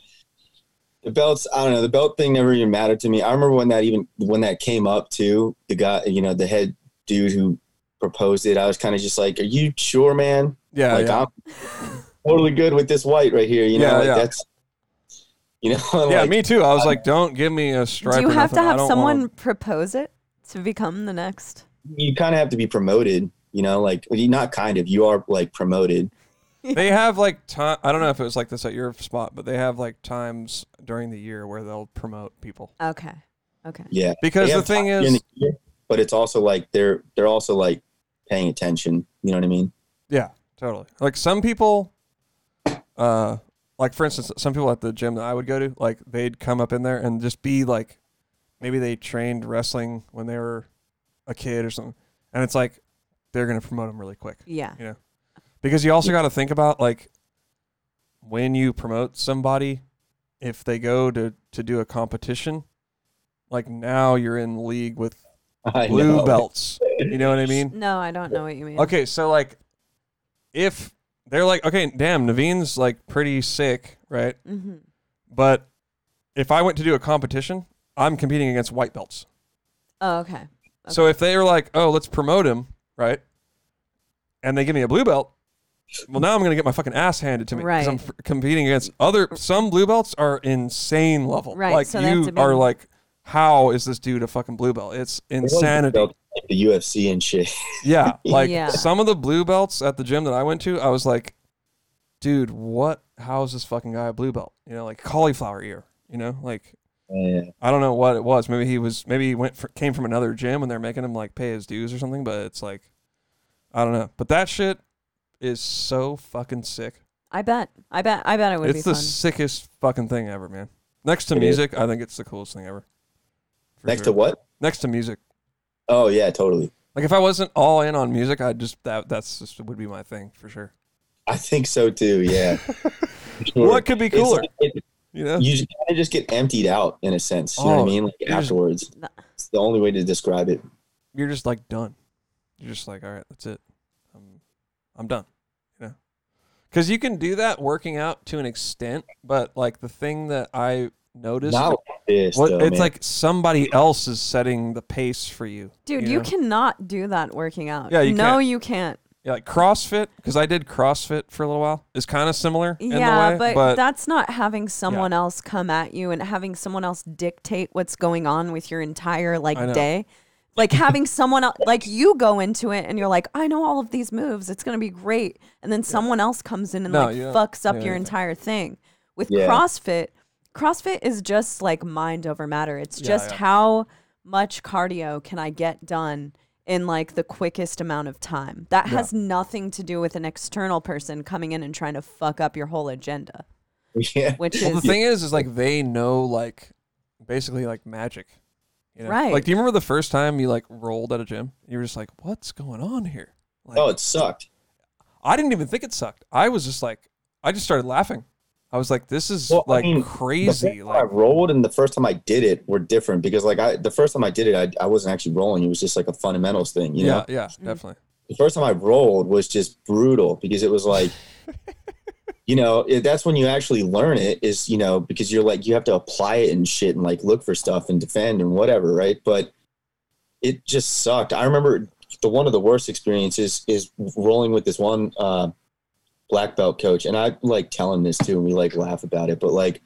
The belts, I don't know. The belt thing never even mattered to me. I remember when that even when that came up too. The guy, you know, the head dude who proposed it. I was kind of just like, "Are you sure, man? Yeah, like yeah. I'm totally good with this white right here. You know, Yeah, like yeah. that's, you know, yeah, like, me too. I was like, don't give me a stripe. Do you or have to nothing. I have someone wanna- propose it to become the next? you kind of have to be promoted. You know, like not kind of. You are like promoted. they have like time. I don't know if it was like this at your spot, but they have like times during the year where they'll promote people. Okay. Okay. Yeah, Because the thing is, the year, but it's also like they're they're also like paying attention. You know what I mean? Yeah, totally. Like some people, uh, like for instance, some people at the gym that I would go to, like they'd come up in there and just be like, maybe they trained wrestling when they were a kid or something, and it's like they're gonna promote them really quick Yeah. You know, because you also got to think about like when you promote somebody, if they go to to do a competition, like now you're in league with I blue know. belts. You know what I mean? No, I don't know what you mean. Okay, so like, if they're like, okay, damn, Navene's like pretty sick, right? Mm-hmm. But if I went to do a competition, I'm competing against white belts. Oh, okay. So if they were like, oh, let's promote him, right? And they give me a blue belt, well, now I'm gonna get my fucking ass handed to me because I'm f- competing against other. Some blue belts are insane level. Right, Like so you are like, how is this dude a fucking blue belt? It's They want insanity. Belts like the UFC and shit. Yeah, like Yeah. some of the blue belts at the gym that I went to, I was like, dude, what? How is this fucking guy a blue belt? You know, like cauliflower ear. You know, like Yeah. I don't know what it was. Maybe he was. Maybe he went for, came from another gym and they're making him like pay his dues or something. But it's like, I don't know. But that shit is so fucking sick. I bet. I bet. I bet it would it's be the fun. sickest fucking thing ever, man. Next to It is. music, I think it's the coolest thing ever. Next sure. to what? Next to music. Oh yeah, totally. Like if I wasn't all in on music, I'd just that that's just would be my thing for sure. I think so too. Yeah. Sure. What could be It's cooler? like- it- You know? you just kind of just get emptied out in a sense. You know what Oh, I mean? Like you're just- afterwards, it's the only way to describe it. you're just like done. You're just like, all right, that's it. I'm, I'm done. You know, because you can do that working out to an extent, but like the thing that I noticed, Not like this. what, though, it's man. like somebody else is setting the pace for you. Dude, you know? cannot do that working out. Yeah, you no, can't. you can't. yeah, like CrossFit, because I did CrossFit for a little while, is kind of similar. in yeah, the way, but, that's not having someone else come at you and having someone else dictate what's going on with your entire like day. Like having someone else, like you go into it and you're like, I know all of these moves. It's gonna be great, and then someone else comes in and No, like fucks up do your anything. entire thing. With Yeah. CrossFit, CrossFit is just like mind over matter. It's Yeah, just yeah. how much cardio can I get done in like the quickest amount of time. That Yeah. has nothing to do with an external person coming in and trying to fuck up your whole agenda. yeah. which Well, the is thing is, is like they know like basically like magic. You know? Right. Like, do you remember the first time you like rolled at a gym? You were just like, "What's going on here?" Like, Oh, it sucked. I didn't even think it sucked. I was just like, I just started laughing. I was like, "This is Well, I like mean, The crazy." time I rolled and the first time I did it were different because like I the first time I did it I, I wasn't actually rolling it was just like a fundamentals thing you yeah, know yeah, definitely. the first time I rolled was just brutal because it was like you know it, that's when you actually learn it is you know because you're like you have to apply it and shit and like look for stuff and defend and whatever right but it just sucked I remember the one of the worst experiences is rolling with this one uh black belt coach and I like tell him this too and we like laugh about it but like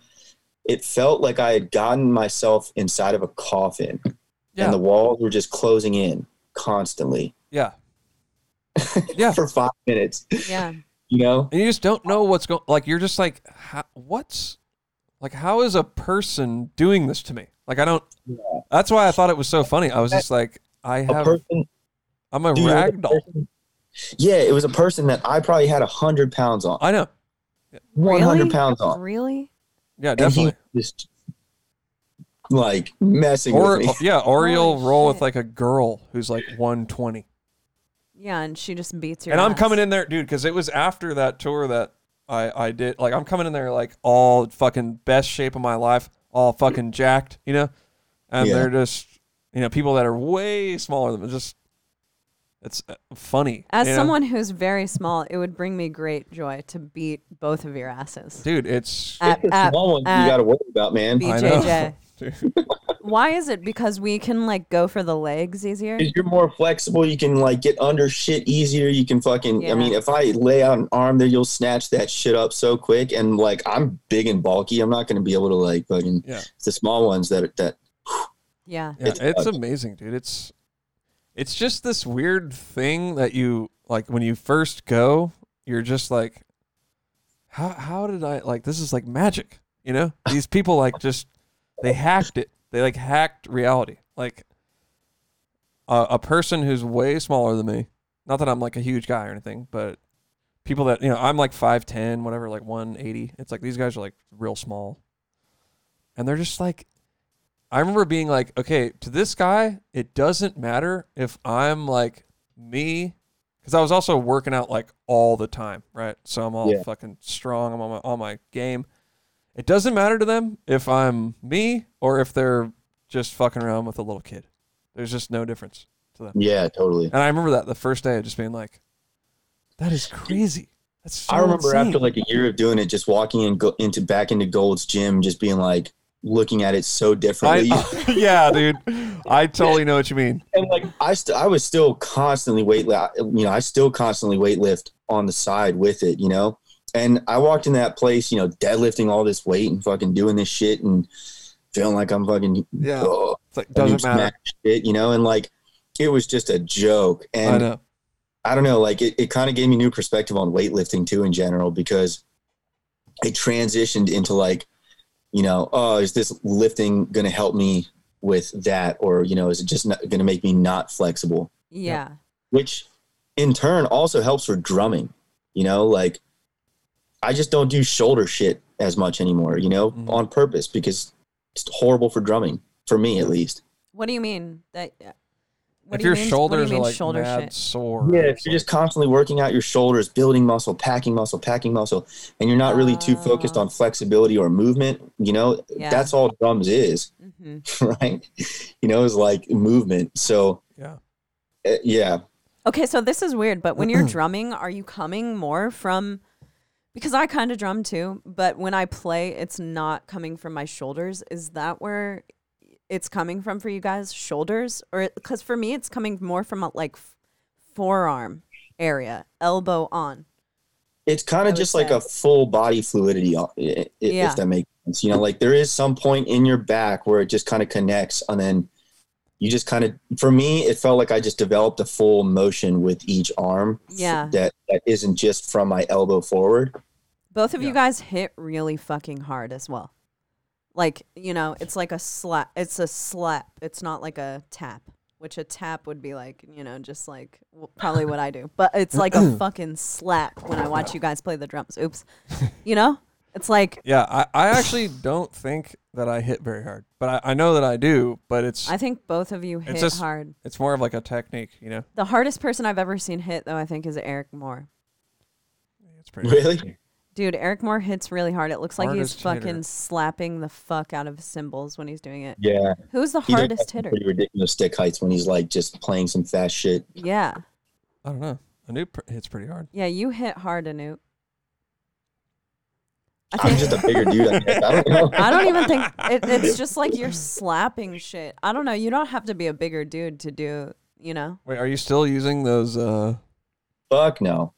it felt like I had gotten myself inside of a coffin Yeah, and the walls were just closing in constantly yeah, yeah. for five minutes. yeah. You know? And you just don't know what's going. Like, you're just like, how, "What's like? How is a person doing this to me?" Like, I don't. That's why I thought it was so funny. I was just like, "I A have. person, I'm a dude, it a rag doll." person- Yeah, it was a person that I probably had a hundred pounds on, I know. one hundred Really? pounds on, Really? Yeah, and he definitely. was just like messing Or with me. yeah, or Holy you'll roll with like a girl who's like 120. Yeah, and she just beats your and I'm coming in there, dude, because it was after that tour that I I did. Like I'm coming in there like all fucking best shape of my life, all fucking jacked, you know. And Yeah. they're just you know people that are way smaller than. Just it's uh, funny. As you know? someone who's very small, it would bring me great joy to beat both of your asses. dude, it's At, It's the at small ones at you got to worry about, man. B- I know. BJJ. Why is it? Because we can like go for the legs easier. Because you're more flexible, you can like get under shit easier. You can fucking. Yeah. I mean, if I lay out an arm there, you'll snatch that shit up so quick. And like, I'm big and bulky. I'm not going to be able to like fucking. Yeah. It's the small ones that that Yeah. Yeah, It's it's, amazing, dude. It's it's just this weird thing that you like when you first go, you're just like how how did I like this is like magic, you know? These people like just they hacked it. They like hacked reality. Like a, a person who's way smaller than me. Not that I'm like a huge guy or anything, but people that, you know, I'm like 5'10, whatever, like 180. It's like these guys are like real small. And they're just like I remember being like, okay, to this guy, it doesn't matter if I'm like me, because I was also working out like all the time, right? So I'm all Yeah. fucking strong. I'm on my on my game. It doesn't matter to them if I'm me or if they're just fucking around with a little kid. There's just no difference to them. yeah, totally. And I remember that the first day, just being like, that is crazy. That's so I remember insane. after like a year of doing it, just walking in go, into back into Gold's gym, just being like looking at it so differently. I, yeah, dude. I totally know what you mean. and like I, st- I was still constantly weight, li- you know, I still constantly weight lift on the side with it, you know. And I walked in that place, you know, deadlifting all this weight and fucking doing this shit and feeling like I'm fucking Yeah. oh, It's like doesn't matter. shit, you know. And like it was just a joke. I And know. I don't know, like it, it kind of gave me new perspective on weightlifting too in general because it transitioned into like, you know, oh, is this lifting going to help me with that? Or, you know, is it just going to make me not flexible? Yeah. Which in turn also helps for drumming, you know, like I just don't do shoulder shit as much anymore, you know, Mhm. on purpose because it's horrible for drumming, for me at least. What do you mean that? What if do you your mean, shoulders what do you mean are like shoulder mad shit? sore. Yeah, if you're just constantly working out your shoulders, building muscle, packing muscle, packing muscle, and you're not really too focused Ah. on flexibility or movement, you know, Yeah. that's all drums is, hmm right? You know, is like movement. So, yeah. uh, yeah. Okay, so this is weird, but when you're drumming, are you coming more from? Because I kind of drum too, but when I play, it's not coming from my shoulders. Is that where it's coming from for you guys? Shoulders, or because for me, it's coming more from a, like forearm area, elbow on. It's kind of just like say. a full body fluidity, uh, i- i- Yeah. if that makes sense. You know, like there is some point in your back where it just kind of connects, and then you just kind of, for me, it felt like I just developed a full motion with each arm. Yeah. That that isn't just from my elbow forward. Both of you guys hit really fucking hard as well. Like, you know, it's like a slap. It's a slap. It's not like a tap, which a tap would be like, you know, just like w- probably what I do. But it's like a fucking slap when I watch you guys play the drums. Oops. You know? It's like Yeah, I, I actually don't think that I hit very hard, but I, I know that I do. But it's I think both of you hit just- hard. it's more of like a technique, you know. The hardest person I've ever seen hit though, I think, is Eric Moore. It's pretty Really? Dude, Eric Moore hits really hard. It looks like he's fucking hitter. slapping the fuck out of cymbals when he's doing it. Yeah. Who's the He hardest have some hitter? Pretty ridiculous stick heights when he's like just playing some fast shit. Yeah. I don't know. Anoop pr- hits pretty hard. Yeah, you hit hard, Anoop. I I'm just a bigger dude. I, guess. I don't know. I don't even think it, it's just like you're slapping shit. I don't know. You don't have to be a bigger dude to do, you know? Wait, are you still using those? uh Fuck no.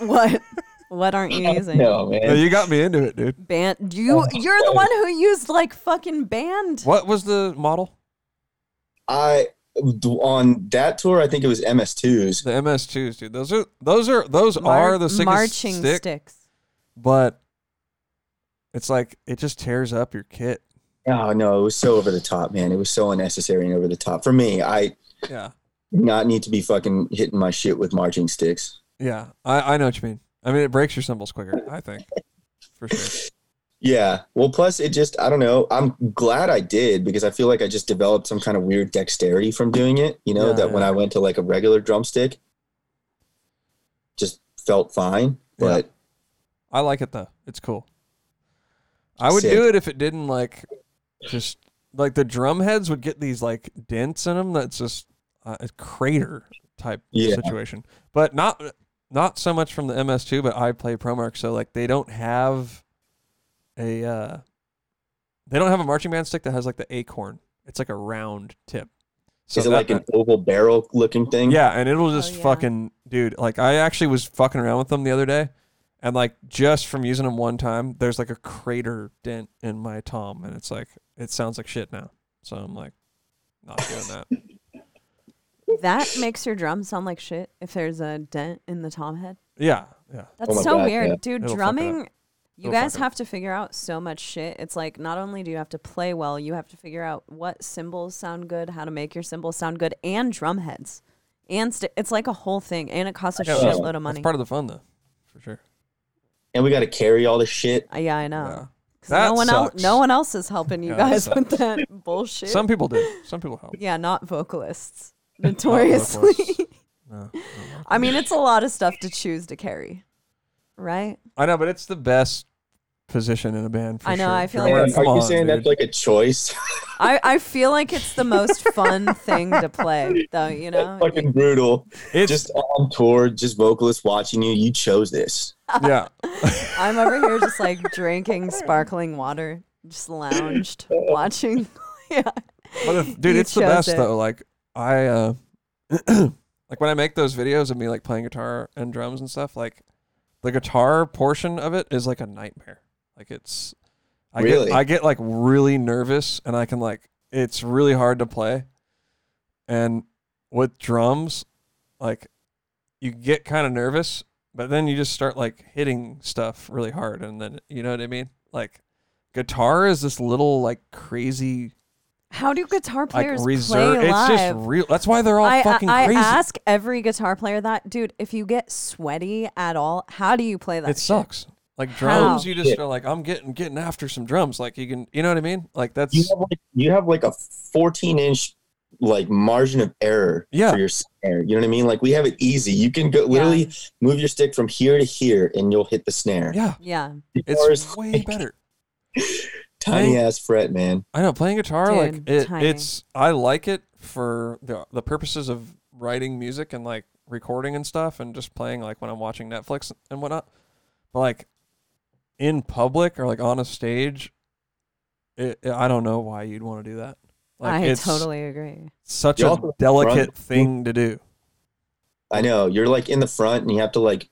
What? What aren't you using? No, no, man. You got me into it, dude. Band you you're the one who used like fucking band. What was the model? I on that tour, I think it was MS2s. The MS2s, dude. Those are those are those Mar- are the sickest marching stick, sticks. but it's like it just tears up your kit. Oh no, it was so over the top, man. It was so unnecessary and over the top for me. I Yeah, not need to be fucking hitting my shit with marching sticks. yeah. I I know what you mean. I mean, it breaks your cymbals quicker. I think, for sure. Yeah. Well, plus it just I don't know. I'm glad I did because I feel like I just developed some kind of weird dexterity from doing it. You know Yeah, that when. I went to like a regular drumstick, just felt fine. But I like it though. It's cool. I would Sick. do it if it didn't like just like the drum heads would get these like dents in them. That's just uh, a crater type Yeah. situation. But not not so much from the MS2, but I play ProMark, so like they don't have a uh they don't have a marching band stick that has like the acorn. It's like a round tip. So is it that- like an oval barrel looking thing? yeah, and it'll just yeah. fucking dude. Like I actually was fucking around with them the other day, and like just from using them one time, there's like a crater dent in my tom, and it's like it sounds like shit now. So I'm like, not doing that. That makes your drum sound like shit if there's a dent in the tom head. Yeah, yeah. That's my so God, weird, yeah. dude. It'll fuck it up. drumming, you guys fuck it up. have to figure out so much shit. It's like not only do you have to play well, you have to figure out what cymbals sound good, how to make your cymbals sound good, and drum heads, and st- it's like a whole thing, and it costs a Yeah, that's- shitload of That's money. part of the fun, though, for sure. And we got to carry all the shit. Uh, yeah, I Yeah. know. 'Cause That no one else, no one else is helping you Yeah, that guys with that bullshit. Some people do. Some people help. yeah, not vocalists. Notoriously. vocalists. No, no. I mean, it's a lot of stuff to choose to carry, right? I know, but it's the best position in a band. For I know, sure. I feel Drummer, like Are come you on, saying dude. that's like a choice? I, I feel like it's the most fun thing to play, though. You know, fucking brutal. it's Just on tour, just vocalists watching you. You chose this. yeah. I'm over here just like drinking sparkling water, just lounged, watching. yeah, But if, dude, You it's the best it. though. Like I, uh like when I make those videos of me like playing guitar and drums and stuff. Like the guitar portion of it is like a nightmare. Like it's, I Really? get I get like really nervous and I can like it's really hard to play. And with drums, like you get kind of nervous, but then you just start like hitting stuff really hard, and then you know what I mean. Like guitar is this little like crazy how do guitar like players reserve. play It's just real. That's why they're all I, fucking I, I crazy. ask every guitar player that, dude. If you get sweaty at all, how do you play that? it shit? sucks. Like drums, How? you just Yeah. feel like I'm getting getting after some drums. Like you can, you know what I mean? Like that's You have like you have like a 14 inch like margin of error Yeah. for your snare. You know what I mean? Like we have it easy. You can go literally move your stick from here to here, and you'll hit the snare. yeah, Yeah, Guitar's it's way like better. Tiny ass fret, man. I know playing guitar, Dude, like it, tiny. it's. I like it for the the purposes of writing music and like recording and stuff, and just playing like when I'm watching Netflix and whatnot. But like in public or like on a stage, it, it- I don't know why you'd want to do that. Like I it's totally agree. such You a delicate run- thing to do. I know. You're like in the front, and you have to like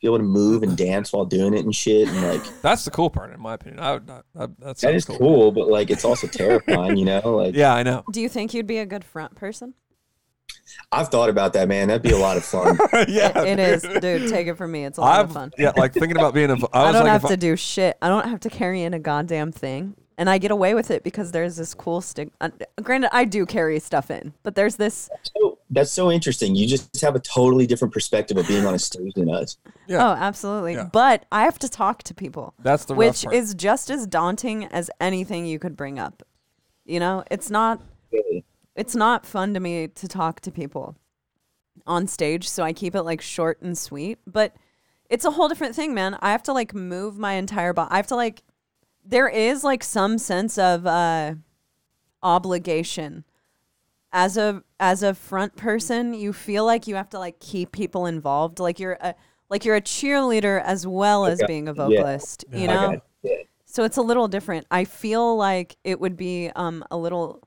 be able to move and dance while doing it and shit. And like That's the cool part, in my opinion. I would not. That, that that sounds is cool, but like it's also terrifying. You know, like Yeah, I know. Do you think you'd be a good front person? I've thought about that, man. That'd be a lot of fun. yeah, it is, dude. dude. Take it from me. It's a lot I've of fun. yeah, like thinking about being a. vo- I I, was don't like, have if to do shit. I don't have to carry in a goddamn thing, and I get away with it because there's this cool stick. Uh, granted, I do carry stuff in, but there's this. So, that's so interesting. You just have a totally different perspective of being on a stage than us. Yeah. Oh, absolutely. Yeah. But I have to talk to people, That's the rough which part. is just as daunting as anything you could bring up. You know, it's not Really. it's not fun to me to talk to people on stage, so I keep it like short and sweet. But it's a whole different thing, man. I have to like move my entire body. I have to like. There is like some sense of uh, obligation as a as a front person. You feel like you have to like keep people involved. Like you're a like you're a cheerleader as well as being a Yeah. vocalist. You know. it. Yeah. So it's a little different. I feel like it would be um, a little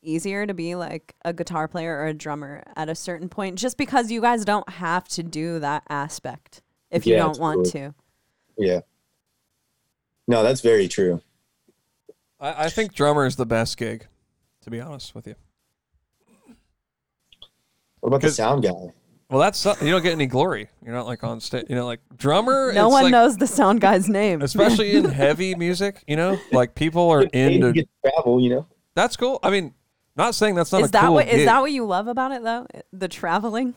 easier to be like a guitar player or a drummer at a certain point, just because you guys don't have to do that aspect if you don't want totally. to. Yeah. No, that's very true. I, I think drummer is the best gig, to be honest with you. What about the 'Cause- sound guy? Well, that's some- you don't get any glory. You're not like on stage. You know, like drummer. No it's one like- knows the sound guy's name. especially in heavy music. You know, like people are Get paid into. get to travel, you know. That's cool. I mean, not saying that's not is a that cool what is gig. that what you love about it though? The traveling.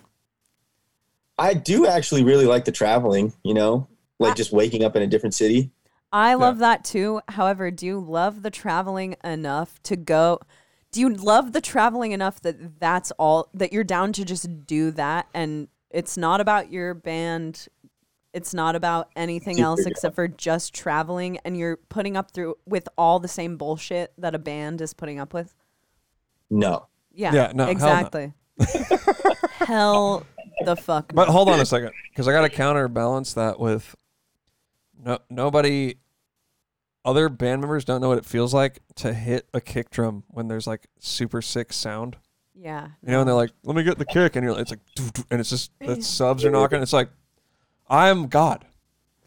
I do actually really like the traveling, you know, like just waking up in a different city. I love that too. However, do you love the traveling enough to go? Do you love the traveling enough that that's all that you're down to just do that and it's not about your band, it's not about anything Super, else except for just traveling and you're putting up through with all the same bullshit that a band is putting up with? No. Yeah. Yeah, no, hell no. exactly. hell the fuck. But no. hold on a second, because I got to counterbalance that with no nobody. Other band members don't know what it feels like to hit a kick drum when there's like super sick sound. yeah. You know, and they're like, "Let me get the kick," and you're, it's like, "Doo, doo," and it's just the subs are knocking. It's like, I'm God.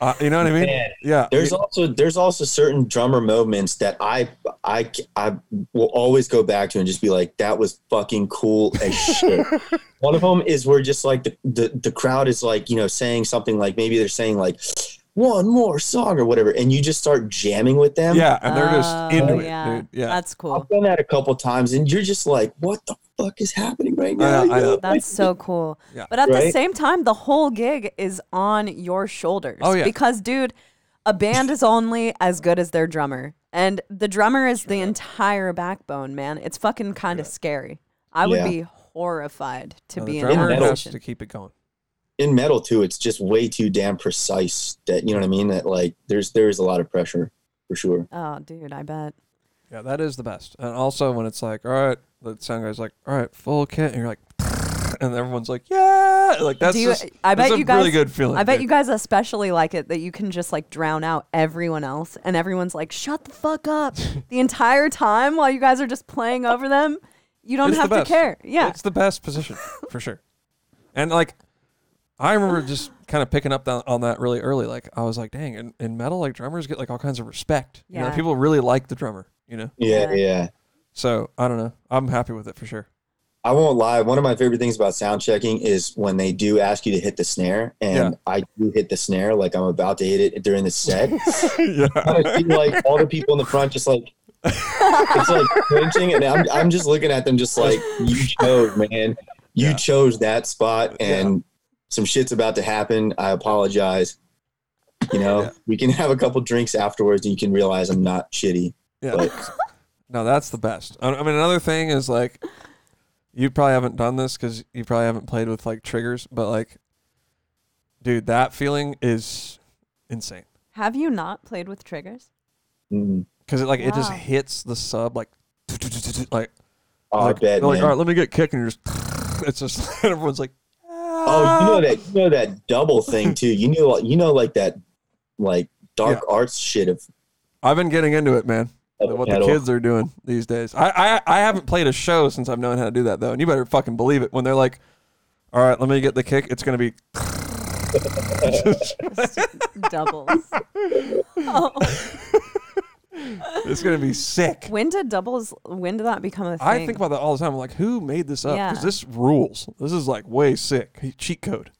Uh, you know what I mean? Man, Yeah. There's You- also there's also certain drummer moments that I I I will always go back to and just be like, that was fucking cool as shit. One of them is where just like the, the the crowd is like you know saying something like maybe they're saying like one more song or whatever, and you just start jamming with them. yeah, and they're Oh, just into it, yeah. dude. Yeah. That's cool. I've done that a couple times, and you're just like, what the fuck is happening right I now? know, I know. That's so cool. Yeah. But at the same time, the whole gig is on your shoulders. Oh, yeah. Because, dude, a band is only as good as their drummer. And the drummer is the entire backbone, man. It's fucking kind of scary. I would Yeah. be horrified to No, be the in drummer that metal- has position. to keep it going. In metal too, it's just way too damn precise. That you know what I mean? That like there's there is a lot of pressure for sure. Oh, dude, I bet. Yeah, that is the best. And also when it's like, all right, the sound guy's like, all right, full kit, and you're like, and everyone's like, yeah, like that's Do you, just, I that's bet a you guys. really good feeling. I bet dude. you guys especially like it that you can just like drown out everyone else, and everyone's like, "Shut the fuck up!" the entire time while you guys are just playing over them. You don't It's have to care. Yeah, it's the best position for sure. And like, I remember just kind of picking up that, on that really early. Like, I was like, dang, in, in metal, like drummers get like all kinds of respect. You know, Yeah. people really like the drummer. You know, Yeah, Yeah. yeah. so I don't know. I'm happy with it for sure. I won't lie. One of my favorite things about sound checking is when they do ask you to hit the snare, and Yeah. I do hit the snare like I'm about to hit it during the set. yeah. I see like all the people in the front just like it's like cringing, and I'm I'm just looking at them just like you chose, man. You Yeah. chose that spot, and some shit's about to happen. I apologize. You know, Yeah. we can have a couple drinks afterwards, and you can realize I'm not shitty. Yeah. But No, that's the best. I I mean, another thing is like, you probably haven't done this because you probably haven't played with like triggers, but like, dude, that feeling is insane Have you not played with triggers? because it like it just hits the sub like, like, oh, I like, bet, like, all right, let me get kicked, and you're just, it's just everyone's like, Oh, you know that you know that double thing too. You know, you know, like that, like dark arts shit of, I've been getting into it, man. of what metal. the kids are doing these days. I, I I haven't played a show since I've known how to do that though, and you better fucking believe it when they're like, "All right, let me get the kick." It's gonna be Doubles. oh. it's gonna be sick. When did doubles? When did that become a thing? I think about that all the time. I'm like, who made this up? Because Yeah. this rules. This is like way sick. Cheat code.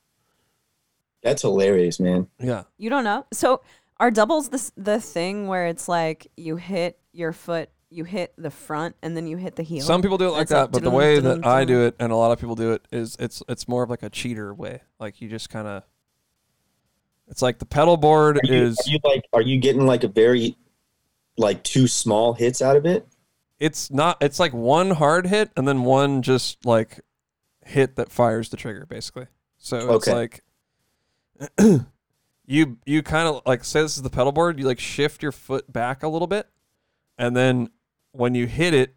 That's hilarious, man. Yeah. you don't know. So Are doubles the the thing where it's like you hit your foot, you hit the front, and then you hit the heel? Some people do it like That's like that, but the way that I do it, and a lot of people do it, is it's it's more of like a cheater way. Like you just kind of, it's like the pedal board Are you, is are you like are you getting like a very like two small hits out of it? it's not it's like one hard hit and then one just like hit that fires the trigger basically. So it's Okay. like you you kind of like say this is the pedal board, you like shift your foot back a little bit and then when you hit it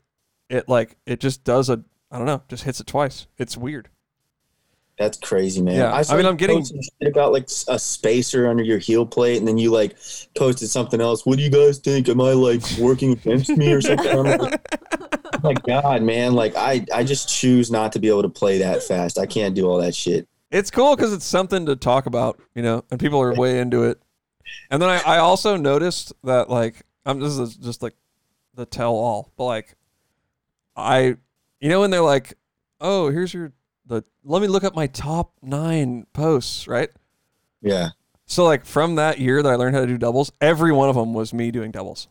it like it just does a I don't know, just hits it twice. It's weird. That's crazy, man. Yeah, I saw mean, I'm getting- about like a spacer under your heel plate, and then you like posted something else. What do you guys think? Am I like working against me or something? I'm like, oh my God, man! Like I, I just choose not to be able to play that fast. I can't do all that shit. It's cool because it's something to talk about, you know, and people are way into it. And then I, I also noticed that like I'm this is just like the tell all, but like I, you know, when they're like, oh, here's your the let me look up my top nine posts, right? Yeah, So like from that year that I learned how to do doubles, every one of them was me doing doubles.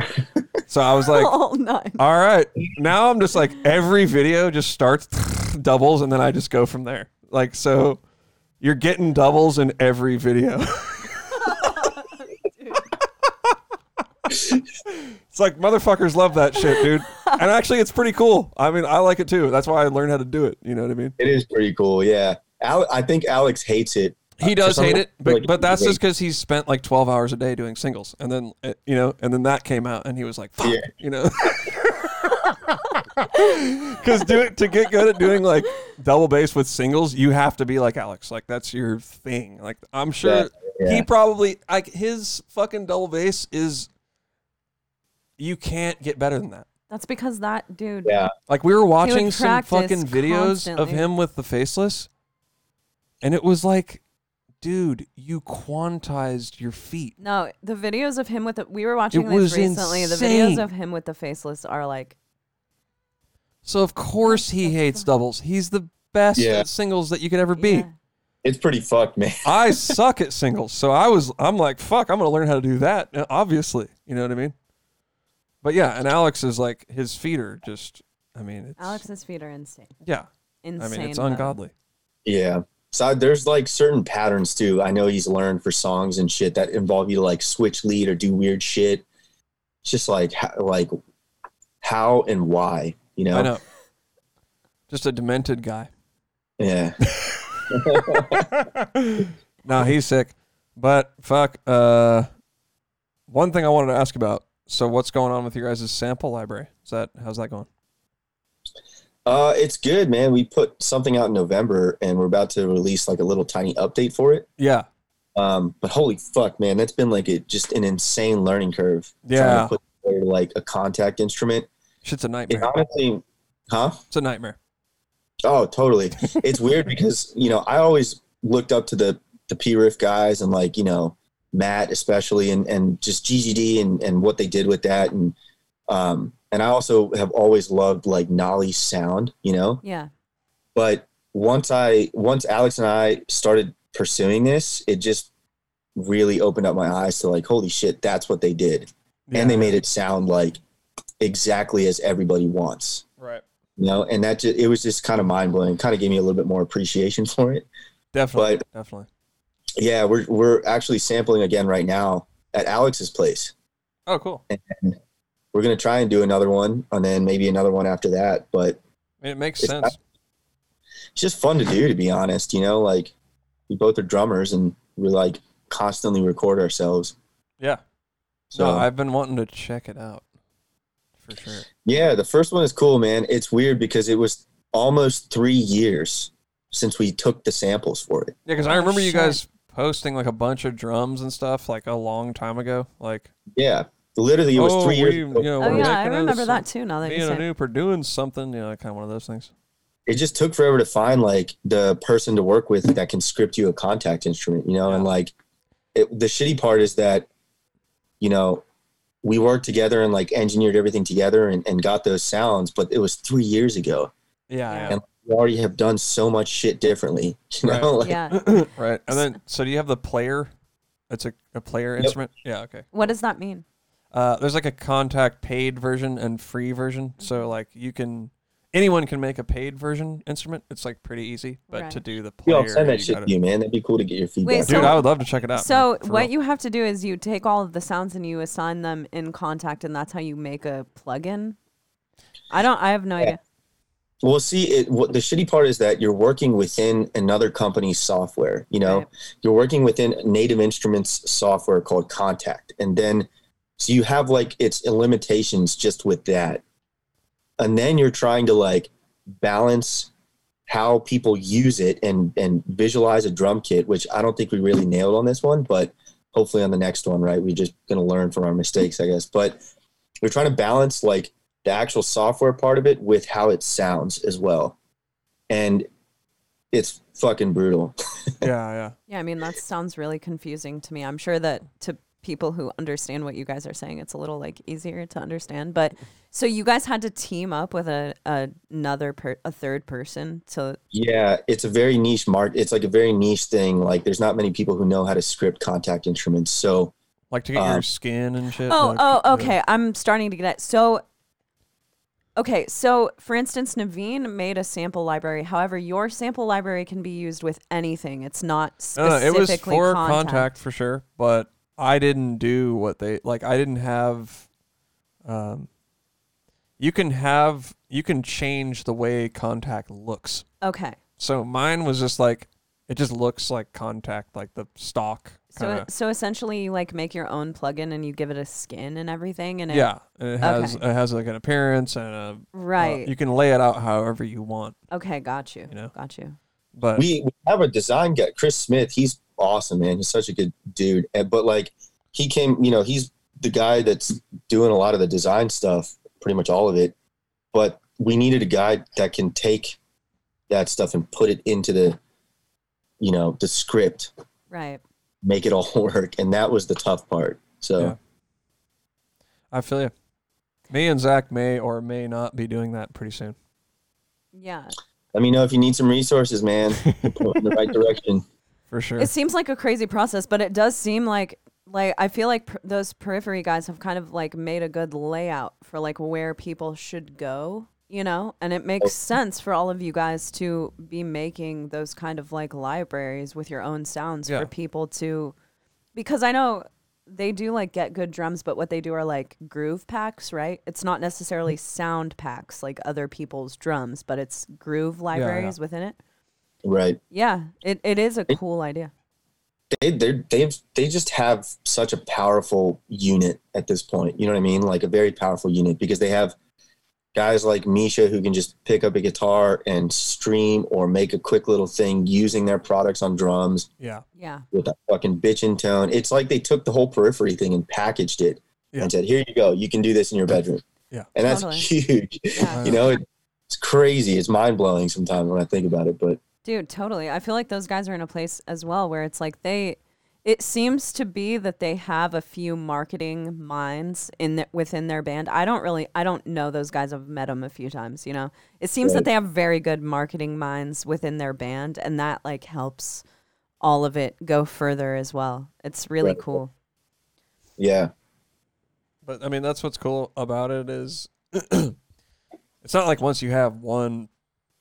so I was like, all nine. all right, now I'm just like every video just starts doubles and then I just go from there. Like so you're getting doubles in every video. it's like motherfuckers love that shit, dude. And actually it's pretty cool. I mean, I like it too. That's why I learned how to do it, you know what I mean? it is pretty cool. Yeah, Al- I think Alex hates it. He does for hate it, but like, but that's just because he's spent like twelve hours a day doing singles, and then uh, you know, and then that came out, and he was like, "Fuck," Yeah. you know, because do it to get good at doing like double bass with singles, you have to be like Alex, like that's your thing. Like I'm sure Yeah, yeah. he probably like his fucking double bass is. You can't get better than that. That's because that dude. Yeah, Like we were watching some fucking videos of him with the faceless, and it was like, dude, you quantized your feet. No, the videos of him with the we were watching It this was recently. The videos of him with the faceless are like So of course he hates doubles. He's the best Yeah. at singles that you could ever be. yeah. it's pretty fucked, man. I suck at singles, so I was I'm like, fuck, I'm gonna learn how to do that. Obviously, you know what I mean. But yeah, and Alex is like his feet are just. I mean, it's Alex's feet are insane. yeah. Insane. I mean, it's though. ungodly. Yeah. So there's like certain patterns too. I know he's learned for songs and shit that involve you to like switch lead or do weird shit. It's just like how, like how and why, you know? I know. Just a demented guy. Yeah. no, he's sick. But fuck. Uh, one thing I wanted to ask about. So, what's going on with your guys' sample library? Is that how's that going? Uh, it's good, man. We put something out in November and we're about to release like a little tiny update for it. Yeah, Um, but holy fuck, man, that's been like a, just an insane learning curve. Yeah. to put together, like a Kontakt instrument. shit's a It nightmare. honestly, huh? It's a nightmare. Oh, totally. it's weird because you know I always looked up to the the Periphery guys and like you know Matt especially and and just GGD and and what they did with that and um and I also have always loved like Nolly's sound, you know. Yeah. But once I once Alex and I started pursuing this, it just really opened up my eyes to like holy shit, that's what they did, and they made it sound like exactly as everybody wants right. you know and that just, it was just kind of mind blowing kind of gave me a little bit more appreciation for it Definitely, But- definitely. Yeah we're we're actually sampling again right now at alex's place Oh, cool. we're going to try and do another one and then maybe another one after that but I mean, it makes It's sense. it's just fun to do to be honest you know like we both are drummers and we like constantly record ourselves Yeah. so no, I've been wanting to check it out for sure. yeah the first one is cool man it's weird because it was almost three years since we took the samples for it Yeah, because I Oh, remember you oh, guys posting like a bunch of drums and stuff like a long time ago. Like, yeah literally it was oh, three years we, ago. you know, Oh yeah, I remember s- that too. Now that Me you and say. Anoop are doing something, you know, kind of one of those things. it just took forever to find like the person to work with that can script you a Kontakt instrument, you know, and like it, the shitty part is that, you know, we worked together and like engineered everything together and, and got those sounds, but it was three years ago. Yeah, Yeah. And we already have done so much shit differently, you know, like, Yeah. yeah. right. And then, so do you have the player It's a, a player Yep. instrument. Yeah. Okay. What does that mean? Uh, there's like a Kontakt paid version and free version. So like you can anyone can make a paid version instrument. It's like pretty easy, but Right. to do the Yeah, player, I'll send that shit gotta- to you, man. That'd be cool to get your feedback. so- Dude, I would love to check it out. So man, what real. you have to do is you take all of the sounds and you assign them in Kontakt, and that's how you make a plugin. I don't. I have no idea. Well, see, it, what the shitty part is that you're working within another company's software. You know, Right. you're working within Native Instruments software called Kontakt, and then so you have like its limitations just with that, and then you're trying to like balance how people use it and and visualize a drum kit, which I don't think we really nailed on this one, but hopefully on the next one, right? We're just gonna learn from our mistakes, I guess. But we're trying to balance like the actual software part of it with how it sounds as well. And it's fucking brutal. yeah, yeah. Yeah, I mean that sounds really confusing to me. I'm sure that to people who understand what you guys are saying, it's a little like easier to understand. But so you guys had to team up with a, a another per, a third person to Yeah, it's a very niche mark. It's like a very niche thing. Like there's not many people who know how to script Kontakt instruments. So Like to get your Um, skin and shit. Oh, like, oh, yeah. okay. I'm starting to get it. So, okay. So, for instance, Navene made a sample library. However, your sample library can be used with anything. It's not No, no, specifically it was for Kontakt. Kontakt. for sure, but I didn't do what they like. I didn't have. Um, you can have you can change the way Kontakt looks. Okay. So mine was just like it just looks like Kontakt, like the stock So, kind of. so essentially, you like make your own plugin and you give it a skin and everything, and it, Yeah, and it has Okay. it has like an appearance and a uh, right. you can lay it out however you want, okay, got you. you know. Got you. But we, we have a design guy, Chris Smith. He's awesome, man. He's such a good dude. And, but like he came, you know, he's the guy that's doing a lot of the design stuff, pretty much all of it. But we needed a guy that can take that stuff and put it into the, you know, the script, Right. Make it all work. And that was the tough part. So Yeah. I feel you. Me and Zach may or may not be doing that pretty soon. Yeah. let me know if you need some resources, man. In the right direction. For sure. It seems like a crazy process, but it does seem like like I feel like per- those periphery guys have kind of like made a good layout for like where people should go, you know? And it makes sense for all of you guys to be making those kind of like libraries with your own sounds Yeah. for people to because I know they do like get good drums, but what they do are like groove packs, right? It's not necessarily mm-hmm. sound packs like other people's drums, but it's groove libraries within it. Right. Yeah, it, it is a cool idea. they they they've they just have such a powerful unit at this point. You know what I mean? Like a very powerful unit because they have guys like Misha who can just pick up a guitar and stream or make a quick little thing using their products on drums yeah. Yeah. with a fucking bitchin' tone. It's like they took the whole periphery thing and packaged it Yeah. and said, "Here you go. You can do this in your bedroom." Yeah. and that's Totally. huge. Yeah. you know, it's crazy. It's mind blowing sometimes when I think about it. But Dude, totally. I feel like those guys are in a place as well where it's like they it seems to be that they have a few marketing minds in the, within their band. I don't really I don't know those guys. I've met them a few times, you know. It seems that they have very good marketing minds within their band and that like helps all of it go further as well. It's really Right. cool. yeah, But I mean, that's what's cool about it is it's not like once you have one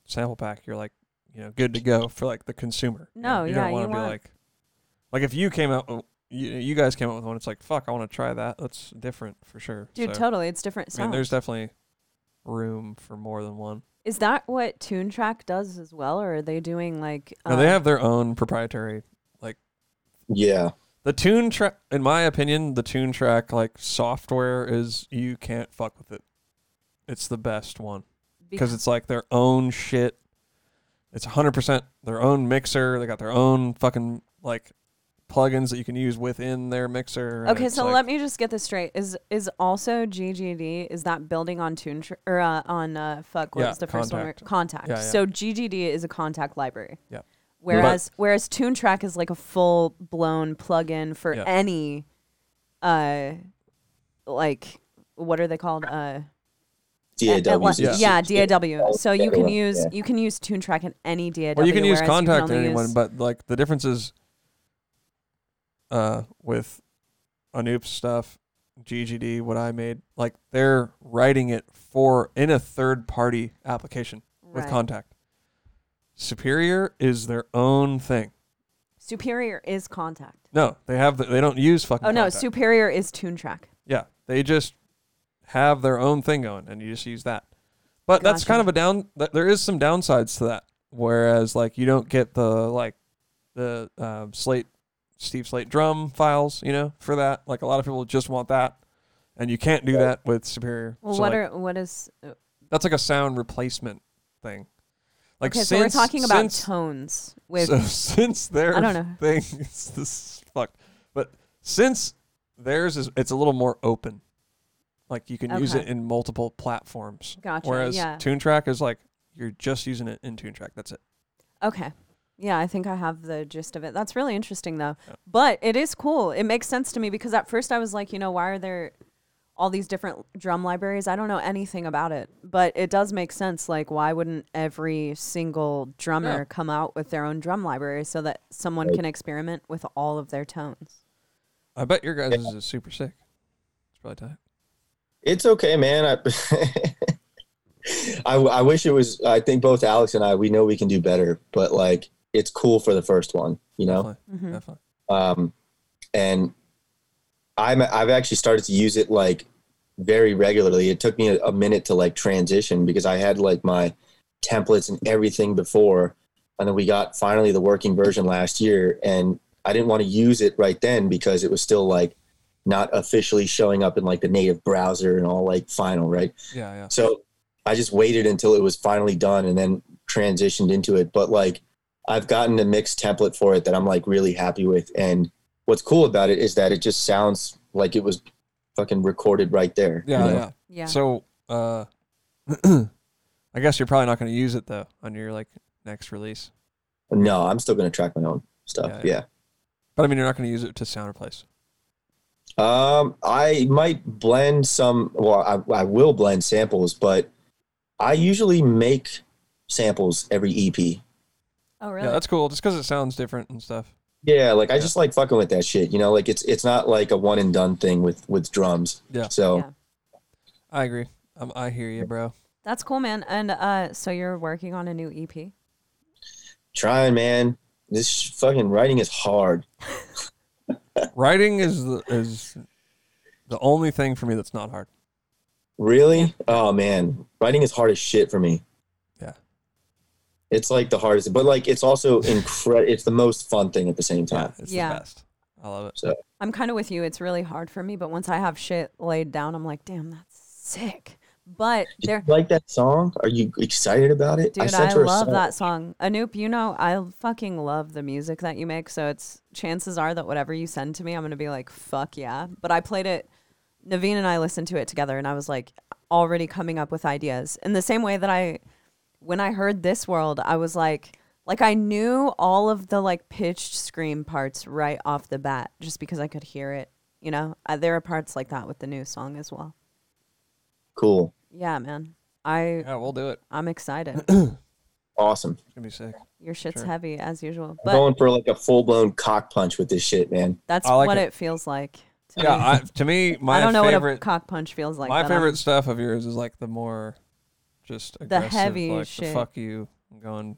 sample pack, you're like, you know, good to go for like the consumer. You know, No, you yeah, don't want to be want- like, like if you came out, you, you guys came out with one, it's like, fuck, I want to try that. That's different for sure. Dude, So, totally. It's different I mean, there's definitely room for more than one. Is that what Toontrack does as well or are they doing like No, they uh, have their own proprietary like. yeah, The Toontrack, in my opinion, the Toontrack like software is you can't fuck with it. It's the best one because it's like their own shit. It's 100% their own mixer. They got their own fucking like plugins that you can use within their mixer. Okay, so like- let me just get this straight. Is is also GGD is that building on tune tr- or uh, on uh, fuck what Yeah, was the first one? Kontakt. Kontakt. Yeah, yeah. So GGD is a Kontakt library. Yeah. Whereas whereas Toontrack is like a full blown plugin for Yeah. any uh like what are they called? Uh DAW. Yeah. yeah, DAW. So you can Yeah. use you can use Toontrack in any DAW. Well, you can use whereas Kontakt only in anyone, use- but like the difference is uh, with Anoop's stuff, GGD, what I made, like they're writing it for in a third party application with Kontakt. Superior is their own thing. Superior is Kontakt. No, they have the, they don't use fucking. Oh no, Kontakt. Superior is Toontrack. Yeah, they just have their own thing going, and you just use that. But that's kind of a down. th- There is some downsides to that. Whereas, like, you don't get the like the uh, Slate, Steve Slate drum files, you know, for that. Like, a lot of people just want that, and you can't do that with Superior. Well, So, what like, are what is? uh, that's like a sound replacement thing. Like, okay, so we're since- talking about since, tones with. so since their I don't know. thing is this fucked, but since theirs is it's a little more open, like you can use Okay. it in multiple platforms. Gotcha. Whereas yeah. Toontrack is like you're just using it in Toontrack. That's it. Okay. Yeah, I think I have the gist of it. That's really interesting though. Yeah. But it is cool. It makes sense to me because at first I was like, you know, why are there all these different drum libraries? I don't know anything about it. But it does make sense. Like, why wouldn't every single drummer Yeah. come out with their own drum library so that someone Right. can experiment with all of their tones? I bet your guys' is super sick. It's probably tight. It's okay, man. I, I I wish it was. I think both Alex and I we know we can do better, but like it's cool for the first one, you know. Definitely. hmm Definitely. um, and I'm I've actually started to use it like very regularly. It took me a, a minute to like transition because I had like my templates and everything before, and then we got finally the working version last year, and I didn't want to use it right then because it was still like not officially showing up in like the native browser and all like final, right? Yeah, yeah. So I just waited until it was finally done and then transitioned into it. But like I've gotten a mixed template for it that I'm like really happy with. And what's cool about it is that it just sounds like it was fucking recorded right there. you Yeah, know? yeah. Yeah. So, uh, I guess you're probably not going to use it though on your like next release. No, I'm still gonna track my own stuff. Yeah, Yeah. But I mean, you're not going to use it to sound replace. Um, I might blend some. Well, I, I will blend samples, but I usually make samples every E EP. Oh, really? Yeah, that's cool. Just because it sounds different and stuff. Yeah, like I just like fucking with that shit. You know, like it's it's not like a one and done thing with with drums. Yeah. So Yeah. I agree. Um, I hear you, bro. That's cool, man. And uh, so you're working on a new EP? trying, man. This fucking writing is hard. Writing is the, is the only thing for me that's not hard. Really? Oh man, writing is hard as shit for me. Yeah. It's like the hardest, but like it's also incredible. It's the most fun thing at the same Yeah, time. it's Yeah. the best. I love it. So I'm kind of with you. It's really hard for me, but once I have shit laid down, I'm like, damn, that's sick. But there, like that song? Are you excited about it? dude, I, sent her a love song. that song. Anoop, you know, I fucking love the music that you make. So it's chances are that whatever you send to me, I'm gonna be like, fuck yeah. But I played it. Navene and I listened to it together, and I was like, already coming up with ideas in the same way that I, when I heard this world, I was like. Like I knew all of the like pitched scream parts right off the bat, just because I could hear it. You know, uh, there are parts like that with the new song as well. Cool, Yeah, man. I Yeah, we'll do it. I'm excited. awesome. It's gonna be sick. Your shit's Sure. heavy as usual, I'm going for like a full blown cock punch with this shit, man. that's like what it. it. feels like. To Yeah, me. I, to me, my I don't know what a cock punch feels like. my but I'm- favorite stuff of yours is like the more, just aggressive, the heavy like the shit. fuck you, I'm going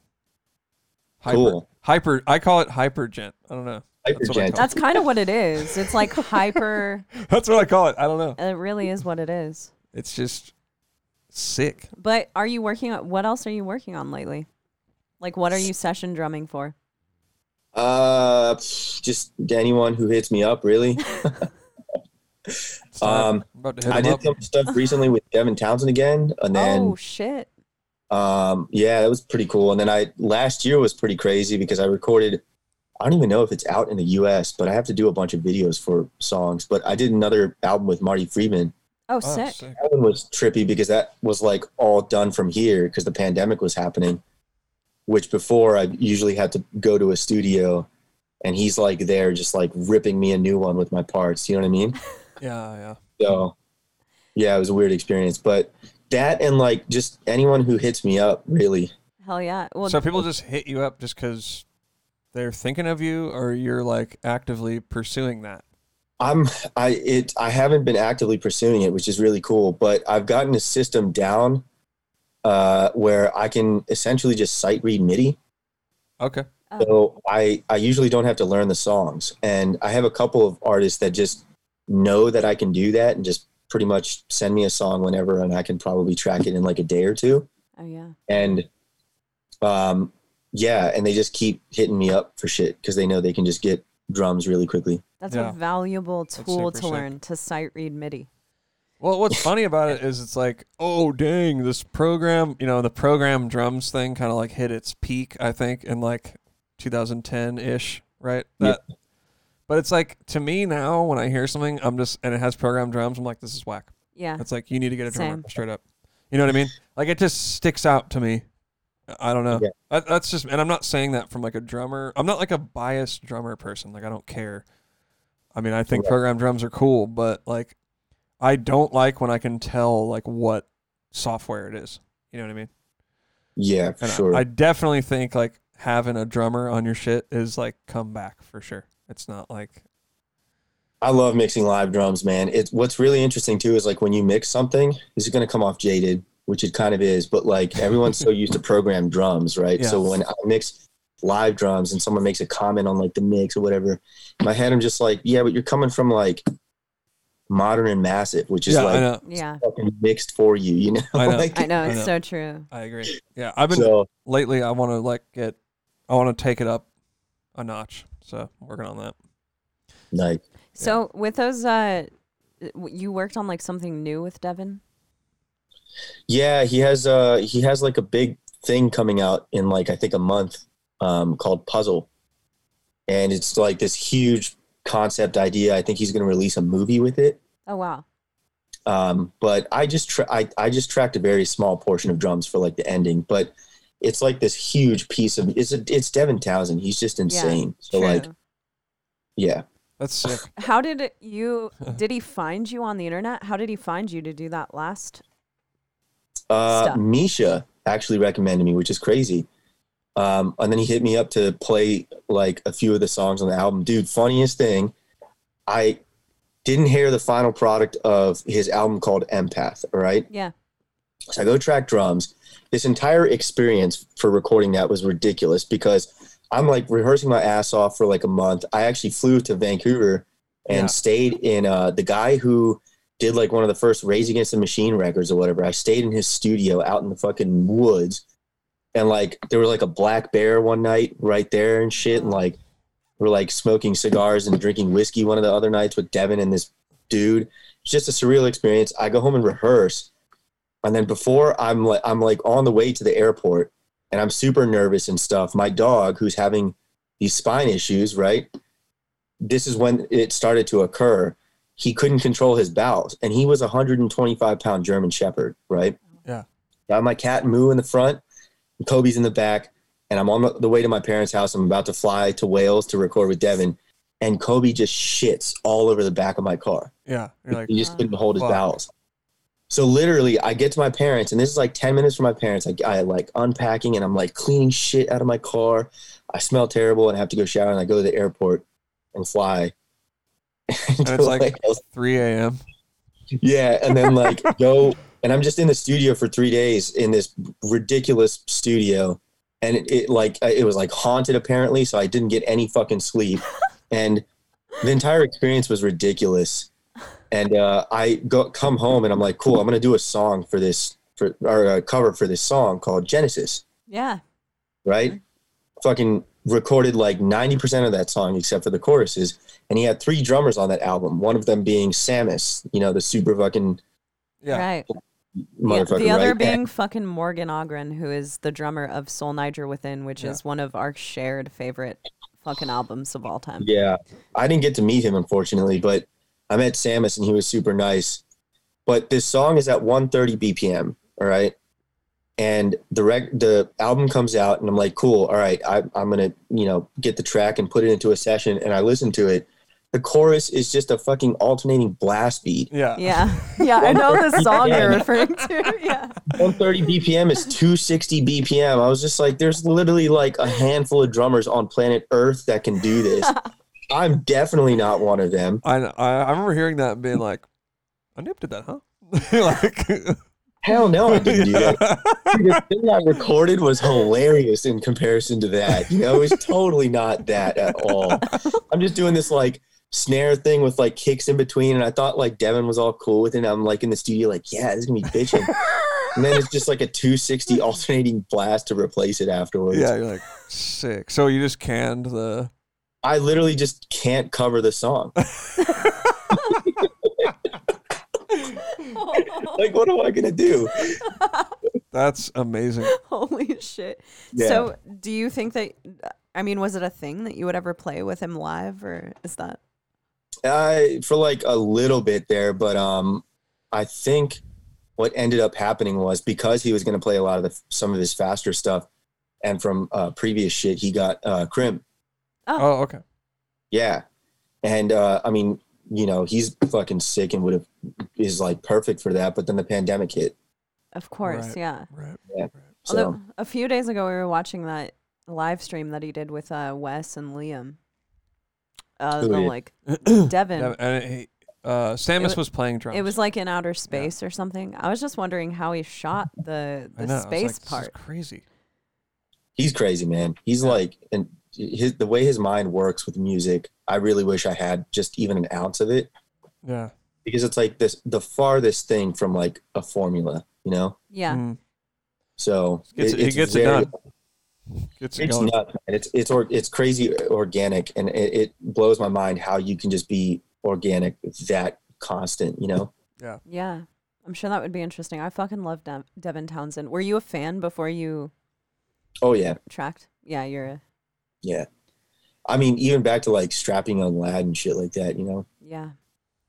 hyper, Cool. hyper. I call it hyper djent. I don't know. Hyper That's djent. That's kind of what it is. It's like hyper. That's what I call it. I don't know. It really is what it is. It's just sick. But are you working on what else are you working on lately? Like what are you session drumming for? Uh, just anyone who hits me up, really. It's time. Um, I'm about to hit I him did up. some stuff recently with Devin Townsend again, and then oh shit. Um, yeah, that was pretty cool. And then I last year was pretty crazy because I recorded. I don't even know if it's out in the U.S., but I have to do a bunch of videos for songs. But I did another album with Marty Friedman. Oh, Oh, sick. sick. That one was trippy because that was like all done from here because the pandemic was happening. Which before I usually had to go to a studio, and he's like there just like ripping me a new one with my parts. You know what I mean? Yeah, yeah. So, yeah, it was a weird experience. But that and like just anyone who hits me up, really. Hell yeah. Well, so people just hit you up just because they're thinking of you or you're like actively pursuing that? I'm I it I haven't been actively pursuing it, which is really cool, but I've gotten a system down uh, where I can essentially just sight read MIDI. Okay. Oh. So I I usually don't have to learn the songs, and I have a couple of artists that just know that I can do that and just pretty much send me a song whenever, and I can probably track it in like a day or two. Oh yeah. And um, yeah, and they just keep hitting me up for shit because they know they can just get drums really quickly. That's Yeah. a valuable tool to sick. learn to sight read MIDI. Well, what's funny about it is it's like, oh dang, this program, you know, the program drums thing kind of like hit its peak, I think, in like 2010 ish, right? Yeah. That, but it's like to me now when I hear something, I'm just and it has programmed drums, I'm like, this is whack. Yeah. It's like you need to get a drummer Same. straight up. You know what I mean? Like it just sticks out to me. I don't know. Yeah. That, that's just, and I'm not saying that from like a drummer. I'm not like a biased drummer person. Like I don't care. I mean, I think Right. program drums are cool, but like I don't like when I can tell like what software it is. You know what I mean? Yeah, for And I- sure. I, definitely think like having a drummer on your shit is like come back for sure. It's not like I love mixing live drums, man. It's what's really interesting too is like when you mix something, this is going to come off jaded, which it kind of is, but like everyone's so used to program drums, right? So when I mix live drums and someone makes a comment on like the mix or whatever, in my head I'm just like, yeah, but you're coming from like modern and massive, which is yeah, like know. Yeah. fucking mixed for you, you know? I know. like, I know I it's know. so true. I agree. Yeah, I've been so lately. I want to like get. I want to take it up a notch. So working on that. like So with those, uh, you worked on like something new with Devin. Yeah, he has uh he has like a big thing coming out in like I think a month um called Puzzle. And it's like this huge concept idea. I think he's going to release a movie with it. Oh wow. Um but I just tra- I I just tracked a very small portion of drums for like the ending, but it's like this huge piece of it's a, it's Devin Townsend. He's just insane. so True. like yeah. That's sick. How did it, you? Did he find you on the internet? How did he find you to do that last? Uh, stuff. Misha actually recommended me, which is crazy. Um, and then he hit me up to play like a few of the songs on the album. Dude, funniest thing, I didn't hear the final product of his album called Empath. All right. Yeah. So I go track drums. This entire experience for recording that was ridiculous because I'm like rehearsing my ass off for like a month. I actually flew to Vancouver and Yeah. stayed in uh, the guy who did like one of the first Rage Against the Machine records or whatever. I stayed in his studio out in the fucking woods. And like there was like a black bear one night right there and shit. And like we're like smoking cigars and drinking whiskey one of the other nights with Devin and this dude. It's just a surreal experience. I go home and rehearse. And then before I'm like I'm like on the way to the airport and I'm super nervous and stuff. My dog, who's having these spine issues, right? This is when it started to occur. He couldn't control his bowels, and he was a 125 pound German Shepherd, right? Yeah. Got my cat Moo in the front, and Kobe's in the back, and I'm on the- way to my parents' house. I'm about to fly to Wales to record with Devin, and Kobe just shits all over the back of my car. Yeah. Like, He just couldn't hold his bowels. So literally, I get to my parents, and this is like ten minutes from my parents. I, I like unpacking, and I'm like cleaning shit out of my car. I smell terrible, and I have to go shower, and I go to the airport and fly. and it's like 3 a.m. yeah, and then like go, and I'm just in the studio for three days in this ridiculous studio, and it, it like it was like haunted apparently, so I didn't get any fucking sleep, and the entire experience was ridiculous. And uh, I go come home, and I'm like, cool, I'm gonna do a song for this for or a cover for this song called Genesis, Yeah. right? Fucking recorded like 90% of that song except for the choruses. And he had three drummers on that album, one of them being Samus, you know, the super fucking Yeah. Right. The, motherfucker, the other right? being fucking Morgan Ågren, who is the drummer of Sol Niger Within, which Yeah. is one of our shared favorite fucking albums of all time. Yeah, I didn't get to meet him unfortunately, but I met Samus and he was super nice. But this song is at 130 BPM, all right. And the rec- the album comes out, and I'm like, cool, all right, I, I'm gonna you know get the track and put it into a session. And I listen to it, the chorus is just a fucking alternating blast beat. Yeah. Yeah. Yeah. I know the song you're referring to. Yeah. 130 BPM is 260 BPM. I was just like, there's literally like a handful of drummers on planet Earth that can do this. I'm definitely not one of them. I, I I remember hearing that and being like, Anoop did that, huh? like, Hell no, I didn't do that. the thing I recorded was hilarious in comparison to that. You know, it's totally not that at all. I'm just doing this like snare thing with like kicks in between, and I thought like Devin was all cool with it. And I'm like in the studio, like, yeah, this is gonna be bitching. and then it's just like a 260 alternating blast to replace it afterwards. yeah, you're like sick. So you just canned the. I literally just can't cover the song. like, what am I gonna do? That's amazing. Holy shit. Yeah. So, do you think that? I mean, was it a thing that you would ever play with him live, or is that? Uh, for like a little bit there, but um, I think what ended up happening was because he was going to play a lot of the some of his faster stuff, and from uh, previous shit, he got uh, Krimh. Oh, okay. Yeah, and uh, I mean, you know, he's fucking sick and would have is like perfect for that. But then the pandemic hit, Of course, Right. yeah. Right. so Although a few days ago we were watching that live stream that he did with uh, Wes and Liam. Uh, Who the, like Devin. Yeah, and he, uh, Samus wa- was playing drums. It was like in outer space or something. I was just wondering how he shot the the know, I was like, space this is part. crazy. he's crazy, man. He's like, and his the way his mind works with music, I really wish I had just even an ounce of it Yeah. because it's like this the farthest thing from like a formula, you know. Yeah. Mm. So Gets it- he it's gets it done. Gets it It's going. nuts, man. It's it's or, it's crazy organic, and it, it blows my mind how you can just be organic that constant. You know, Yeah. Yeah. I'm sure that would be interesting. I fucking love Dev- Devin Townsend. Were you a fan before you oh yeah, tracked? Yeah, you're a yeah. I mean, even back to like Strapping Young Lad and shit like that. You know, Yeah,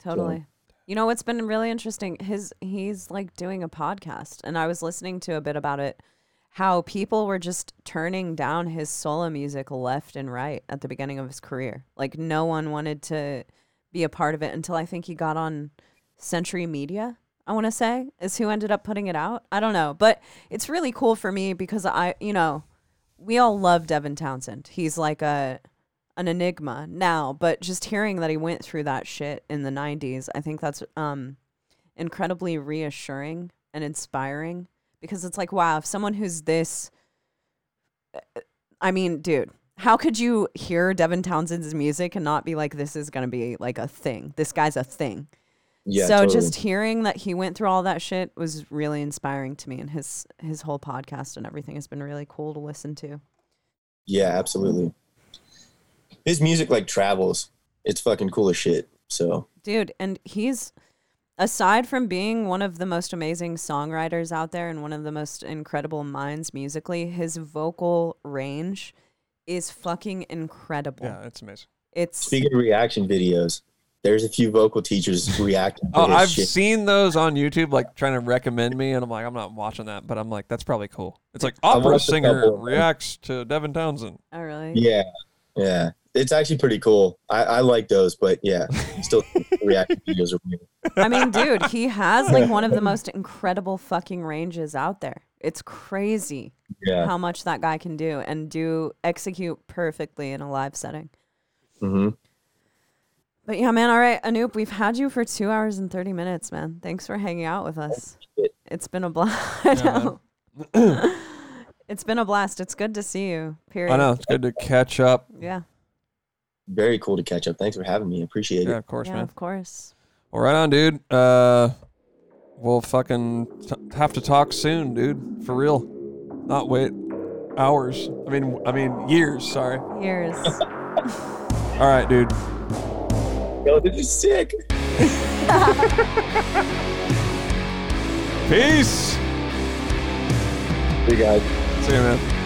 totally. You know what's been really interesting? His he's like doing a podcast, and I was listening to a bit about it. How people were just turning down his solo music left and right at the beginning of his career. Like no one wanted to be a part of it until I think he got on Century Media. I want to say is who ended up putting it out. I don't know, but it's really cool for me because I, you know, we all love Devin Townsend. He's like a an enigma now, but just hearing that he went through that shit in the 90s, I think that's um incredibly reassuring and inspiring because it's like wow, if someone who's this I mean, dude, how could you hear Devin Townsend's music and not be like this is going to be like a thing. This guy's a thing. Yeah. so totally. just hearing that he went through all that shit was really inspiring to me and his his whole podcast and everything has been really cool to listen to. yeah, absolutely. His music like travels. It's fucking cool as shit. So dude and he's aside from being one of the most amazing songwriters out there and one of the most incredible minds musically his vocal range is fucking incredible Yeah, it's amazing. it's speaking of reaction videos, there's a few vocal teachers reacting. To Oh, I've shit. seen those on YouTube, like trying to recommend me, and I'm like, I'm not watching that, but I'm like, that's probably cool. It's like opera singer couple reacts to Devin Townsend. oh really Yeah, yeah. It's actually pretty cool. I, I like those, but yeah, still reaction videos are weird. i mean dude he has like one of the most incredible fucking ranges out there it's crazy Yeah. how much that guy can do and do execute perfectly in a live setting hmm but yeah man all right anoop we've had you for two hours and 30 minutes man thanks for hanging out with us it's been a blast Yeah, it's been a blast it's good to see you period I know it's good to catch up. yeah Very cool to catch up. Thanks for having me. Appreciate Yeah, it. Yeah, of course, yeah man. of course Well, right on, dude. Uh, we'll fucking t- have to talk soon, dude. For real. Not wait hours. I mean, I mean years. Sorry. Years. All right, dude. Yo, this is sick. Peace. See you guys. See you, man.